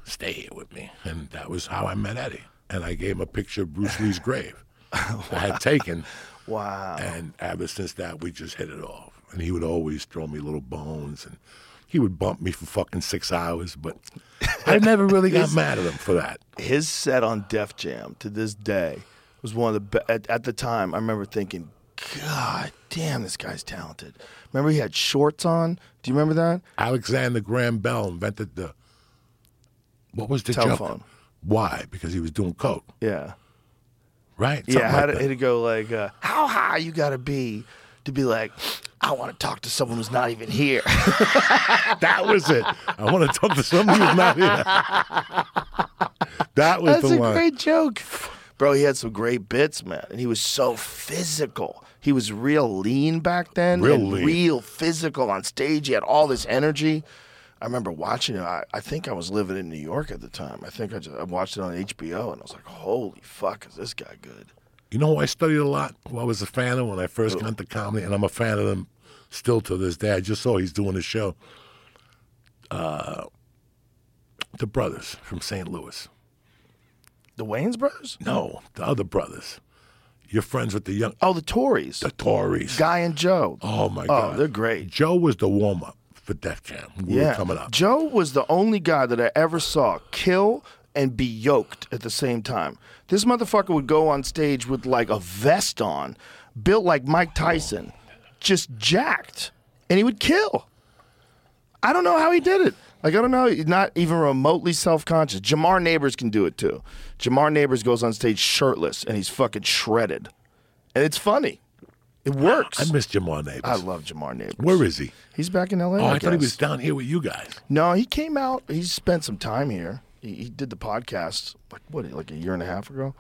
Stay here with me. And that was how I met Eddie. And I gave him a picture of Bruce Lee's grave I had taken. Wow. And ever since that, we just hit it off. And he would always throw me little bones, and he would bump me for fucking six hours. But I never really got mad at him for that. His set on Def Jam to this day was one of the best. At, at the time, I remember thinking, God damn, this guy's talented. Remember he had shorts on? Do you remember that? Alexander Graham Bell invented the what was the Telephone. Why? Because he was doing coke, Yeah. right? Yeah, Something how like did it'd go like, uh, how high you gotta be to be like, I want to talk to someone who's not even here. that was it. I want to talk to someone who's not here. that was That's the a line. great joke. Bro, he had some great bits, man. And he was so physical. He was real lean back then. Real lean. Real physical on stage. He had all this energy. I remember watching it. I, I think I was living in New York at the time. I think I, just, I watched it on HBO, and I was like, "Holy fuck, is this guy good?" You know who I studied a lot? Who I was a fan of when I first got into comedy, and I'm a fan of them still to this day. I just saw he's doing a show. Uh, the brothers from St. Louis. The Wayans brothers? No, the other brothers. You're friends with the young, Oh, the Torrys. the Torrys. Guy and Joe. Oh my Oh, God, they're great. Joe was the warm up for Def Jam. We yeah, were coming up. Joe was the only guy that I ever saw kill and be yoked at the same time. This motherfucker would go on stage with like a vest on, built like Mike Tyson, just jacked, and he would kill. I don't know how he did it. Like I don't know, he's not even remotely self-conscious. Jamar Neighbors can do it too. Jamar Neighbors goes on stage shirtless and he's fucking shredded, and it's funny. It works. I miss Jamar Neighbors. I love Jamar Neighbors. Where is he? He's back in L.A. Oh, I thought he was down here with you guys. No, he came out. He spent some time here. He, he did the podcast like what, like a year and a half ago.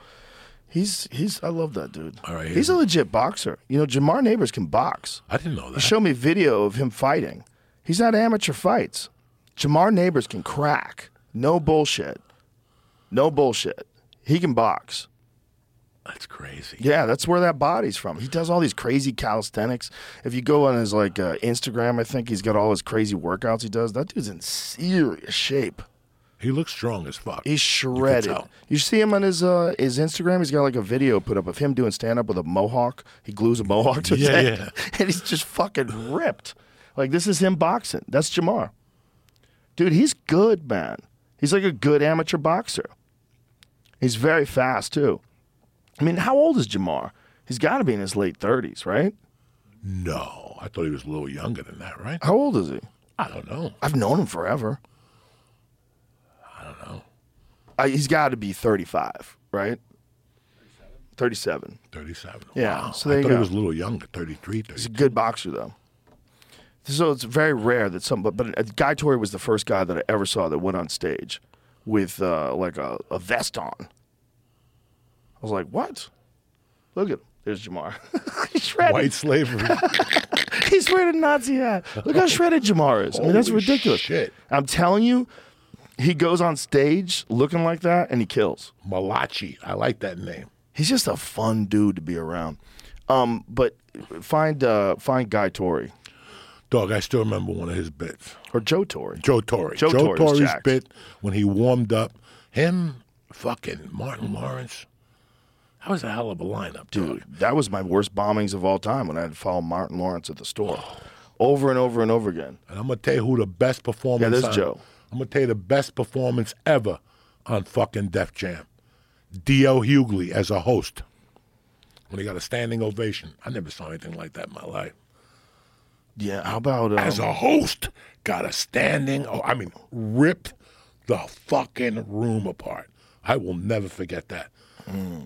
He's he's. I love that dude. All right, he's a legit boxer. You know, Jamar Neighbors can box. I didn't know He that. showed me video of him fighting. He's not amateur fights. Jamar Neighbors can crack. No bullshit. No bullshit. He can box. That's crazy. Yeah, that's where that body's from. He does all these crazy calisthenics. If you go on his like uh, Instagram, I think he's got all his crazy workouts he does. That dude's in serious shape. He looks strong as fuck. He's shredded. tell. You, see him on his uh, his Instagram. He's got like a video put up of him doing stand up with a mohawk. He glues a mohawk to his Yeah, head, yeah. and he's just fucking ripped. Like this is him boxing. That's Jamar. Dude, he's good, man. He's like a good amateur boxer. He's very fast too. I mean, how old is Jamar? He's got to be in his late thirties, right? no, I thought he was a little younger than that, right? How old is he? I don't know. I've known him forever. I don't know. I, he's got to be thirty-five, right? Thirty-seven. 37. Yeah, Wow. so there I thought go. he was a little younger, 33, He's a good boxer, though. So it's very rare that some, but, but uh, Guy Torry was the first guy that I ever saw that went on stage with uh, like a, a vest on. I was like, what? Look at him. There's Jamar. He's shredded. White slavery. He's wearing a Nazi hat. Look how shredded Jamar is. I mean, that's ridiculous. shit. I'm telling you, he goes on stage looking like that and he kills. Malachi. I like that name. He's just a fun dude to be around. Um, but find uh, find Guy Torry Dog, I still remember one of his bits. or Joe Torry. Joe Torry. Joe Torry's bit when he warmed up. Him, fucking Martin Lawrence. That was a hell of a lineup, Dude, dude. that was my worst bombings of all time when I had to follow Martin Lawrence at the store. Over and over and over again. And I'm gonna tell you who the best performance. Yeah, there's on- Joe. I'm gonna tell you the best performance ever on fucking Def Jam. D.L. Hughley as a host when he got a standing ovation. I never saw anything like that in my life. Yeah, how about um, As a host, got a standing. Oh, I mean, ripped the fucking room apart. I will never forget that.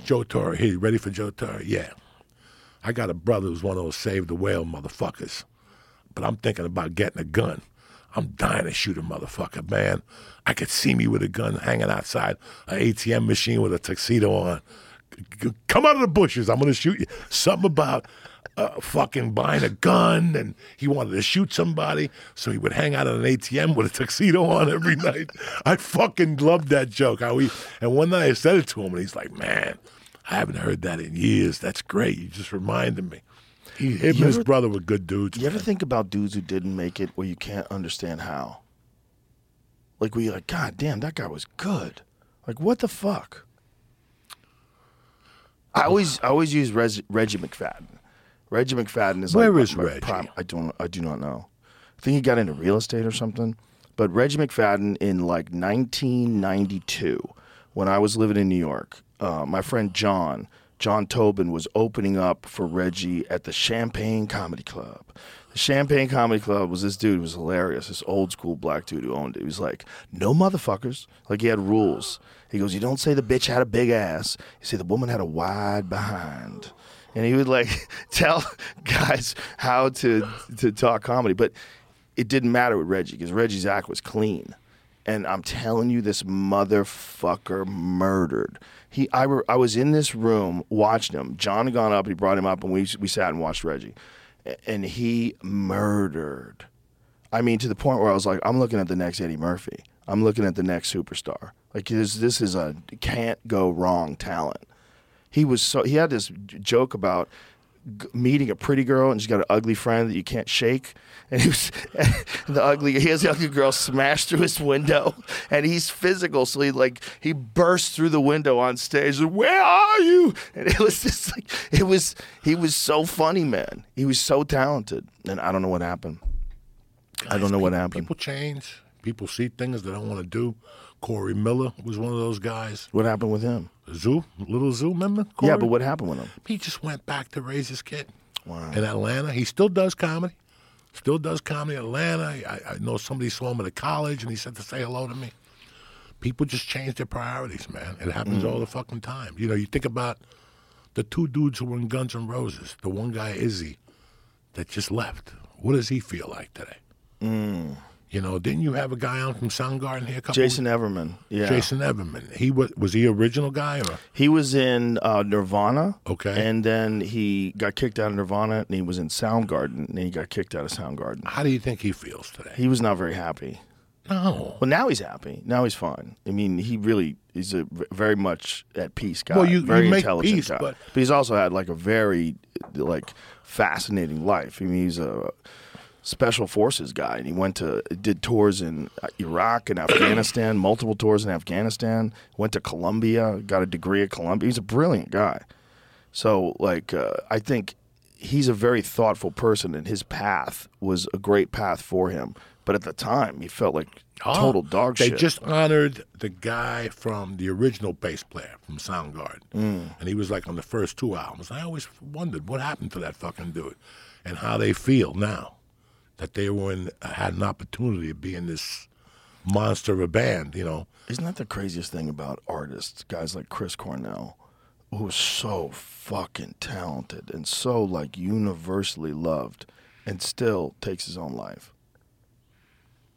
Joe Torry, hey, ready for Joe Torry? Yeah. I got a brother who's one of those save the whale motherfuckers. But I'm thinking about getting a gun. I'm dying to shoot a motherfucker, man. I could see me with a gun hanging outside an ATM machine with a tuxedo on. Come out of the bushes. I'm going to shoot you. Something about uh, fucking buying a gun, and he wanted to shoot somebody, so he would hang out at an ATM with a tuxedo on every night. I fucking loved that joke. How he, and one night I said it to him, and he's like, man, I haven't heard that in years. That's great. You just reminded me. He, him and his ever- brother were good dudes. You ever think about dudes who didn't make it where you can't understand how? Like where you're like, God damn, that guy was good. Like what the fuck? I always I always use Reg, Reggie McFadden. Reggie McFadden is Where like is my- my Reggie? prime- I don't I do not know. I think he got into real estate or something. But Reggie McFadden in like 1992, when I was living in New York, uh, my friend John, John Tobin, was opening up for Reggie at the Champagne Comedy Club. The Champagne Comedy Club was this dude who was hilarious, this old school black dude who owned it. He was like, no motherfuckers. Like he had rules. He goes, you don't say the bitch had a big ass. You say the woman had a wide behind. And he would like tell guys how to to talk comedy, but it didn't matter with Reggie because Reggie's act was clean. And I'm telling you, this motherfucker murdered. He, I, I was in this room watching him. John had gone up. He brought him up, and we we sat and watched Reggie, and he murdered. I mean, to the point where I was like, I'm looking at the next Eddie Murphy. I'm looking at the next superstar. Like this, this is a can't go wrong talent. He was so he had this joke about meeting a pretty girl and she's got an ugly friend that you can't shake. And he was the ugly. He has the ugly girl smashed through his window, and he's physical, so he like he burst through the window on stage. Like, Where are you? And it was just like it was. He was so funny, man. He was so talented, and I don't know what happened. I don't know what happened. People change. People see things they don't want to do. Corey Miller was one of those guys. What happened with him? Zoo, little Zoo, remember? Corey? Yeah, but what happened with him? He just went back to raise his kid. Wow. In Atlanta, he still does comedy. Still does comedy in Atlanta. I, I know somebody saw him at a college and he said to say hello to me. People just change their priorities, man. It happens all mm. the fucking time. You know, you think about the two dudes who were in Guns N' Roses. The one guy, Izzy, that just left. What does he feel like today? Mm. You know, didn't you have a guy on from Soundgarden here? A couple Jason Everman. Yeah. Jason Everman. He was was he original guy or He was in uh, Nirvana. Okay. And then he got kicked out of Nirvana, and he was in Soundgarden, and he got kicked out of Soundgarden. how do you think he feels today? He was not very happy. No. Well, now he's happy. Now he's fine. I mean, he really is a very much at peace guy. Well, you- you very make intelligent peace, guy. but- he's also had like a very like fascinating life. I mean, he's a special forces guy, and he went to did tours in uh, Iraq and Afghanistan, multiple tours in Afghanistan. Went to Columbia, got a degree at Columbia. He's a brilliant guy. So, like, uh, I think he's a very thoughtful person, and his path was a great path for him. But at the time, he felt like total dog they shit. They just honored the guy from the original bass player from Soundgarden, Mm. and he was like on the first two albums. I always wondered what happened to that fucking dude, and how they feel now that they were in, had an opportunity of being this monster of a band. You know, Isn't that the craziest thing about artists? Guys like Chris Cornell, who's so fucking talented and so like universally loved, and still takes his own life.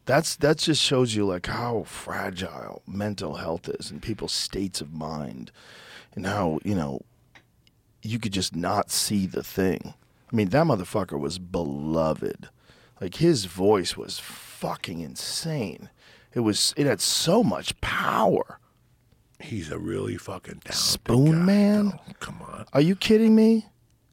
That's that just shows you like how fragile mental health is and people's states of mind, and how you know you could just not see the thing. I mean, that motherfucker was beloved. Like his voice was fucking insane. It was it had so much power. he's a really fucking talented Spoon guy, Man? though. Come on, Are you kidding me?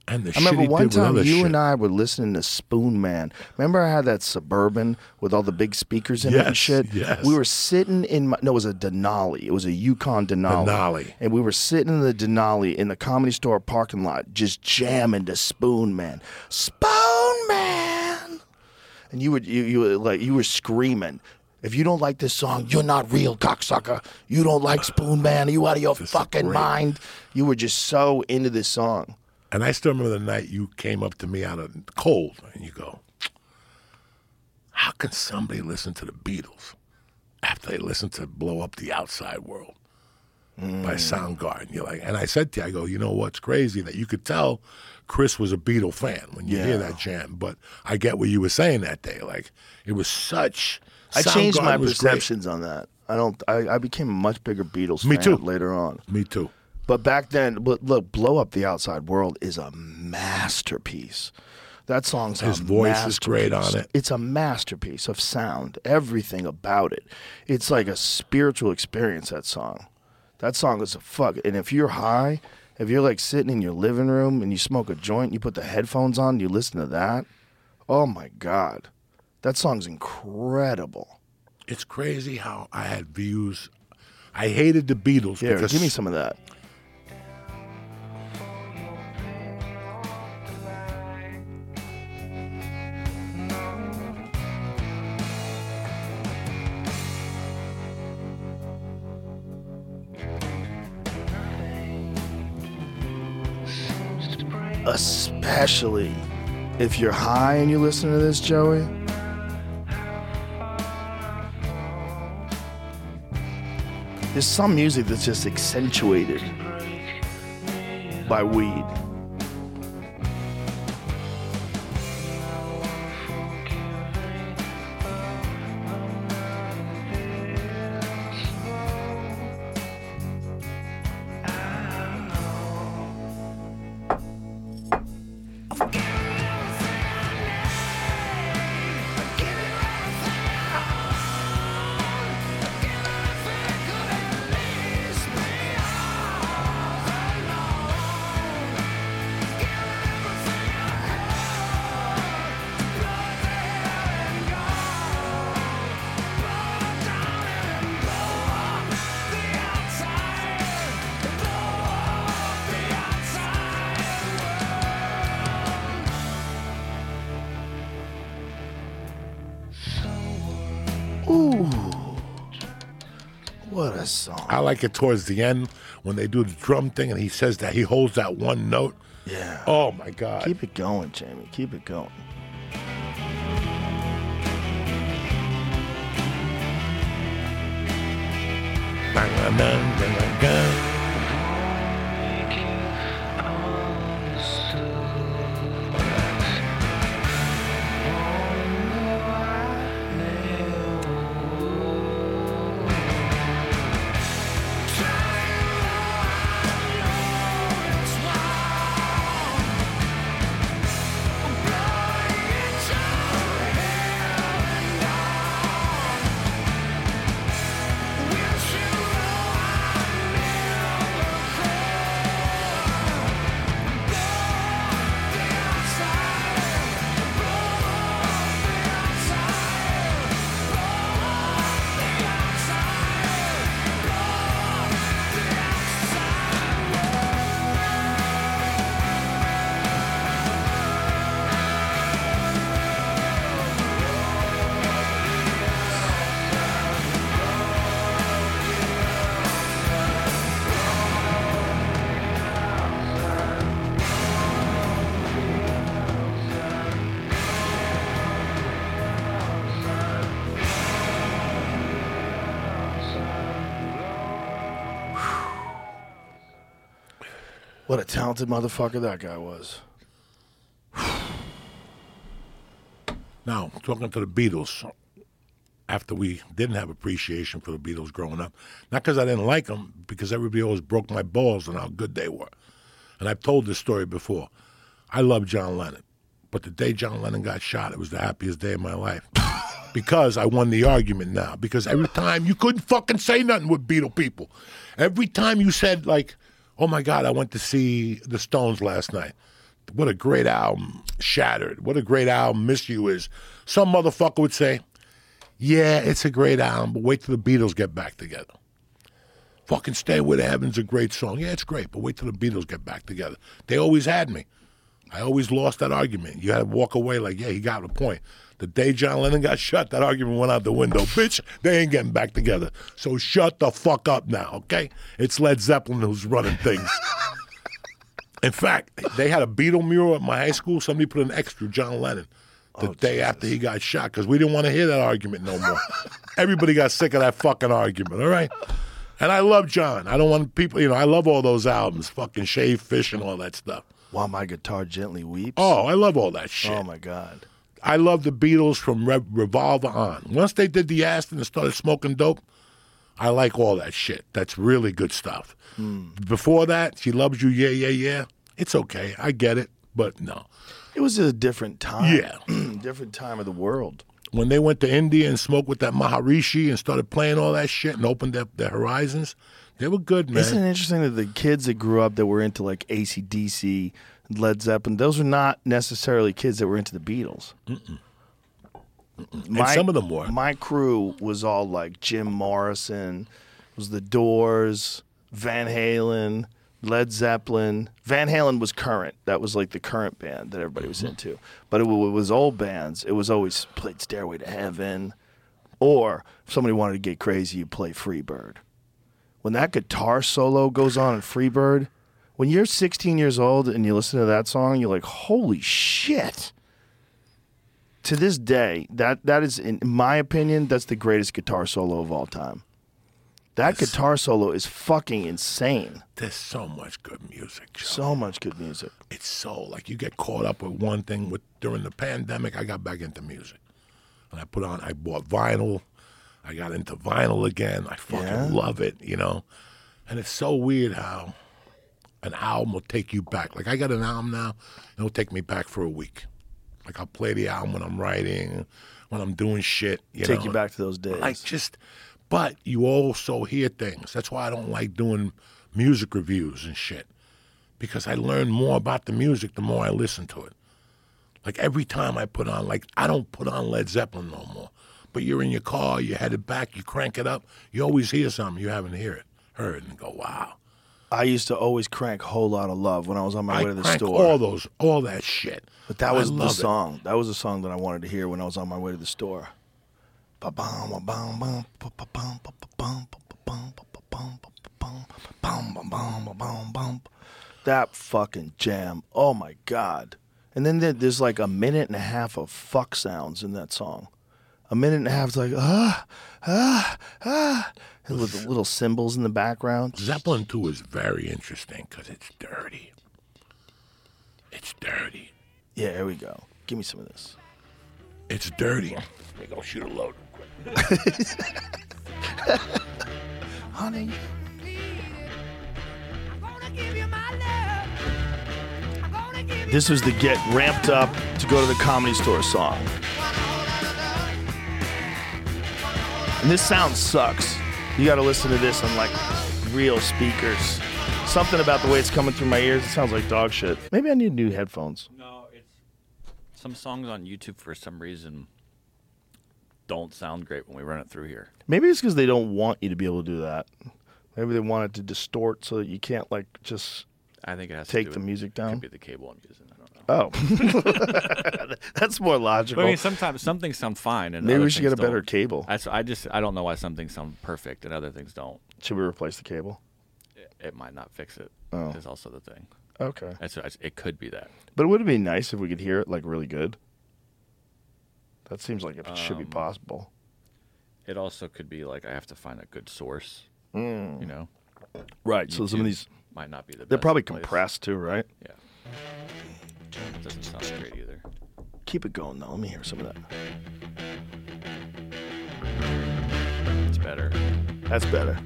and the I remember shit he one did with time other you shit. and I were listening to Spoonman. Remember I had that suburban with all the big speakers in it and shit? yes. We were sitting in my no, it was a Denali. It was a Yukon Denali. Denali. And we were sitting in the Denali in the comedy store parking lot, just jamming to Spoonman. Spoon. And you would you you were like you were screaming. If you don't like this song, you're not real, cocksucker. You don't like Spoonman. Are you out of your This is fucking great. mind? You were just so into this song. And I still remember the night you came up to me out of cold and you go, How can somebody listen to the Beatles after they listen to Blow Up the Outside World by mm. Soundgarden? You're like, and I said to you, I go, you know what's crazy? That you could tell Chris was a Beatle fan when you Yeah. hear that jam. But I get what you were saying that day. Like, it was such. I changed my was great. perceptions on that. I don't. I, I became a much bigger Beatles Me fan too. later on. Me too. But back then, but look, "Blow Up the Outside World" is a masterpiece. That song's His voice is great on it. It's a masterpiece of sound. Everything about it. It's like a spiritual experience. That song. That song is a fuck. And if you're high, if you're like sitting in your living room and you smoke a joint, you put the headphones on, you listen to that. Oh my god, that song's incredible. It's crazy how I had views. I hated the Beatles Here, because give me some of that. Especially if you're high and you listen to this, Joey. There's some music that's just accentuated by weed. Like it towards the end when they do the drum thing and he says that he holds that one note. Yeah. Oh my God. Keep it going, Jamie. Keep it going. Bang, bang, bang, talented motherfucker that guy was. Now, talking to the Beatles, after we didn't have appreciation for the Beatles growing up, not because I didn't like them, because everybody always broke my balls on how good they were. And I've told this story before. I love John Lennon, but the day John Lennon got shot, it was the happiest day of my life. because I won the argument now. Because every time you couldn't fucking say nothing with Beatle people. Every time you said, like, oh my God, I went to see the Stones last night. What a great album, Shattered. What a great album, Miss You is. Some motherfucker would say, yeah, it's a great album, but wait till the Beatles get back together. Fucking Stairway to Heaven's a great song. Yeah, it's great, but wait till the Beatles get back together. They always had me. I always lost that argument. You had to walk away like, yeah, he got a point. The day John Lennon got shot, that argument went out the window. Bitch, they ain't getting back together. So shut the fuck up now, okay? It's Led Zeppelin who's running things. In fact, they had a Beatle mural at my high school. Somebody put an extra John Lennon the oh, day after he got shot because we didn't want to hear that argument no more. Everybody got sick of that fucking argument, all right? And I love John. I don't want people, you know, I love all those albums, fucking Shaved Fish and all that stuff. While my guitar gently weeps. Oh, I love all that shit. Oh my God. I love the Beatles from Re- Revolver on. Once they did the Aston and started smoking dope, I like all that shit. That's really good stuff. Hmm. Before that, she loves you, yeah, yeah, yeah. It's okay. I get it, but no. It was a different time. Yeah. different time of the world. When they went to India and smoked with that Maharishi and started playing all that shit and opened up their horizons, they were good, man. Isn't it interesting that the kids that grew up that were into like ACDC, Led Zeppelin, those were not necessarily kids that were into the Beatles. and some of them were. My crew was all like Jim Morrison, was the Doors, Van Halen, Led Zeppelin. Van Halen was current. That was like the current band that everybody was mm-hmm. into. But it, it was old bands. It was always played Stairway to Heaven, or if somebody wanted to get crazy, you play Freebird. When that guitar solo goes on in Freebird, when you're 16 years old and you listen to that song, you're like, holy shit. To this day, that that is, in my opinion, that's the greatest guitar solo of all time. That guitar solo is fucking insane. There's so much good music. Joe. So much good music. it's so like you get caught up with one thing. With during the pandemic, I got back into music, and I put on. I bought vinyl. I got into vinyl again. I fucking Yeah? love it, you know. And it's so weird how an album will take you back. Like I got an album now, it'll take me back for a week. Like I'll play the album when I'm writing, when I'm doing shit. You Take know? you back to those days. Like just, but you also hear things. That's why I don't like doing music reviews and shit, because I learn more about the music the more I listen to it. Like every time I put on, like I don't put on Led Zeppelin no more but you're in your car, you're headed back, you crank it up, you always hear something you haven't hear it, heard, and go, wow. I used to always crank whole lot of love when I was on my I way to the crank store. all those, all that shit. But that I was the it. song. That was a song that I wanted to hear when I was on my way to the store. Ba-bum, ba-bum, ba-ba-bum, ba-ba-bum, ba-ba-bum, ba-ba-bum, ba-ba-bum, ba-bum, ba-bum. That fucking jam. Oh my god. And then there's like a minute and a half of fuck sounds in that song. A minute and a half is like ah ah ah and with the little cymbals in the background. Zeppelin 2 is very interesting because it's dirty. It's dirty. Yeah, here we go. Give me some of this. It's dirty. Here you go, shoot a load. Real quick. Honey. This was the get ramped up to go to the comedy store song. And this sound sucks. You got to listen to this on like real speakers. Something about the way it's coming through my ears, it sounds like dog shit. Maybe I need new headphones. No, it's some songs on YouTube for some reason don't sound great when we run it through here. Maybe it's because they don't want you to be able to do that. Maybe they want it to distort so that you can't like just I think it has Take to do the with- music down? Could be the cable I'm using. I don't know. Oh, that's more logical. But I mean, sometimes some things sound fine, and Maybe we should get a better don't. cable. That's, I just I don't know why some things sound perfect and other things don't. Should we replace the cable? It, it might not fix it. Oh. Is also the thing. Okay. That's, it could be that. But it would be nice if we could hear it like really good. That seems like it should be Um, possible. It also could be like I have to find a good source. Mm. You know, Right. So some of these might not be the. they're probably place. compressed too, right? Yeah. It doesn't sound great either. Keep it going though. Let me hear some of that. It's better. That's better.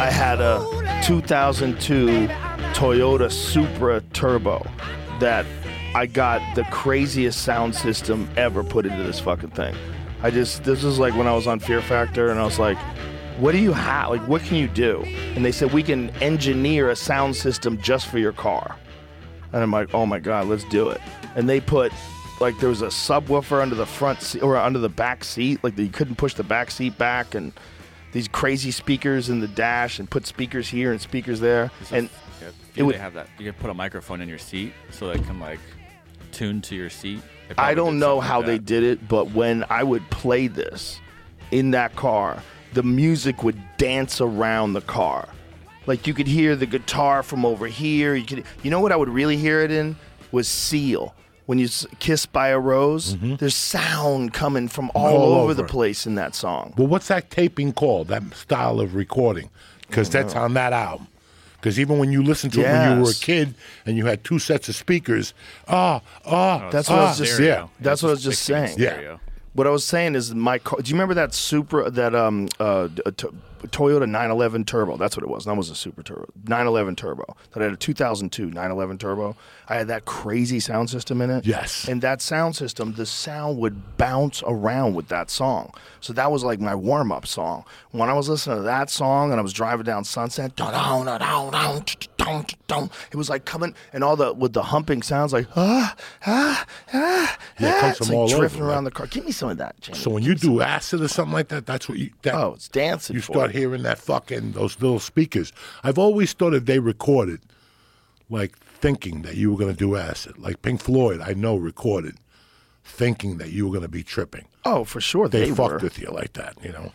I had a 2002 Toyota Supra Turbo that I got the craziest sound system ever put into this fucking thing. I just this was like when I was on Fear Factor and I was like, what do you have? Like what can you do? And they said we can engineer a sound system just for your car. And I'm like, oh my god, let's do it. And they put like there was a subwoofer under the front seat or under the back seat, like you couldn't push the back seat back, and these crazy speakers in the dash, and put speakers here and speakers there. And yeah, it would- have that? You can put a microphone in your seat so they can like tune to your seat. I don't know how like they did it, but when I would play this in that car, the music would dance around the car. Like you could hear the guitar from over here. You could, you know what I would really hear it in was Seal. When you kiss by a rose, there's sound coming from all, Mm-hmm. All over the place in that song. Well, what's that taping called? That style of recording? Because that's on that album. Because even when you listen to it when you were a kid and you had two sets of speakers, ah, ah, That's what I ah, was just- Stereo. yeah. That's It's what I was just mixing in saying. Yeah. What I was saying is my car. Do you remember that Supra, that um, uh, to- Toyota 911 Turbo? That's what it was. That was a Super Turbo. 911 Turbo. That I had a 2002 911 Turbo. I had that crazy sound system in it. Yes. And that sound system, the sound would bounce around with that song. So that was like my warm up song. When I was listening to that song and I was driving down Sunset, it was like coming and all the with the humping sounds like ah ah ah. Yeah, it ah. comes It's from like over, drifting right? around the car. Give me some of that, Jamie. So when you do acid or something like that, that's what you. That, Oh, it's dancing You start it. hearing that fucking those little speakers. I've always thought if they recorded, like thinking that you were going to do acid, like Pink Floyd, I know recorded, thinking that you were going to be tripping. Oh, for sure. They, They, fucked were. with you like that, you know.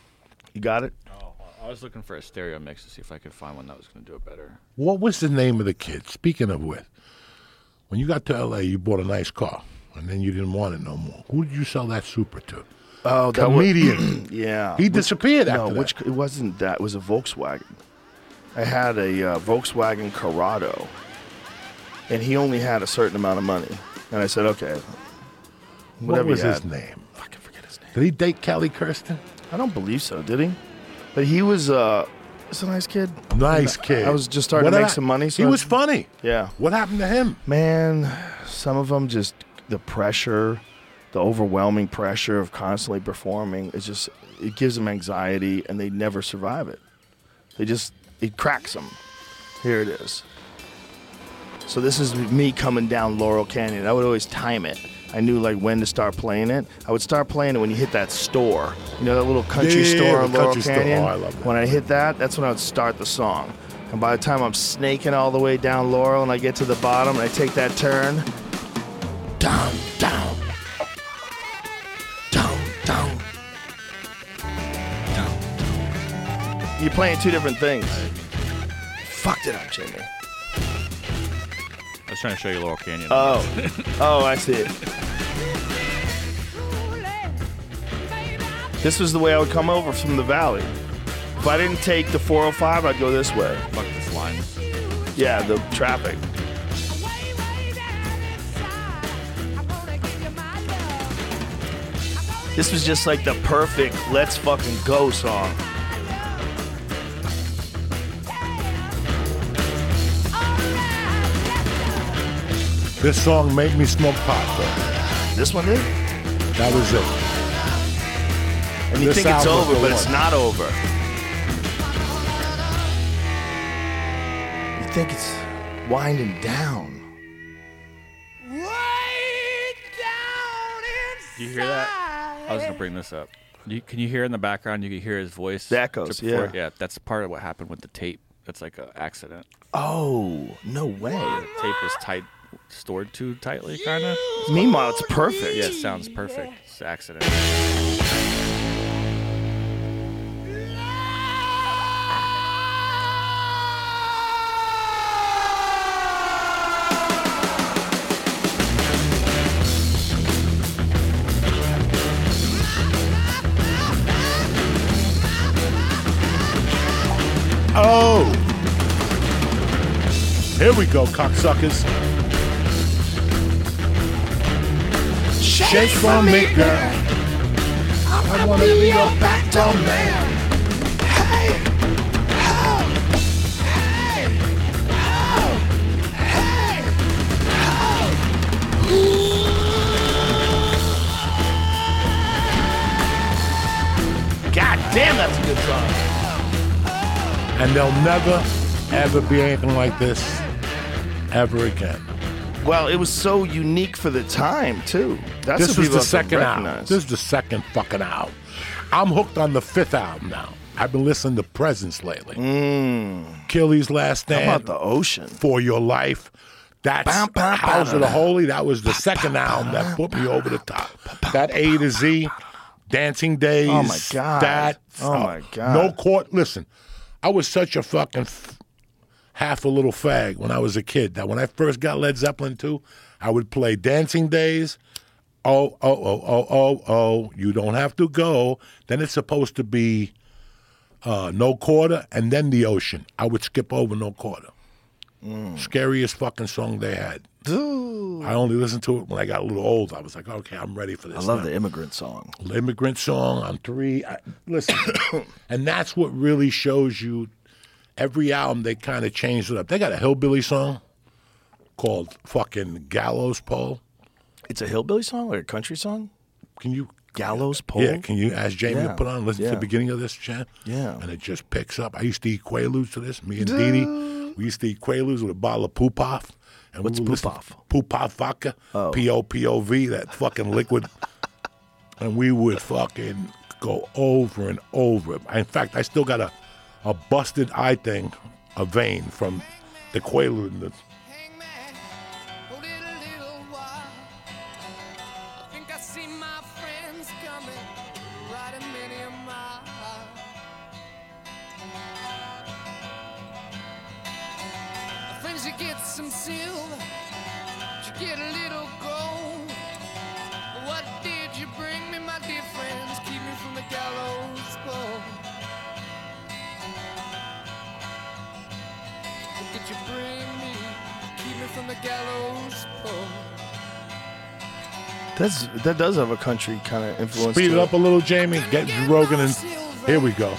You got it. Oh, I was looking for a stereo mix to see if I could find one that was going to do it better. What was the name of the kid? Speaking of which, when you got to L.A., you bought a nice car, and then you didn't want it no more. Who did you sell that Super to? Oh, that Comedian. yeah. He disappeared No, after that. which it wasn't that. It was a Volkswagen. I had a uh, Volkswagen Corrado, and he only had a certain amount of money. And I said, okay, what whatever was his name? Fucking forget his name. Did he date Kelly Kirsten? I don't believe so. Did he? But he was uh, was a nice kid. Nice kid. I was just starting What to make hap- some money. So he I- was funny. Yeah. What happened to him? Man, some of them just the pressure, the overwhelming pressure of constantly performing. It's just it gives them anxiety, and they never survive it. They just it cracks them. Here it is. So this is me coming down Laurel Canyon. I would always time it. I knew like when to start playing it. I would start playing it when you hit that store. You know that little country Yeah, store on Laurel country store. Canyon. Oh, I love that. When I hit that, that's when I would start the song. And by the time I'm snaking all the way down Laurel and I get to the bottom and I take that turn, down, down, down, down. You're playing two different things. Fucked it up, Jimmy. I was trying to show you Laurel Canyon. Oh, oh, I see it. This was the way I would come over from the valley. If I didn't take the 405, I'd go this way. Fuck this line. Yeah, the traffic. This was just like the perfect let's fucking go song. This song made me smoke pot, though. This one did? That was it. And you This think it's over, the but it's not over. You think it's winding down. Do you hear that? I was gonna bring this up. You, can you hear in the background? You can hear his voice. The echoes, before- yeah. yeah. That's part of what happened with the tape. It's like an accident. Oh, no way. Tape was tight, stored too tightly, kind of. Meanwhile, it's perfect. Yeah, it sounds perfect. It's an accident. We go, cocksuckers. Shake for me, girl. I wanna be your back man. Hey, hey, hey, God damn, that's a good song. And they'll never, ever be anything like this ever again. Well, it was so unique for the time, too. That's this was the second album. This is the second fucking album. I'm hooked on the fifth album now. I've been listening to Presence lately. Mm. Achilles Last Stand. How about the ocean? For Your Life. That's House of the. Holy. That was the second album that put me over the top. That A to Z, Dancing Days. Oh, my God. That. Oh, my God. No Quarter. Listen, I was such a fucking half a little fag when I was a kid that when I first got Led Zeppelin too, I would play Dancing Days. Oh, oh, oh, oh, oh, oh, you don't have to go. Then it's supposed to be uh, No Quarter and then The Ocean. I would skip over No Quarter. Scariest fucking song they had. I only listened to it when I got a little old. I was like, okay, I'm ready for this. I love now the immigrant song. The immigrant song on three. I, listen, and that's what really shows you. Every album they kind of changed it up. They got a hillbilly song called "fucking Gallows Pole." It's a hillbilly song or a country song? Can you? Gallows Pole? Yeah, can you ask Jamie Yeah, to put on listen to the beginning of this, Chan? Yeah. and it just picks up. I used to eat Quaaludes to this. Me and Dee Dee, we used to eat Quaaludes with a bottle of Poopov. And What's would listen- Popov? Poopov vodka. Oh. P O P O V. That fucking liquid. and we would fucking go over and over. In fact, I still got a, a busted eye thing, a vein from the Quaalude. Gallows pole. That's that does have a country kind of influence. Speed to it up a little, Jamie. Get Rogan and here we go.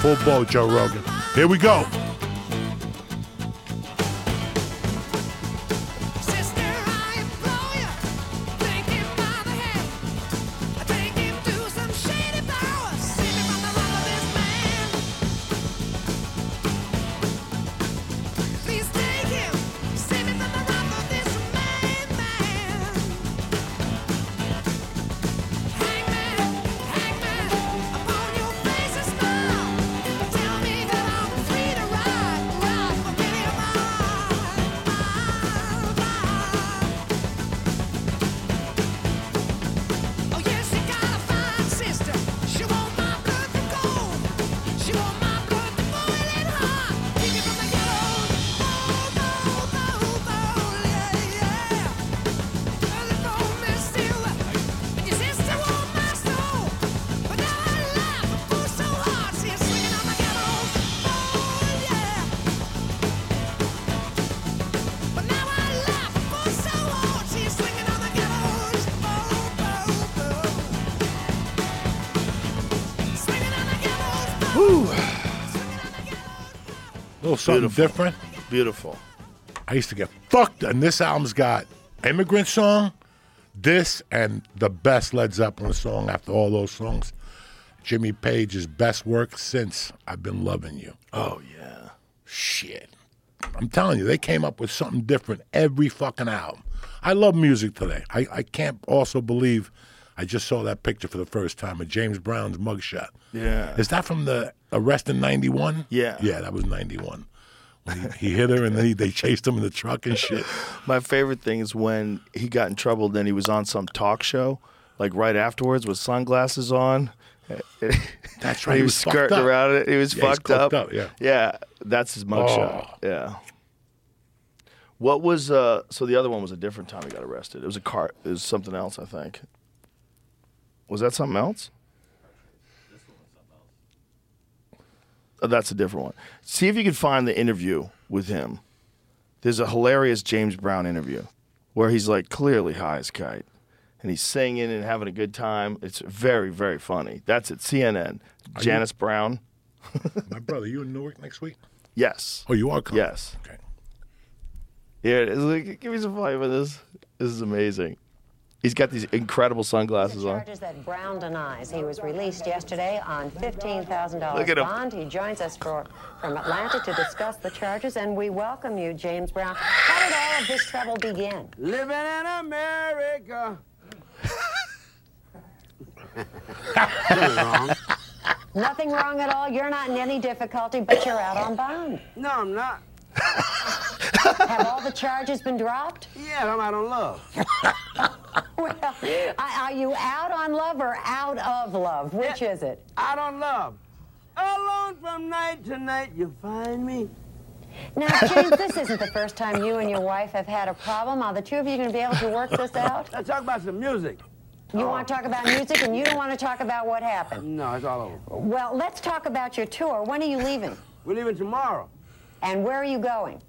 Full boat, Joe Rogan. Here we go. Something Beautiful. different. Beautiful. I used to get fucked, and this album's got Immigrant Song, this, and the best Led Zeppelin song after all those songs. Jimmy Page's best work since I've Been Loving You. Oh yeah. Shit. I'm telling you, they came up with something different every fucking album. I love music today. I, I can't also believe I just saw that picture for the first time of James Brown's mugshot. Yeah. Is that from the arrest in 91? Yeah. Yeah, that was 91. He, he hit her and then he, they chased him in the truck and shit. My favorite thing is when he got in trouble. Then he was on some talk show, like right afterwards, with sunglasses on. That's right. he was, fucked skirting up. around it. He was Yeah, fucked up. up, yeah. yeah. That's his mugshot. Oh. Yeah. What was uh? So the other one was a different time he got arrested. It was a car. It was something else, I think. Was that something else? That's a different one. See if you can find the interview with him. There's a hilarious James Brown interview where he's like clearly high as kite and he's singing and having a good time. It's very, very funny. That's at CNN. Janice Brown. My brother, you in Newark next week? Yes. Oh, you are coming? Yes. Okay. Here it is. Like, give me some flavor of this. This is amazing. He's got these incredible sunglasses on. charges that Brown denies. He was released yesterday on $15,000 Look him. bond. He joins us for, from Atlanta to discuss the charges, and we welcome you, James Brown. How did all of this trouble begin? Living in America. Nothing wrong at all. You're not in any difficulty, but you're out on bond. No, I'm not. Have all the charges been dropped? Yeah, I'm out on love. Well, are- you out on love or out of love? Which is it? Out on love. Alone from night to night, you find me. Now, James, this isn't the first time you and your wife have had a problem. Are the two of you going to be able to work this out? Let's talk about some music. You want to talk about music, and you don't want to talk about what happened. No, it's all over. Well, let's talk about your tour. When are you leaving? We're leaving tomorrow. And where are you going?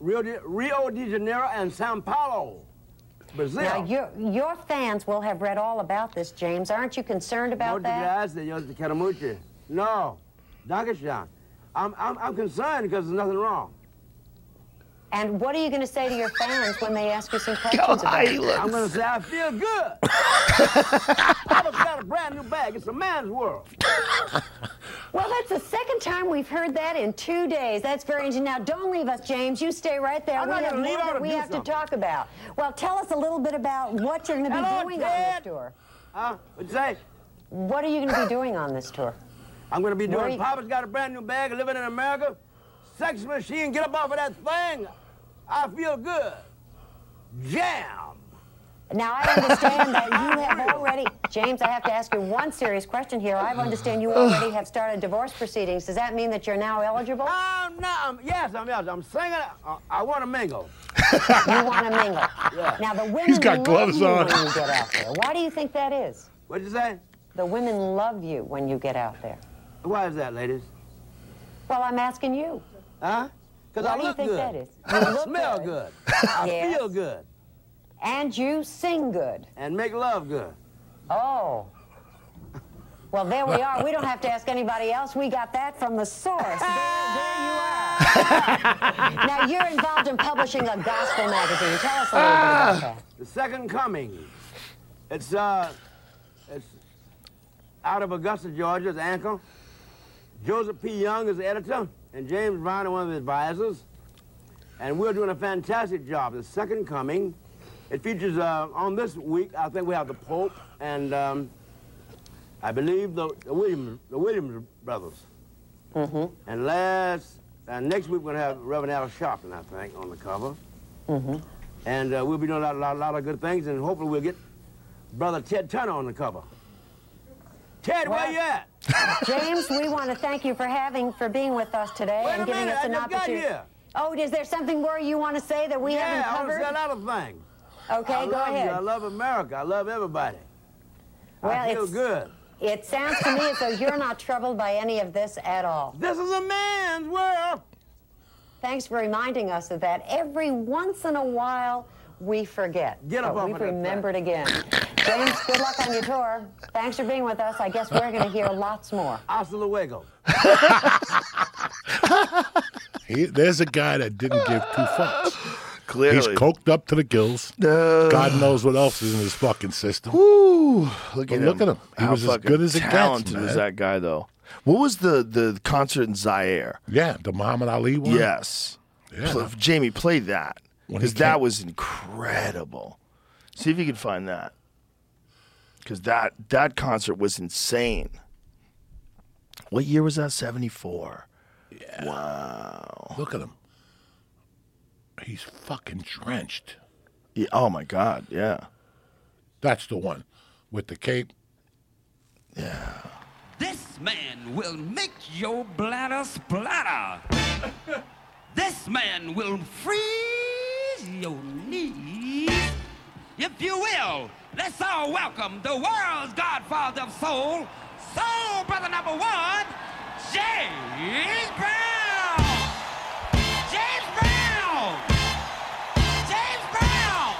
Rio de, Rio de Janeiro and Sao Paulo, Brazil. Now, your, your fans will have read all about this, James. Aren't you concerned about Muchas that? gracias, Dios te mucho. No, Dankeschön. I'm, I'm, I'm concerned because there's nothing wrong. And what are you going to say to your fans when they ask you some Go questions about high, it? I'm going to say I feel good. Papa's got a brand new bag. It's a man's world. Well, that's the second time we've heard that in two days. That's very interesting. Now, don't leave us, James. You stay right there. I'm we have gonna more that we do have to talk about. Well, tell us a little bit about what you're going to be Hello, doing on this tour. Huh? What'd you say? What are you going to be doing on this tour? I'm going to be doing you- Papa's got a brand new bag, living in America. Sex machine, get up off of that thing. I feel good. Jam. Now, I understand that you have already, James, I have to ask you one serious question here. I understand you already have started divorce proceedings. Does that mean that you're now eligible? I'm not, I'm, yes, I'm, yes, I'm singing. I, I want to mingle. You want to mingle. Yeah. Now, the women He's got love gloves you on. when you get out there. Why do you think that is? What'd you say? The women love you when you get out there. Why is that, ladies? Well, I'm asking you. Huh? Because I do you look think good. that is? I smell good. good. I Yes. feel good. And you sing good. And make love good. Oh. Well, there we are. We don't have to ask anybody else. We got that from the source. There, there you are. now, you're involved in publishing a gospel magazine. Tell us a little bit about that. The Second Coming. It's uh, it's out of Augusta, Georgia. It's Anchor. Joseph P. Young is the editor, and James Brown is one of the advisors. And we're doing a fantastic job. The Second Coming. It features uh, on this week. I think we have the Pope and um, I believe the, the Williams the Williams brothers. Mm-hmm. And last uh, next week we're gonna have Reverend Al Sharpton, I think, on the cover. Mm-hmm. And uh, we'll be doing a lot, lot, lot of good things, and hopefully we'll get Brother Ted Turner on the cover. Ted, Well- where you at? James, we want to thank you for having, for being with us today Wait and giving minute, us I an opportunity. Oh, is there something more you want to say that we yeah, haven't I covered? say a lot of things. Okay, I go love ahead. You. I love America. I love everybody. Well, I feel good. It sounds to me as though you're not troubled by any of this at all. This is a man's world. Thanks for reminding us of that. Every once in a while, we forget. Get up but we've of that remembered again. James, good luck on your tour. Thanks for being with us. I guess we're going to hear lots more. Hasta luego. He, there's a guy that didn't give two fucks. Clearly. He's coked up to the gills. Uh, God knows what else is in his fucking system. Woo, look But at look him. at him. He How was as fucking good as it gets, talented man. as that guy, though. What was the the concert in Zaire? Yeah, the Muhammad Ali one. Yes. Yeah. Pl- Jamie, play that When he because that was incredible. See if you can find that because that that concert was insane. What year was that? Seventy four. Yeah. Wow. Look at him. He's fucking drenched. Yeah, oh my God. Yeah. That's the one with the cape. Yeah. This man will make your bladder splatter. this man will freeze your knees. If you will, let's all welcome the world's godfather of soul, soul brother number one, James Brown. James Brown. James Brown.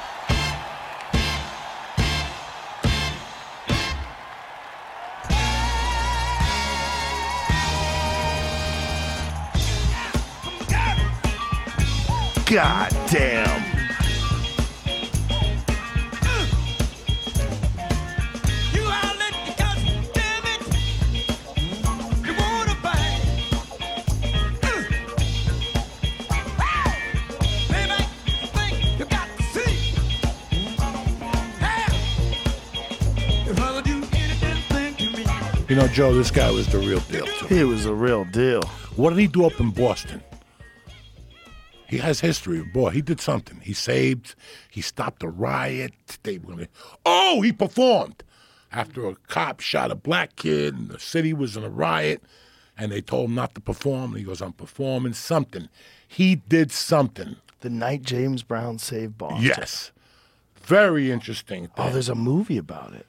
God damn. You outlet because, damn it, you wanna bang. Wow. Baby, think you got to see. Hey, if I would do anything to me. You know, Joe, this guy was the real deal. Too. He was a real deal. What did he do up in Boston? He has history. Boy, he did something. He saved. He stopped a riot. They were gonna, oh, he performed after a cop shot a black kid, and the city was in a riot, and they told him not to perform. And he goes, "I'm performing something." He did something. The night James Brown saved Boston. Yes, very interesting. Oh, there's a movie about it.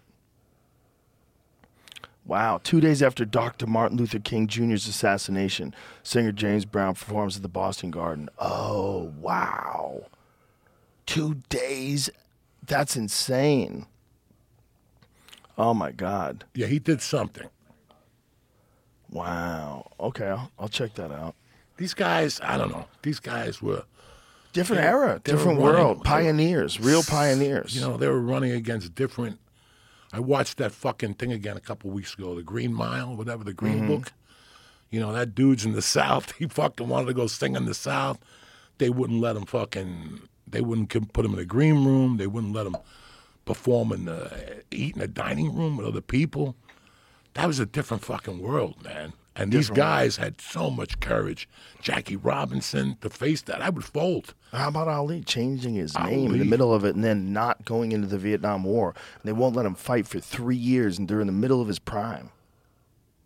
Wow. Two days after Dr. Martin Luther King Jr.'s assassination, singer James Brown performs at the Boston Garden. Oh, wow. Two days? That's insane. Oh, my God. yeah, he did something. Wow. Okay, I'll, I'll check that out. These guys, I don't know. These guys were, Different era, different running- world. Pioneers, real pioneers. you know, they were running against different. I watched that fucking thing again a couple weeks ago, the Green Mile, whatever, the Green mm-hmm. Book. You know, that dude's in the South. He fucking wanted to go sing in the South. They wouldn't let him fucking. They wouldn't put him in a green room. They wouldn't let him perform in the eat in a dining room with other people. That was a different fucking world, man. And these guys had so much courage. Jackie Robinson to face that, I would fold. How about Ali changing his name in the middle of it and then not going into the Vietnam War? They won't let him fight for three years and during the middle of his prime.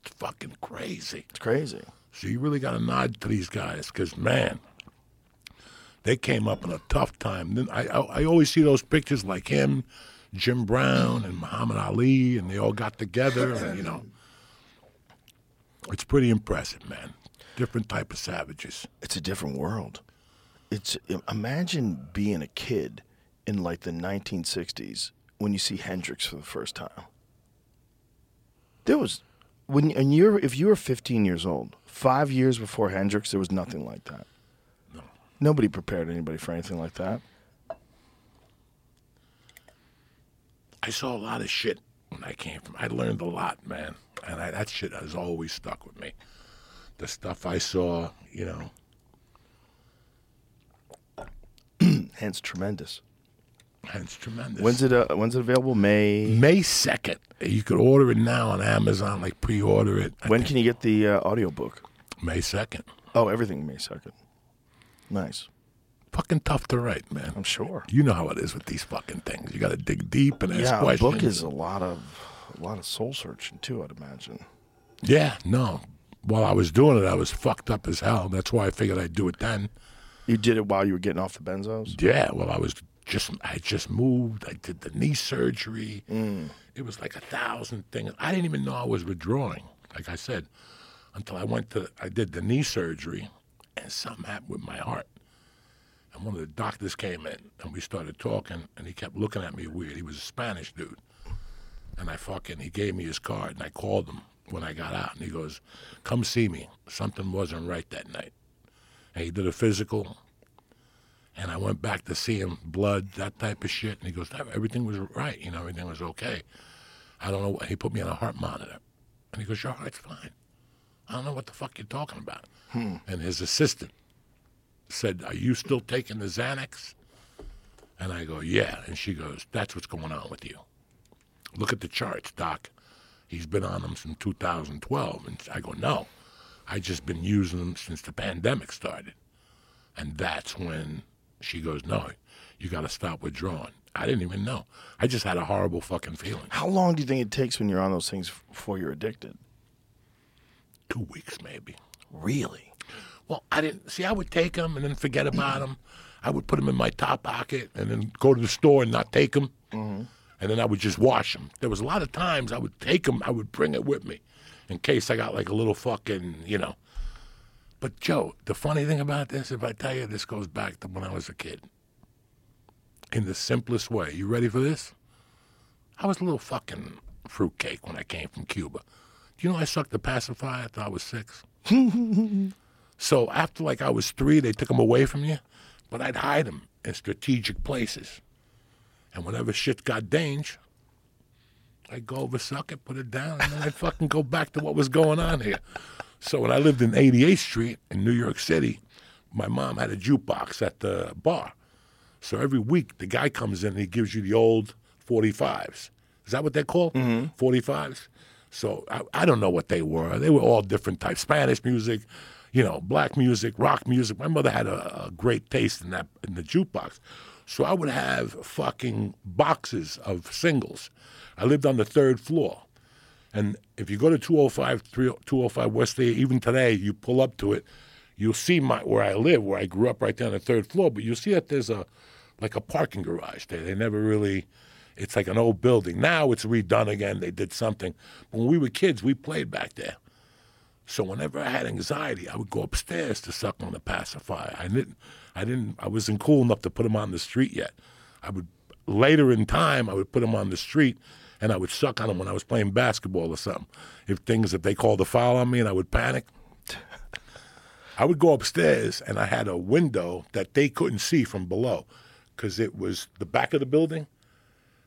It's fucking crazy. It's crazy. So you really got to nod to these guys because, man, they came up in a tough time. Then I, I, I always see those pictures like him, Jim Brown, and Muhammad Ali, and they all got together, and you know, it's pretty impressive, man. Different type of savages. It's a different world. It's imagine being a kid in like the 1960s when you see Hendrix for the first time. There was when and you're if you were 15 years old, five years before Hendrix, there was nothing like that. No. Nobody prepared anybody for anything like that. I saw a lot of shit when I came from. I learned a lot, man, and I, that shit has always stuck with me. The stuff I saw, you know. Hence, tremendous. Hence, tremendous. When's it? Uh, when's it available? May. May second. You could order it now on Amazon, like pre-order it. I When think can you get the uh, audiobook? May second. Oh, everything May second. Nice. Fucking tough to write, man. I'm sure. You know how it is with these fucking things. You got to dig deep and ask Yeah, questions. book is a lot of a lot of soul searching too. I'd imagine. Yeah, no. While I was doing it, I was fucked up as hell. That's why I figured I'd do it then. You did it while you were getting off the benzos. Yeah, well, I was just I just moved. I did the knee surgery. Mm. It was like a thousand things. I didn't even know I was withdrawing. Like I said, until I went to I did the knee surgery, and something happened with my heart. And one of the doctors came in, and we started talking, and he kept looking at me weird. He was a Spanish dude, and I fucking he gave me his card, and I called him when I got out, and he goes, "Come see me. Something wasn't right that night." And he did a physical, and I went back to see him, blood, that type of shit. And he goes, everything was right, you know, everything was okay. I don't know what, he put me on a heart monitor. And he goes, Your heart's fine. I don't know what the fuck you're talking about. Hmm. And his assistant said, Are you still taking the Xanax? And I go, Yeah. And she goes, That's what's going on with you. Look at the charts, Doc. He's been on them since 2012. And I go, No. I just been using them since the pandemic started. And that's when she goes, No, you got to stop withdrawing. I didn't even know. I just had a horrible fucking feeling. How long do you think it takes when you're on those things before you're addicted? Two weeks, maybe. Really? Well, I didn't see. I would take them and then forget about them. I would put them in my top pocket and then go to the store and not take them. Mm-hmm. And then I would just wash them. There was a lot of times I would take them. I would bring it with me, in case I got like a little fucking, you know. But Joe, the funny thing about this, if I tell you, this goes back to when I was a kid. In the simplest way. You ready for this? I was a little fucking fruitcake when I came from Cuba. Do you know I sucked the pacifier until I was six? So after like I was three, they took them away from you, but I'd hide them in strategic places. And whenever shit got dangerous, I'd go over, suck it, put it down, and then I'd fucking go back to what was going on here. So when I lived in 88th Street in New York City, my mom had a jukebox at the bar. So every week the guy comes in and he gives you the old 45s. Is that what they're called? Mm-hmm. 45s. So I, I don't know what they were. They were all different types Spanish music, you know, black music, rock music. My mother had a, a great taste in that in the jukebox. So I would have fucking boxes of singles. I lived on the third floor. And if you go to 205, 205 West A, even today, you pull up to it, you'll see my where I live, where I grew up right there on the third floor. But you'll see that there's a like a parking garage there. They never really, it's like an old building. Now it's redone again. They did something. But When we were kids, we played back there. So whenever I had anxiety, I would go upstairs to suck on the pacifier. I didn't, I didn't, I wasn't cool enough to put them on the street yet. I would later in time, I would put them on the street, and I would suck on them when I was playing basketball or something. If things, if they called a foul on me, and I would panic. I would go upstairs, and I had a window that they couldn't see from below, because it was the back of the building.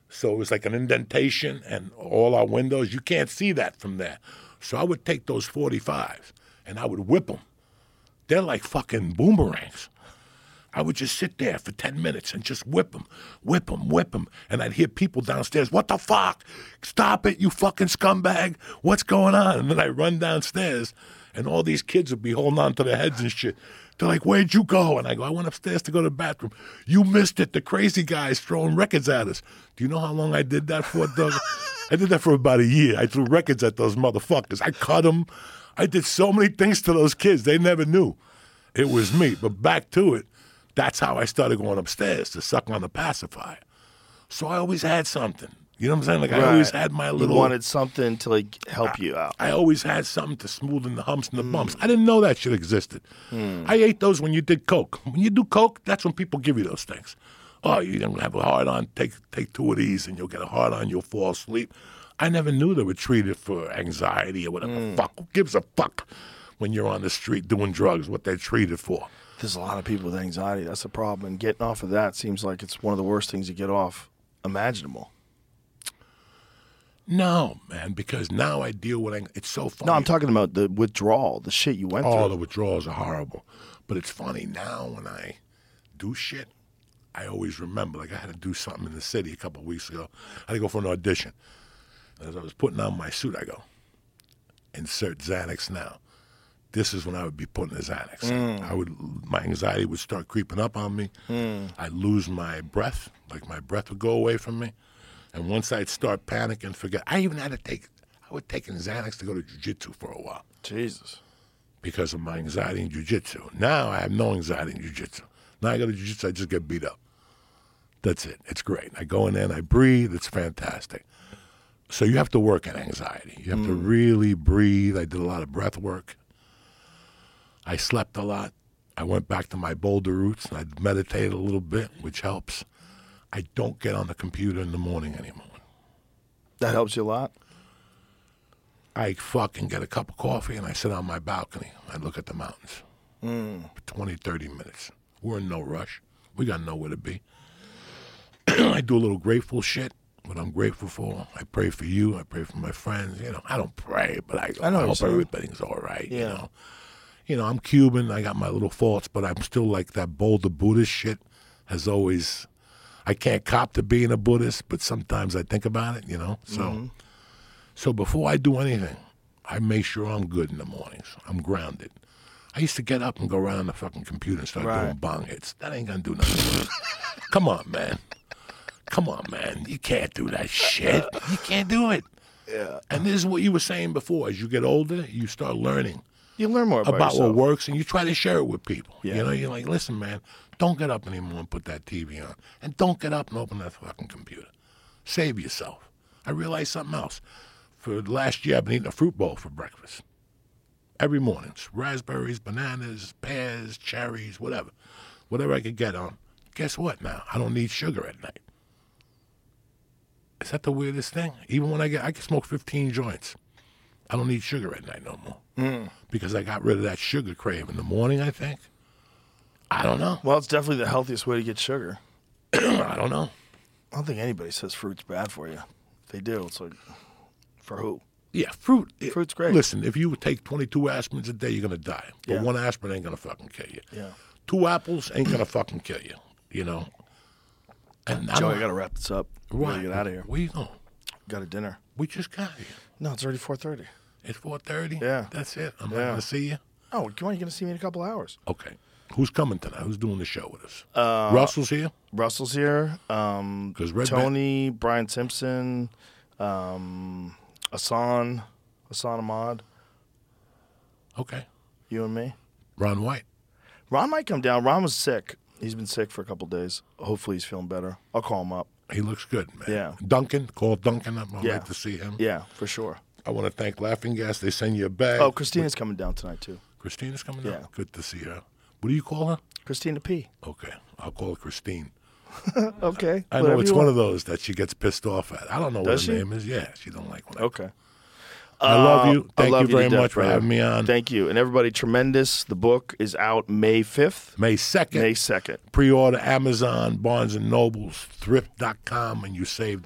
So it was like an indentation and all our windows. You can't see that from there. So I would take those 45s and I would whip them. They're like fucking boomerangs. I would just sit there for 10 minutes and just whip them, whip them, whip them. And I'd hear people downstairs, What the fuck? Stop it, you fucking scumbag. What's going on? And then I run downstairs and all these kids would be holding on to their heads and shit. They're like, Where'd you go? And I go, I went upstairs to go to the bathroom. You missed it. The crazy guys throwing records at us. Do you know how long I did that for, Doug? I did that for about a year. I threw records at those motherfuckers. I cut them. I did so many things to those kids. They never knew it was me. But back to it, that's how I started going upstairs to suck on the pacifier. So I always had something. You know what I'm saying? Like I always had my You little. wanted something to like help you out. I always had something to smoothen the humps and the bumps. I didn't know that shit existed. Hmm. I ate those when you did coke. When you do coke, that's when people give you those things. oh, you're gonna have a hard on. Take take two of these, and you'll get a hard on. You'll fall asleep. I never knew they were treated for anxiety or whatever. Fuck, who gives a fuck when you're on the street doing drugs? What they're treated for? There's a lot of people with anxiety. That's the problem. And getting off of that seems like it's one of the worst things to get off imaginable. No, man, because now I deal with. ang- It's so funny. No, I'm talking about the withdrawal, the shit you went Oh, through. the withdrawals are horrible. But it's funny now when I do shit, I always remember. Like I had to do something in the city a couple of weeks ago. I had to go for an audition. As I was putting on my suit, I go, insert Xanax now. This is when I would be putting the Xanax. in. Mm. I would, my anxiety would start creeping up on me. Mm. I'd lose my breath, like my breath would go away from me. And once I'd start panicking, forget. I even had to take. I would take Xanax to go to jujitsu for a while Jesus. because of my anxiety in jujitsu. Now I have no anxiety in jujitsu. Now I go to jujitsu, I just get beat up. That's it. It's great. I go in there and I breathe. It's fantastic. So you have to work at anxiety. You have to mm. really breathe. I did a lot of breath work. I slept a lot. I went back to my Boulder roots and I meditated a little bit, which helps. I don't get on the computer in the morning anymore. That helps you a lot. I fucking get a cup of coffee and I sit on my balcony. I look at the mountains for 20, 30 minutes. We're in no rush. We got nowhere to be. I do a little grateful shit, what I'm grateful for. I pray for you. I pray for my friends. You know, I don't pray, but I, I know I hope everything's all right. You know, you know, I'm Cuban. I got my little faults, but I'm still like that Boulder Buddhist shit has always. I can't cop to being a Buddhist, but sometimes I think about it. You know, so. Mm-hmm. So before I do anything, I make sure I'm good in the mornings. I'm grounded. I used to get up and go around the fucking computer and start Right. doing bong hits. That ain't gonna do nothing. Come on, man. Come on, man. You can't do that shit. You can't do it. Yeah. And this is what you were saying before. As you get older, you start learning You learn more about, about what works and you try to share it with people. Yeah. You know, you're like, listen, man, don't get up anymore and put that TV on. And don't get up and open that fucking computer. Save yourself. I realized something else. For the last year, I've been eating a fruit bowl for breakfast. Every morning. It's raspberries, bananas, pears, cherries, whatever. Whatever I could get on. Guess what now? I don't need sugar at night. Is that the weirdest thing? Even when I get, I can smoke 15 joints. I don't need sugar at night no more mm. because I got rid of that sugar crave in the morning. I think. I don't know. Well, it's definitely the healthiest way to get sugar. I don't know. I don't think anybody says fruit's bad for you. If they do, it's like, for who? Yeah, fruit. it- Fruit's great. Listen, if you take 22 aspirins a day, you're gonna die. But Yeah. one aspirin ain't gonna fucking kill you. Yeah. Two apples ain't gonna fucking kill you. You know. And Joe, I got to wrap this up. We got to get out of here. Where you going? Got a dinner. We just got here. No, it's already 4.30. It's 4:30. Yeah. That's it. I'm Yeah. not gonna see you. Oh, come on. You're going to see me in a couple hours. Okay. Who's coming tonight? Who's doing the show with us? Uh, Russell's here. Russell's here. Um, 'Cause Red Tony, Brian Simpson, um, Asan, Asan Ahmad, Okay. you and me. Ron White. Ron might come down. Ron was sick. He's been sick for a couple days. Hopefully he's feeling better. I'll call him up. He looks good, man. Yeah. Duncan, call Duncan up. I'd Yeah. like to see him. Yeah, for sure. I want to thank Laughing Gas. They send you a bag. Oh, Christina's coming down tonight too. Christina's coming down. Yeah. Good to see her. What do you call her? Christina P. Okay. I'll call her Christine. Okay. I know it's one of those that she gets pissed off at. I don't know Does what her she? name is. Yeah, she don't like I Okay. I love you. Uh, Thank love you very death, much for having me on. Thank you. And everybody, tremendous. The book is out May 5th. May 2nd. May 2nd. Pre-order Amazon, Barnes & Nobles, Thrift.com, and you save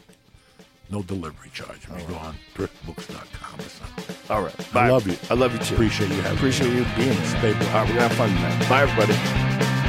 no delivery charge. If you go on thriftbooks.com or something. All right. I love you. I love you too. Appreciate you having Appreciate me. you being here. Stay blessed. All right, we're going to have fun tonight. Bye, everybody.